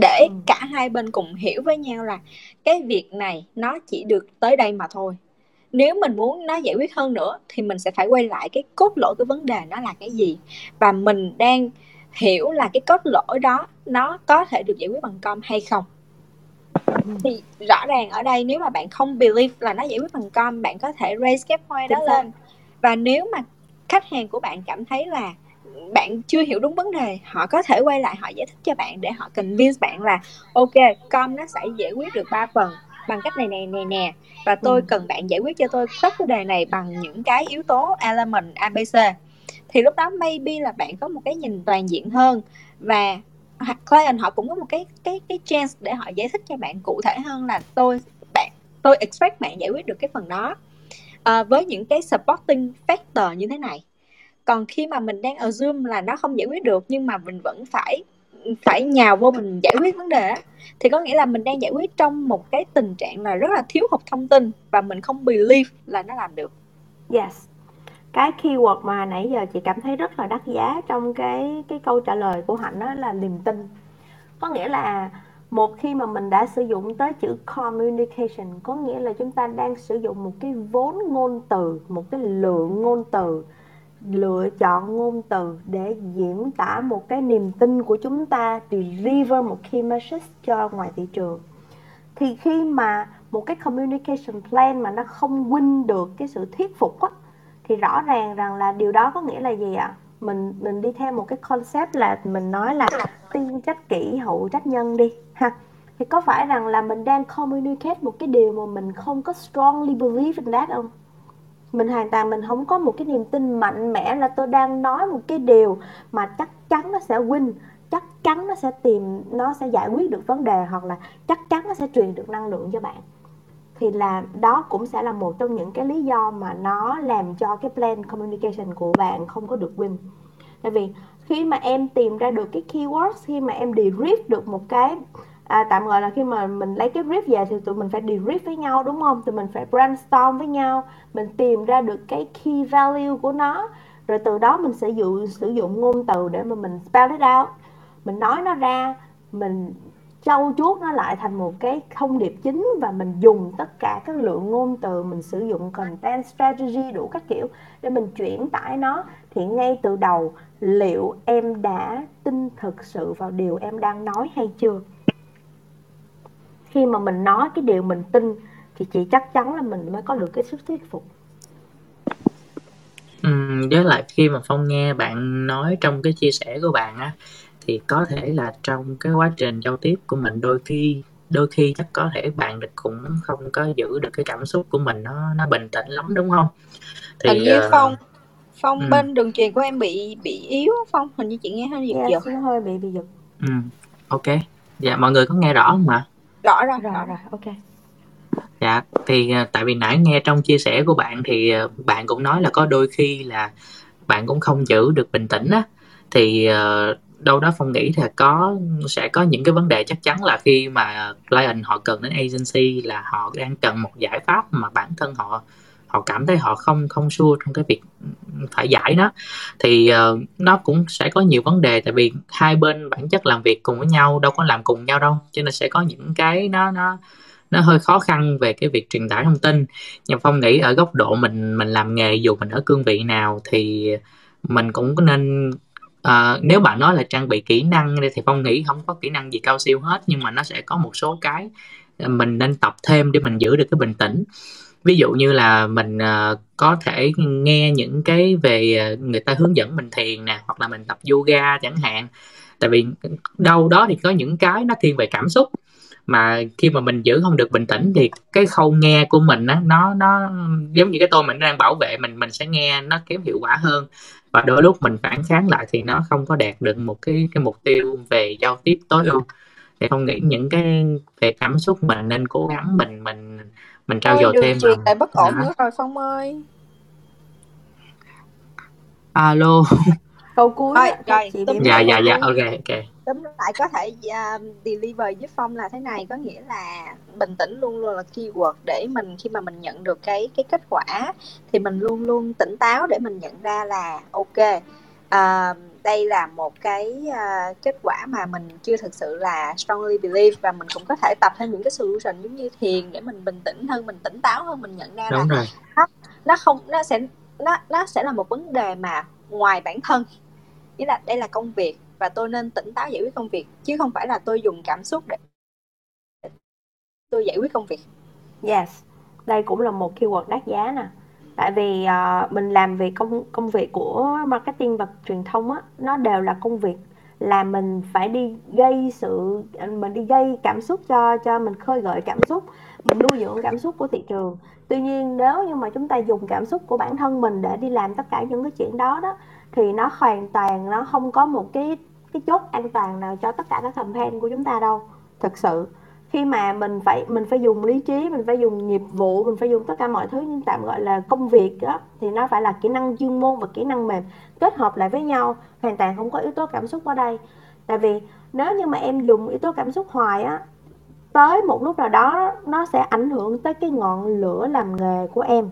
để ừ. cả hai bên cùng hiểu với nhau là cái việc này nó chỉ được tới đây mà thôi. Nếu mình muốn nó giải quyết hơn nữa thì mình sẽ phải quay lại cái cốt lõi cái vấn đề nó là cái gì? Và mình đang hiểu là cái cốt lỗi đó nó có thể được giải quyết bằng com hay không? Thì rõ ràng ở đây nếu mà bạn không believe là nó giải quyết bằng com bạn có thể raise cái point đó lên. Và nếu mà khách hàng của bạn cảm thấy là bạn chưa hiểu đúng vấn đề họ có thể quay lại họ giải thích cho bạn để họ convince bạn là ok com nó sẽ giải quyết được ba phần bằng cách này này này nè và tôi ừ. cần bạn giải quyết cho tôi các vấn đề này bằng những cái yếu tố element abc thì lúc đó maybe là bạn có một cái nhìn toàn diện hơn và client họ cũng có một cái cái cái chance để họ giải thích cho bạn cụ thể hơn là tôi bạn tôi expect bạn giải quyết được cái phần đó à, với những cái supporting factor như thế này. Còn khi mà mình đang ở zoom là nó không giải quyết được nhưng mà mình vẫn phải phải nhào vô mình giải quyết vấn đề thì có nghĩa là mình đang giải quyết trong một cái tình trạng là rất là thiếu hụt thông tin và mình không believe là nó làm được. Yes. Cái keyword mà nãy giờ chị cảm thấy rất là đắt giá trong cái cái câu trả lời của hạnh đó là niềm tin. Có nghĩa là một khi mà mình đã sử dụng tới chữ communication có nghĩa là chúng ta đang sử dụng một cái vốn ngôn từ một cái lượng ngôn từ lựa chọn ngôn từ để diễn tả một cái niềm tin của chúng ta deliver một key message cho ngoài thị trường. Thì khi mà một cái communication plan mà nó không win được cái sự thuyết phục á, thì rõ ràng rằng là điều đó có nghĩa là gì ạ? Mình mình đi theo một cái concept là mình nói là tiên trách kỹ, hậu trách nhân đi, ha. Thì có phải rằng là mình đang communicate một cái điều mà mình không có strongly believe in that không? Mình hoàn toàn mình không có một cái niềm tin mạnh mẽ là tôi đang nói một cái điều mà chắc chắn nó sẽ win, chắc chắn nó sẽ tìm, nó sẽ giải quyết được vấn đề hoặc là chắc chắn nó sẽ truyền được năng lượng cho bạn thì là đó cũng sẽ là một trong những cái lý do mà nó làm cho cái plan communication của bạn không có được win. Tại vì khi mà em tìm ra được cái keywords khi mà em debrief được một cái à, tạm gọi là khi mà mình lấy cái brief về thì tụi mình phải debrief với nhau đúng không? Tụi mình phải brainstorm với nhau mình tìm ra được cái key value của nó rồi từ đó mình sẽ dụ, sử dụng ngôn từ để mà mình spell it out. Mình nói nó ra mình trau chuốt nó lại thành một cái thông điệp chính và mình dùng tất cả các lượng ngôn từ mình sử dụng content strategy đủ các kiểu để mình chuyển tải nó. Thì ngay từ đầu liệu em đã tin thực sự vào điều em đang nói hay chưa? Khi mà mình nói cái điều mình tin thì chị chắc chắn là mình mới có được cái sức thuyết phục. Ừ, với lại khi mà phong nghe bạn nói trong cái chia sẻ của bạn á thì có thể là trong cái quá trình giao tiếp của mình đôi khi đôi khi chắc có thể bạn cũng không có giữ được cái cảm xúc của mình nó nó bình tĩnh lắm đúng không? Thì hình như uh, phong phong ừ. bên đường truyền của em bị bị yếu phong hình như chị nghe hơi giật giật. Yeah, hơi bị bị giật. Ừ ok. Dạ mọi người có nghe rõ không ạ? Rõ rồi. Rõ rồi ok. Dạ thì uh, tại vì nãy nghe trong chia sẻ của bạn thì uh, bạn cũng nói là có đôi khi là bạn cũng không giữ được bình tĩnh á. Thì uh, đâu đó phong nghĩ là có sẽ có những cái vấn đề chắc chắn là khi mà client họ cần đến agency là họ đang cần một giải pháp mà bản thân họ họ cảm thấy họ không không sure trong cái việc phải giải nó thì uh, nó cũng sẽ có nhiều vấn đề tại vì hai bên bản chất làm việc cùng với nhau đâu có làm cùng nhau đâu cho nên sẽ có những cái nó nó nó hơi khó khăn về cái việc truyền tải thông tin. Nhưng phong nghĩ ở góc độ mình mình làm nghề dù mình ở cương vị nào thì mình cũng có nên à, nếu bạn nói là trang bị kỹ năng thì phong nghĩ không có kỹ năng gì cao siêu hết nhưng mà nó sẽ có một số cái ờ, mình nên tập thêm để mình giữ được cái bình tĩnh. Ví dụ như là mình uh, có thể nghe những cái về uh, người ta hướng dẫn mình thiền nè hoặc là mình tập yoga chẳng hạn. Tại vì đâu đó thì có những cái nó thiên về cảm xúc mà khi mà mình giữ không được bình tĩnh thì cái khâu nghe của mình á nó nó giống như cái tôi mình đang bảo vệ mình mình sẽ nghe nó kém hiệu quả hơn. Và đôi lúc mình phản kháng lại thì nó không có đạt được một cái cái mục tiêu về giao tiếp tối ưu. Thì không nghĩ những cái về cảm xúc mình nên cố gắng mình mình mình trao dồi thêm chuyện tại bất ổn nữa rồi phong ơi. Alo. Câu cuối rồi, rồi chị dạ dạ dạ ok ok tóm lại có thể uh, deliver giúp phong là thế này có nghĩa là bình tĩnh luôn luôn là keyword để mình khi mà mình nhận được cái cái kết quả thì mình luôn luôn tỉnh táo để mình nhận ra là ok uh, đây là một cái uh, kết quả mà mình chưa thực sự là strongly believe và mình cũng có thể tập thêm những cái solution giống như thiền để mình bình tĩnh hơn mình tỉnh táo hơn mình nhận ra Đúng là rồi. nó nó không nó sẽ nó nó sẽ là một vấn đề mà ngoài bản thân nghĩa là đây là công việc và tôi nên tỉnh táo giải quyết công việc chứ không phải là tôi dùng cảm xúc để tôi giải quyết công việc. Yes đây cũng là một keyword đắt giá nè. Tại vì uh, mình làm việc công công việc của marketing và truyền thông á nó đều là công việc là mình phải đi gây sự mình đi gây cảm xúc cho cho mình khơi gợi cảm xúc mình nuôi dưỡng cảm xúc của thị trường. Tuy nhiên nếu như mà chúng ta dùng cảm xúc của bản thân mình để đi làm tất cả những cái chuyện đó đó thì nó hoàn toàn, nó không có một cái cái chốt an toàn nào cho tất cả các campaign của chúng ta đâu. Thực sự, khi mà mình phải mình phải dùng lý trí, mình phải dùng nghiệp vụ, mình phải dùng tất cả mọi thứ nhưng tạm gọi là công việc đó, thì nó phải là kỹ năng chuyên môn và kỹ năng mềm kết hợp lại với nhau. Hoàn toàn không có yếu tố cảm xúc ở đây. Tại vì nếu như mà em dùng yếu tố cảm xúc hoài á, tới một lúc nào đó nó sẽ ảnh hưởng tới cái ngọn lửa làm nghề của em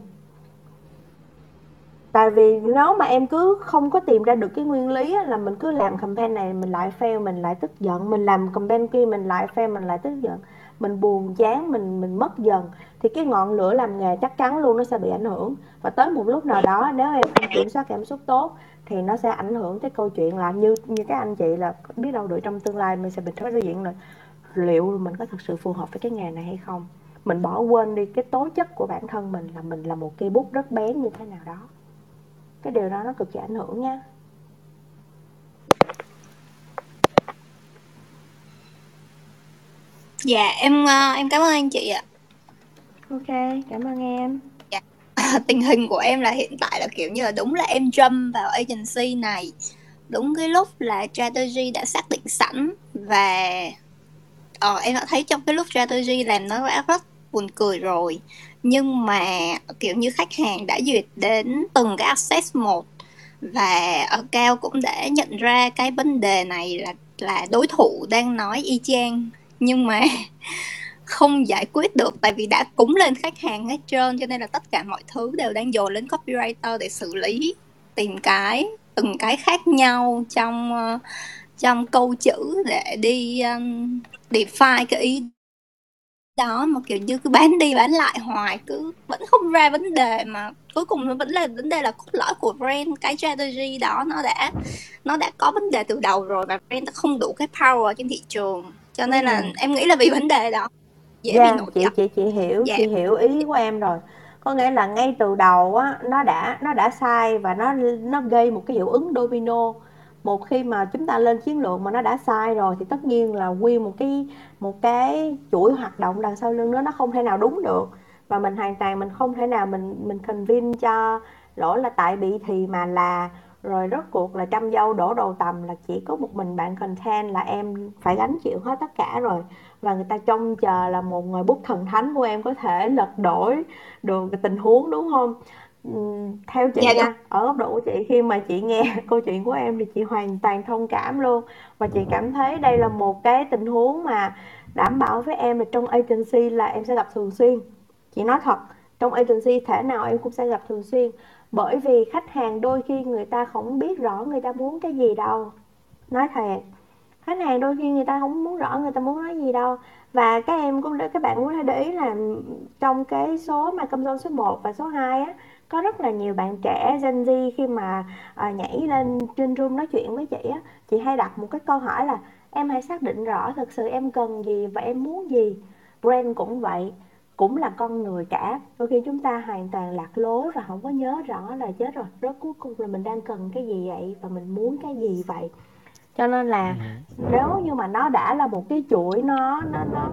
tại vì nếu mà em cứ không có tìm ra được cái nguyên lý là mình cứ làm campaign này mình lại fail, mình lại tức giận. Mình làm campaign kia mình lại fail, mình lại tức giận. Mình buồn, chán, mình mình mất dần. Thì cái ngọn lửa làm nghề chắc chắn luôn nó sẽ bị ảnh hưởng. Và tới một lúc nào đó, nếu em không kiểm soát cảm xúc tốt, thì nó sẽ ảnh hưởng tới câu chuyện là như như các anh chị là biết đâu được trong tương lai mình sẽ bị đối diện là liệu mình có thực sự phù hợp với cái nghề này hay không? Mình bỏ quên đi cái tố chất của bản thân mình là mình là một cây bút rất bén như thế nào đó cái điều đó nó cực kỳ ảnh hưởng nha. Dạ em ờ, em cảm ơn anh chị ạ. Ok cảm ơn em. Dạ. tình hình của em là hiện tại là kiểu như là đúng là em jump vào agency này. Đúng cái lúc là strategy đã xác định sẵn và ờ, em đã thấy trong cái lúc strategy làm nó đã rất buồn cười rồi. Nhưng mà kiểu như khách hàng đã duyệt đến từng cái access một và ở cao cũng đã nhận ra cái vấn đề này là là đối thủ đang nói y chang. Nhưng mà không giải quyết được tại vì đã cúng lên khách hàng hết trơn cho nên là tất cả mọi thứ đều đang dồn lên copywriter để xử lý tìm cái từng cái khác nhau trong ờ, trong câu chữ để đi um, define cái ý đó mà kiểu như cứ bán đi bán lại hoài cứ vẫn không ra vấn đề mà cuối cùng nó vẫn là vấn đề là cốt lõi của brand cái strategy đó nó đã nó đã có vấn đề từ đầu rồi và brand nó không đủ cái power trên thị trường cho nên là ừ. em nghĩ là vì vấn đề đó dễ yeah, bị nổi chị chị chị hiểu yeah. chị hiểu ý của em rồi có nghĩa là ngay từ đầu á nó đã nó đã sai và nó nó gây một cái hiệu ứng domino một khi mà chúng ta lên chiến lược mà nó đã sai rồi thì tất nhiên là nguyên một cái một cái chuỗi hoạt động đằng sau lưng nó nó không thể nào đúng được. Và mình hoàn toàn mình không thể nào mình mình convince cho lỗi là tại bị thì mà là, rồi rốt cuộc là trăm dâu đổ đầu tầm là chỉ có một mình bạn content là em phải gánh chịu hết tất cả rồi. Và người ta trông chờ là một người bút thần thánh của em có thể lật đổi được tình huống, đúng không? Theo chị dạ, nha dạ. ở góc độ của chị khi mà chị nghe câu chuyện của em thì chị hoàn toàn thông cảm luôn. Và chị cảm thấy đây là một cái tình huống mà đảm bảo với em là trong agency là em sẽ gặp thường xuyên. Chị nói thật trong agency thể nào em cũng sẽ gặp thường xuyên. Bởi vì khách hàng đôi khi người ta không biết rõ người ta muốn cái gì đâu. Nói thiệt khách hàng đôi khi người ta không muốn rõ người ta muốn nói gì đâu. Và các em cũng các bạn cũng để ý là trong cái số mà công dân số 1 và số 2 á có rất là nhiều bạn trẻ Gen Z khi mà à, nhảy lên trên room nói chuyện với chị á. Chị hay đặt một cái câu hỏi là em hãy xác định rõ thực sự em cần gì và em muốn gì. Brand cũng vậy cũng là con người cả. Đôi khi chúng ta hoàn toàn lạc lối và không có nhớ rõ là chết rồi. Rốt cuối cùng là mình đang cần cái gì vậy và mình muốn cái gì vậy? Cho nên là ừ. nếu như mà nó đã là một cái chuỗi nó nó nó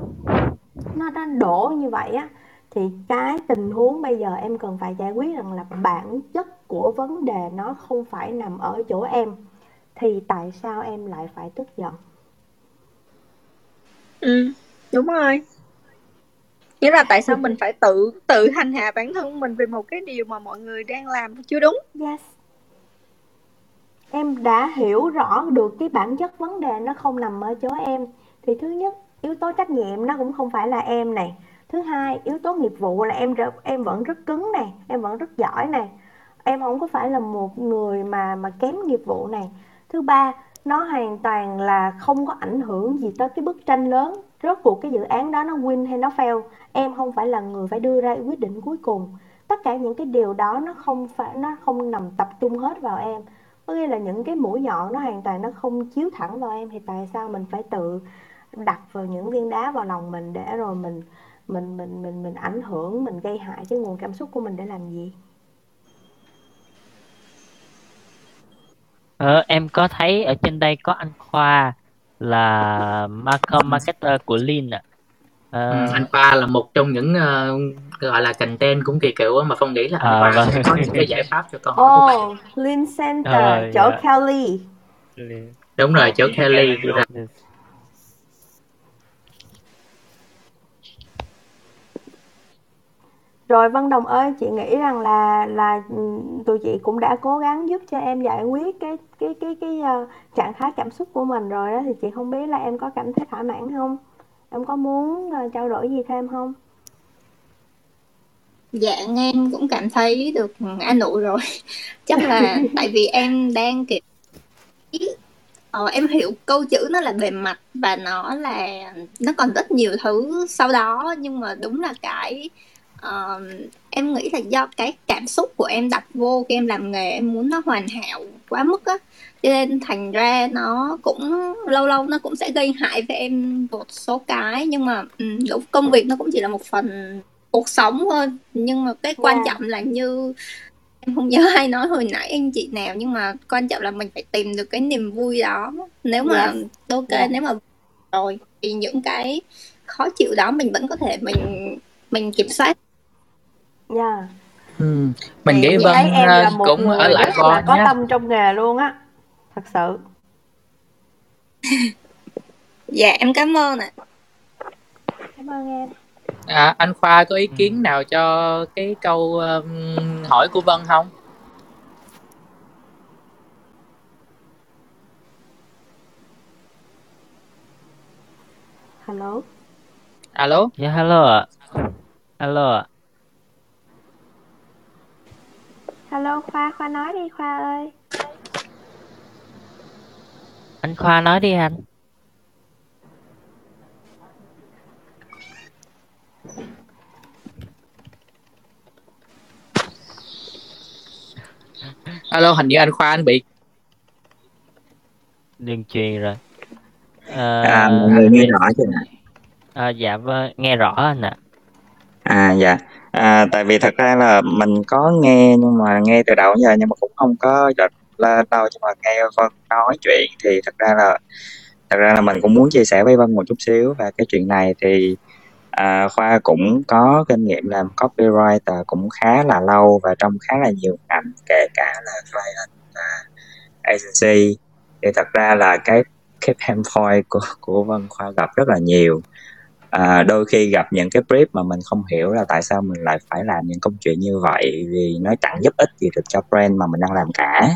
nó nó đổ như vậy á thì cái tình huống bây giờ em cần phải giải quyết rằng là bản chất của vấn đề nó không phải nằm ở chỗ em. Thì tại sao em lại phải tức giận? Ừ đúng rồi. Nghĩa là tại sao mình phải tự tự hành hạ bản thân mình về một cái điều mà mọi người đang làm chưa đúng. Yes. Em đã hiểu rõ được cái bản chất vấn đề nó không nằm ở chỗ em. Thì thứ nhất yếu tố trách nhiệm nó cũng không phải là em này thứ hai, yếu tố nghiệp vụ là em em vẫn rất cứng này em vẫn rất giỏi này em không có phải là một người mà mà kém nghiệp vụ này thứ ba, nó hoàn toàn là không có ảnh hưởng gì tới cái bức tranh lớn. Rốt cuộc cái dự án đó nó win hay nó fail, em không phải là người phải đưa ra quyết định cuối cùng. Tất cả những cái điều đó nó không phải, nó không nằm tập trung hết vào em. Có nghĩa là những cái mũi nhọn nó hoàn toàn nó không chiếu thẳng vào em thì tại sao mình phải tự đặt vào những viên đá vào lòng mình để rồi mình mình mình mình mình ảnh hưởng mình gây hại cái nguồn cảm xúc của mình để làm gì Ờ, em có thấy ở trên đây có anh Khoa là marketer marketer của Lin ạ. À. Ừ, anh Khoa là một trong những uh, gọi là content cũng kỳ cựu mà không nghĩ là anh à, Khoa vâng. sẽ có những cái giải pháp cho con hỏi oh, Lin Center uh, chỗ yeah. Kelly đúng rồi chỗ Kelly rồi. Vân Đồng ơi, chị nghĩ rằng là là ừ, tụi chị cũng đã cố gắng giúp cho em giải quyết cái cái cái cái uh, trạng thái cảm xúc của mình rồi đó thì chị không biết là em có cảm thấy thỏa mãn không? Em có muốn uh, trao đổi gì thêm không? Dạ em cũng cảm thấy được an ủi rồi. Chắc là tại vì em đang kiểu Ờ, em hiểu câu chữ nó là bề mặt và nó là nó còn rất nhiều thứ sau đó nhưng mà đúng là cái uh, em nghĩ là do cái cảm xúc của em đặt vô khi em làm nghề em muốn nó hoàn hảo quá mức á cho nên thành ra nó cũng lâu lâu nó cũng sẽ gây hại với em một số cái nhưng mà um, công việc nó cũng chỉ là một phần cuộc sống thôi nhưng mà cái quan yeah. trọng là như em không nhớ ai nói hồi nãy anh chị nào nhưng mà quan trọng là mình phải tìm được cái niềm vui đó nếu mà yes. ok yeah. nếu mà rồi thì những cái khó chịu đó mình vẫn có thể mình mình kiểm soát Yeah. Ừ. Mình nghĩ Vân em là một cũng người ở lại rất con là có nhé. tâm trong nghề luôn á. Thật sự. dạ em cảm ơn ạ Cảm ơn em. À, anh Khoa có ý kiến nào cho cái câu um, hỏi của Vân không? Hello. Alo. Dạ hello ạ. Hello ạ. Hello Khoa, Khoa nói đi Khoa ơi. Anh Khoa nói đi anh. Alo, hình như anh Khoa anh bị Đường truyền rồi. À, À, mọi người nghe rõ chưa ạ? à, dạ vâng, nghe rõ anh ạ. À, dạ. À, tại vì thật ra là mình có nghe nhưng mà nghe từ đầu đến giờ nhưng mà cũng không có gạch lên đâu nhưng mà nghe Vân nói chuyện thì thật ra là thật ra là mình cũng muốn chia sẻ với Vân một chút xíu và cái chuyện này thì à, Khoa cũng có kinh nghiệm làm copywriter cũng khá là lâu và trong khá là nhiều ngành kể cả là client và agency. Thì thật ra là cái cái pain point của của Vân Khoa gặp rất là nhiều à, đôi khi gặp những cái brief mà mình không hiểu là tại sao mình lại phải làm những công chuyện như vậy vì nó chẳng giúp ích gì được cho brand mà mình đang làm cả.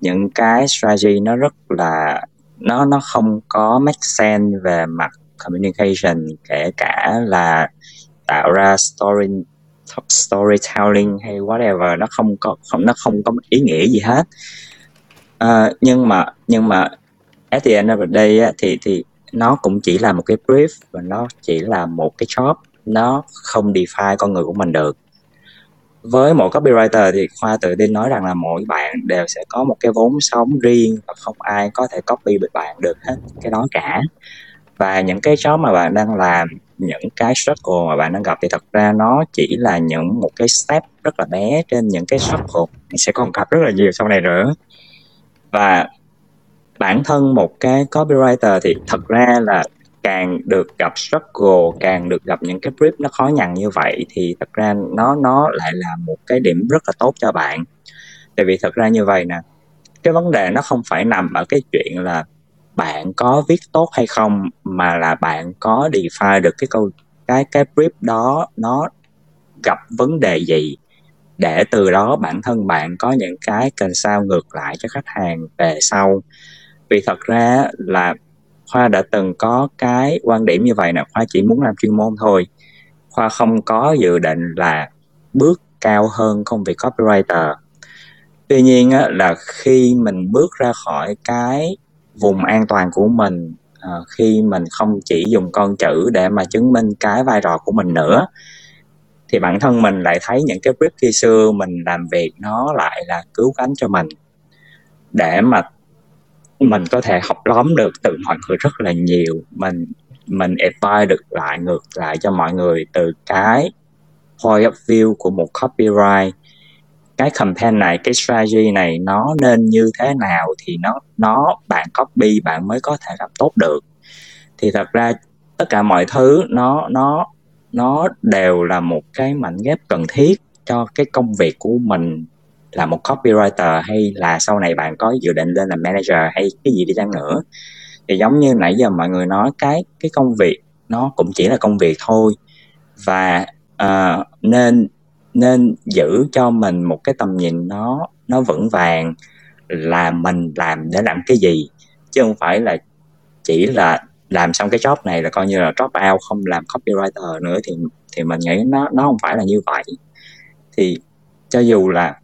Những cái strategy nó rất là nó nó không có make sense về mặt communication kể cả là tạo ra story storytelling hay whatever nó không có không nó không có ý nghĩa gì hết. Uh, nhưng mà nhưng mà at the end of the day á, thì thì nó cũng chỉ là một cái brief và nó chỉ là một cái job. Nó không define con người của mình được. Với mỗi copywriter thì khoa tự tin nói rằng là mỗi bạn đều sẽ có một cái vốn sống riêng và không ai có thể copy được bạn được hết cái đó cả. Và những cái job mà bạn đang làm, những cái struggle mà bạn đang gặp thì thật ra nó chỉ là những một cái step rất là bé trên những cái struggle. Mình sẽ còn gặp rất là nhiều sau này nữa. Và bản thân một cái copywriter thì thật ra là càng được gặp struggle, càng được gặp những cái brief nó khó nhằn như vậy thì thật ra nó nó lại là một cái điểm rất là tốt cho bạn. Tại vì thật ra như vậy nè, cái vấn đề nó không phải nằm ở cái chuyện là bạn có viết tốt hay không, mà là bạn có define được cái câu, cái cái brief đó nó gặp vấn đề gì để từ đó bản thân bạn có những cái cần sao ngược lại cho khách hàng về sau vì thật ra là khoa đã từng có cái quan điểm như vậy nè khoa chỉ muốn làm chuyên môn thôi. Khoa không có dự định là bước cao hơn công việc copywriter. Tuy nhiên á, là khi mình bước ra khỏi cái vùng an toàn của mình à, khi mình không chỉ dùng con chữ để mà chứng minh cái vai trò của mình nữa thì bản thân mình lại thấy những cái brief khi xưa mình làm việc nó lại là cứu cánh cho mình. Để mà mình có thể học lóm được từ mọi người rất là nhiều. Mình mình apply được lại, ngược lại cho mọi người từ cái point of view của một copyright. Cái campaign này, cái strategy này nó nên như thế nào thì nó nó bạn copy bạn mới có thể làm tốt được. Thì thật ra tất cả mọi thứ nó nó nó đều là một cái mảnh ghép cần thiết cho cái công việc của mình là một copywriter hay là sau này bạn có dự định lên làm manager hay cái gì đi chăng nữa. Thì giống như nãy giờ mọi người nói cái cái công việc nó cũng chỉ là công việc thôi. Và uh, nên nên giữ cho mình một cái tầm nhìn nó nó vững vàng là mình làm để làm cái gì. Chứ không phải là chỉ là làm xong cái job này là coi như là drop out không làm copywriter nữa thì thì mình nghĩ nó nó không phải là như vậy. Thì cho dù là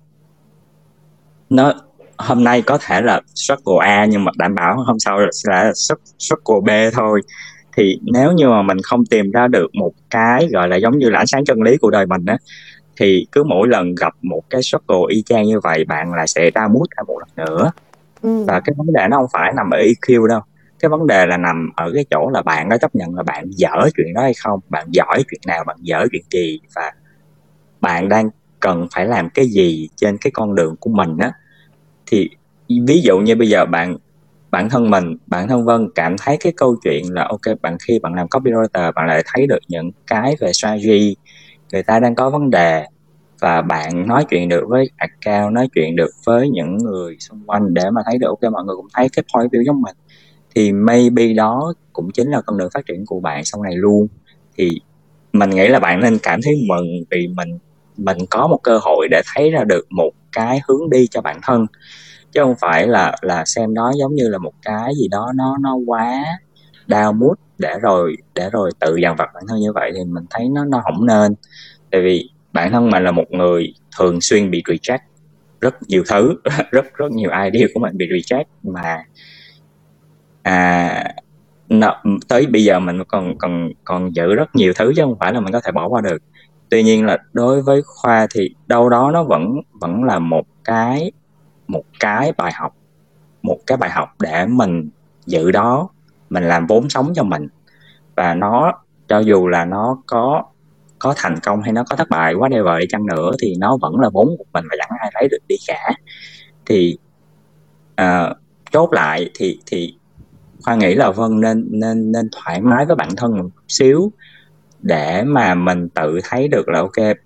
nó hôm nay có thể là struggle A nhưng mà đảm bảo hôm sau sẽ là struggle B thôi. Thì nếu như mà mình không tìm ra được một cái gọi là giống như là ánh sáng chân lý của đời mình á thì cứ mỗi lần gặp một cái struggle y chang như vậy bạn lại sẽ ra mút ra một lần nữa. Ừ. và cái vấn đề nó không phải nằm ở EQ đâu. Cái vấn đề là nằm ở cái chỗ là bạn có chấp nhận là bạn dở chuyện đó hay không bạn giỏi chuyện nào bạn dở chuyện gì và bạn đang cần phải làm cái gì trên cái con đường của mình á thì ví dụ như bây giờ bạn, bản thân mình, bản thân vân cảm thấy cái câu chuyện là, ok, bạn khi bạn làm copywriter bạn lại thấy được những cái về strategy, người ta đang có vấn đề và bạn nói chuyện được với account, nói chuyện được với những người xung quanh để mà thấy được, ok, mọi người cũng thấy cái point view giống mình. Thì maybe đó cũng chính là con đường phát triển của bạn sau này luôn. Thì mình nghĩ là bạn nên cảm thấy mừng vì mình mình có một cơ hội để thấy ra được một cái hướng đi cho bản thân chứ không phải là là xem nó giống như là một cái gì đó nó nó quá đau mút để rồi để rồi tự dằn vặt bản thân như vậy thì mình thấy nó nó không nên. Tại vì bản thân mình là một người thường xuyên bị reject rất nhiều thứ rất rất nhiều idea của mình bị reject mà à nó, tới bây giờ mình còn còn còn giữ rất nhiều thứ chứ không phải là mình có thể bỏ qua được. Tuy nhiên là đối với khoa thì đâu đó nó vẫn vẫn là một cái một cái bài học một cái bài học để mình giữ đó mình làm vốn sống cho mình. Và nó cho dù là nó có có thành công hay nó có thất bại quá whatever đi chăng nữa thì nó vẫn là vốn của mình và chẳng ai lấy được đi cả. Thì uh, chốt lại thì thì khoa nghĩ là vân nên nên nên thoải mái với bản thân một xíu để mà mình tự thấy được là ok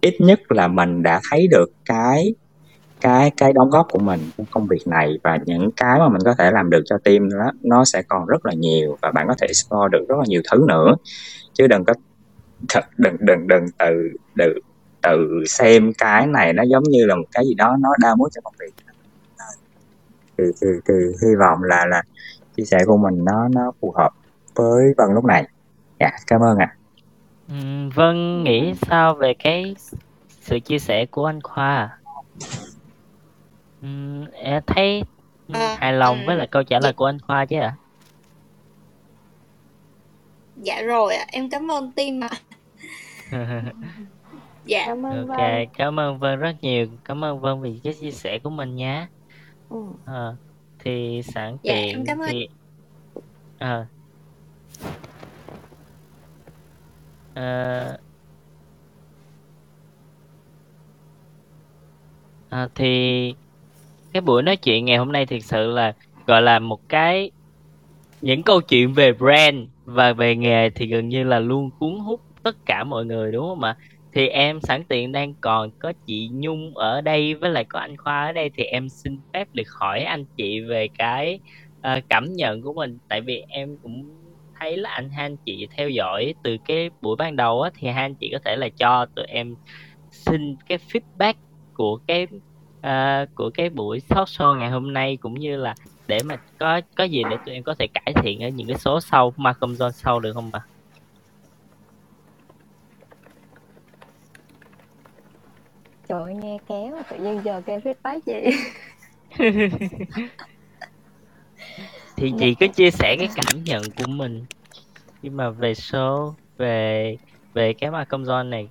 ít nhất là mình đã thấy được cái cái cái đóng góp của mình trong công việc này và những cái mà mình có thể làm được cho team đó nó sẽ còn rất là nhiều và bạn có thể explore được rất là nhiều thứ nữa. Chứ đừng có đừng đừng đừng tự tự tự xem cái này nó giống như là một cái gì đó nó đa mối cho công việc. Thì thì thì hy vọng là là chia sẻ của mình nó nó phù hợp với Vân lúc này. Dạ cảm ơn ạ. Ừ, Vân nghĩ sao về cái sự chia sẻ của anh Khoa? Ừ, em thấy à, hài lòng với lại câu trả lời của anh Khoa chứ ạ à? dạ rồi ạ em cảm ơn tim ạ dạ cảm ơn ok Vân. cảm ơn Vân rất nhiều cảm ơn Vân vì cái chia sẻ của mình nhé ừ. à, thì sẵn dạ, tiện em cảm ơn. thì à, à, à, thì cái buổi nói chuyện ngày hôm nay thực sự là gọi là một cái những câu chuyện về brand và về nghề thì gần như là luôn cuốn hút tất cả mọi người đúng không ạ? Thì em sẵn tiện đang còn có chị Nhung ở đây với lại có anh Khoa ở đây thì em xin phép được hỏi anh chị về cái uh, cảm nhận của mình. Tại vì em cũng thấy là anh hai anh chị theo dõi từ cái buổi ban đầu á, thì hai anh chị có thể là cho tụi em xin cái feedback của cái uh, của cái buổi talk show ngày hôm nay cũng như là để mà có có gì để tụi em có thể cải thiện ở những cái số sau Malcolm John sau được không ạ? Trời nghe kéo tự nhiên giờ kêu feedback gì thì chị cứ chia sẻ cái cảm nhận của mình. Nhưng mà về show về về cái mà công zone này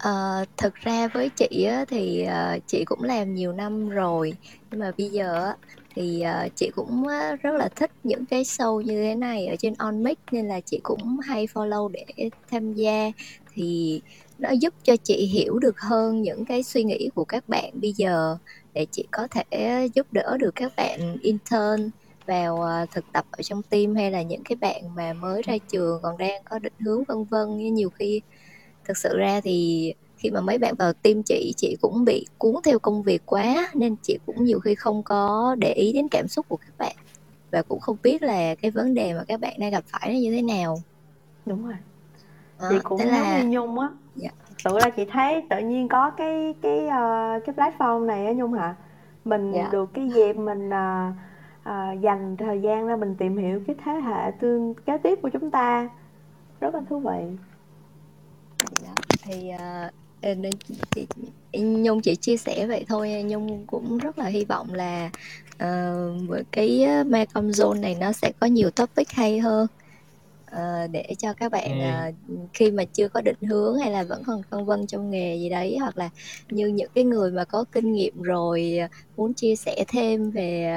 Ờ, thực ra với chị á, thì ờ, chị cũng làm nhiều năm rồi. Nhưng mà bây giờ á, thì ờ, chị cũng á, rất là thích những cái show như thế này ở trên On Mic nên là chị cũng hay follow để tham gia. Thì nó giúp cho chị hiểu được hơn những cái suy nghĩ của các bạn bây giờ để chị có thể giúp đỡ được các bạn intern vào ờ, thực tập ở trong team hay là những cái bạn mà mới ra trường còn đang có định hướng vân vân. Như nhiều khi thực sự ra thì khi mà mấy bạn vào team chị chị cũng bị cuốn theo công việc quá nên chị cũng nhiều khi không có để ý đến cảm xúc của các bạn. Và cũng không biết là cái vấn đề mà các bạn đang gặp phải nó như thế nào. Đúng rồi. Đó, chị cũng giống là như nhung á. Dạ. tự là chị thấy tự nhiên có cái cái uh, cái platform này á nhung hả? Mình Dạ. được cái dịp mình uh, uh, dành thời gian ra mình tìm hiểu cái thế hệ tương kế tiếp của chúng ta. Rất là thú vị Dạ. thì uh, nên chị, nhung chỉ chia sẻ vậy thôi. Nhung cũng rất là hy vọng là uh, cái Macom Zone này nó sẽ có nhiều topic hay hơn Ờ, để cho các bạn ờ, khi mà chưa có định hướng hay là vẫn còn phân vân trong nghề gì đấy hoặc là như những cái người mà có kinh nghiệm rồi ờ, muốn chia sẻ thêm về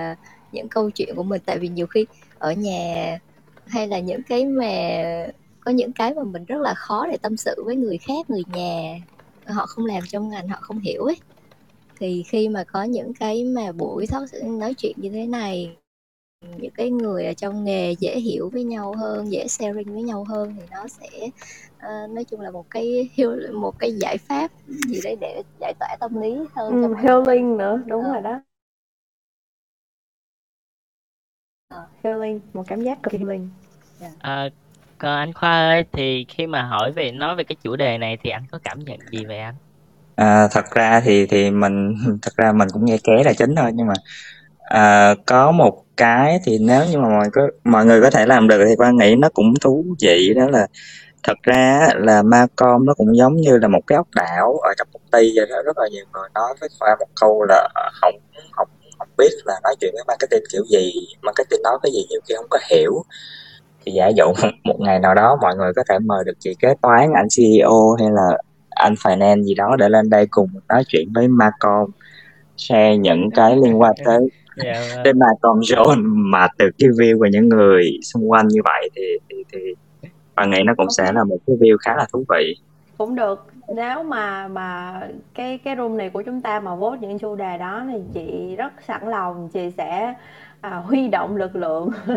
những câu chuyện của mình. Tại vì nhiều khi ở nhà hay là những cái mà có những cái mà mình rất là khó để tâm sự với người khác người nhà họ không làm trong ngành họ không hiểu ấy thì khi mà có những cái mà buổi talk nói chuyện như thế này những cái người ở trong nghề dễ hiểu với nhau hơn dễ sharing với nhau hơn thì nó sẽ uh, nói chung là một cái một cái giải pháp gì đấy để giải tỏa tâm lý hơn ừ, healing nữa đúng ờ. rồi đó uh, healing một cảm giác cực healing yeah. à, còn anh Khoa ơi thì khi mà hỏi về nói về cái chủ đề này thì anh có cảm nhận gì về anh? À, thật ra thì thì mình thật ra mình cũng nghe ké là chính thôi nhưng mà à, có một cái thì nếu như mà mọi có mọi người có thể làm được thì quan nghĩ nó cũng thú vị đó là thật ra là Macom nó cũng giống như là một cái ốc đảo ở trong công ty vậy đó rất là nhiều người nói với khoa một câu là không không không biết là nói chuyện với marketing kiểu gì marketing nói cái gì nhiều khi không có hiểu thì giả dụ một ngày nào đó mọi người có thể mời được chị kế toán anh CEO hay là anh finance gì đó để lên đây cùng nói chuyện với Macom share những cái liên quan tới yeah, vâng. đến Macom Zone mà từ cái view của những người xung quanh như vậy thì thì, thì và nghĩ nó cũng sẽ là một cái view khá là thú vị. Cũng được. Nếu mà mà cái cái room này của chúng ta mà vote những chủ đề đó thì chị rất sẵn lòng. Chị sẽ à, huy động lực lượng.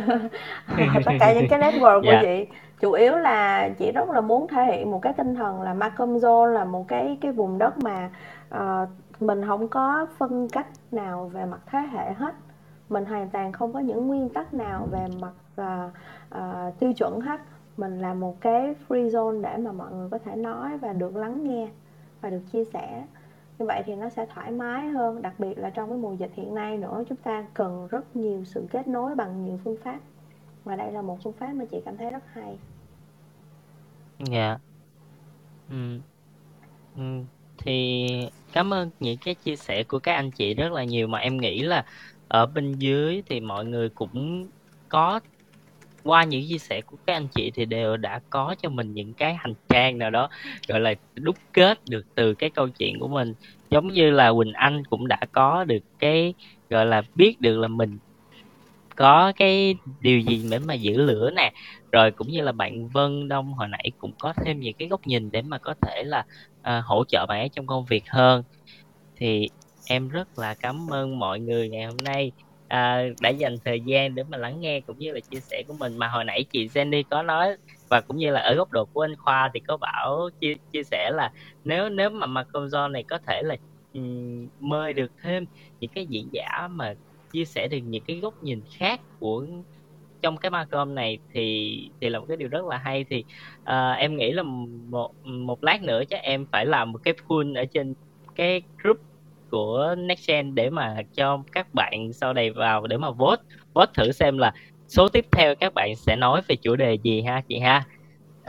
Tất cả những cái network của yeah. chị. Chủ yếu là chị rất là muốn thể hiện một cái tinh thần là Macom Zone là một cái cái vùng đất mà uh, mình không có phân cách nào về mặt thế hệ hết. Mình hoàn toàn không có những nguyên tắc nào về mặt uh, uh, tiêu chuẩn hết. Mình là một cái free zone để mà mọi người có thể nói và được lắng nghe và được chia sẻ như vậy thì nó sẽ thoải mái hơn, đặc biệt là trong cái mùa dịch hiện nay nữa, chúng ta cần rất nhiều sự kết nối bằng nhiều phương pháp và đây là một phương pháp mà chị cảm thấy rất hay dạ yeah. ừ. ừ thì cảm ơn những cái chia sẻ của các anh chị rất là nhiều mà em nghĩ là ở bên dưới thì mọi người cũng có qua những chia sẻ của các anh chị thì đều đã có cho mình những cái hành trang nào đó gọi là đúc kết được từ cái câu chuyện của mình. Giống như là Quỳnh Anh cũng đã có được cái gọi là biết được là mình có cái điều gì để mà giữ lửa nè. Rồi cũng như là bạn Vân Đông hồi nãy cũng có thêm những cái góc nhìn để mà có thể là uh, hỗ trợ bạn ấy trong công việc hơn. Thì em rất là cảm ơn mọi người ngày hôm nay à, đã dành thời gian để mà lắng nghe cũng như là chia sẻ của mình. Mà hồi nãy chị Jenny có nói và cũng như là ở góc độ của anh Khoa thì có bảo chia chia sẻ là nếu nếu mà Malcolm John này có thể là um, mời được thêm những cái diễn giả mà chia sẻ được những cái góc nhìn khác của trong cái Malcolm này thì thì là một cái điều rất là hay. Thì uh, em nghĩ là một một lát nữa chắc em phải làm một cái pool ở trên cái group của Nextgen để mà cho các bạn sau này vào để mà vote. Vote thử xem là số tiếp theo các bạn sẽ nói về chủ đề gì ha chị ha.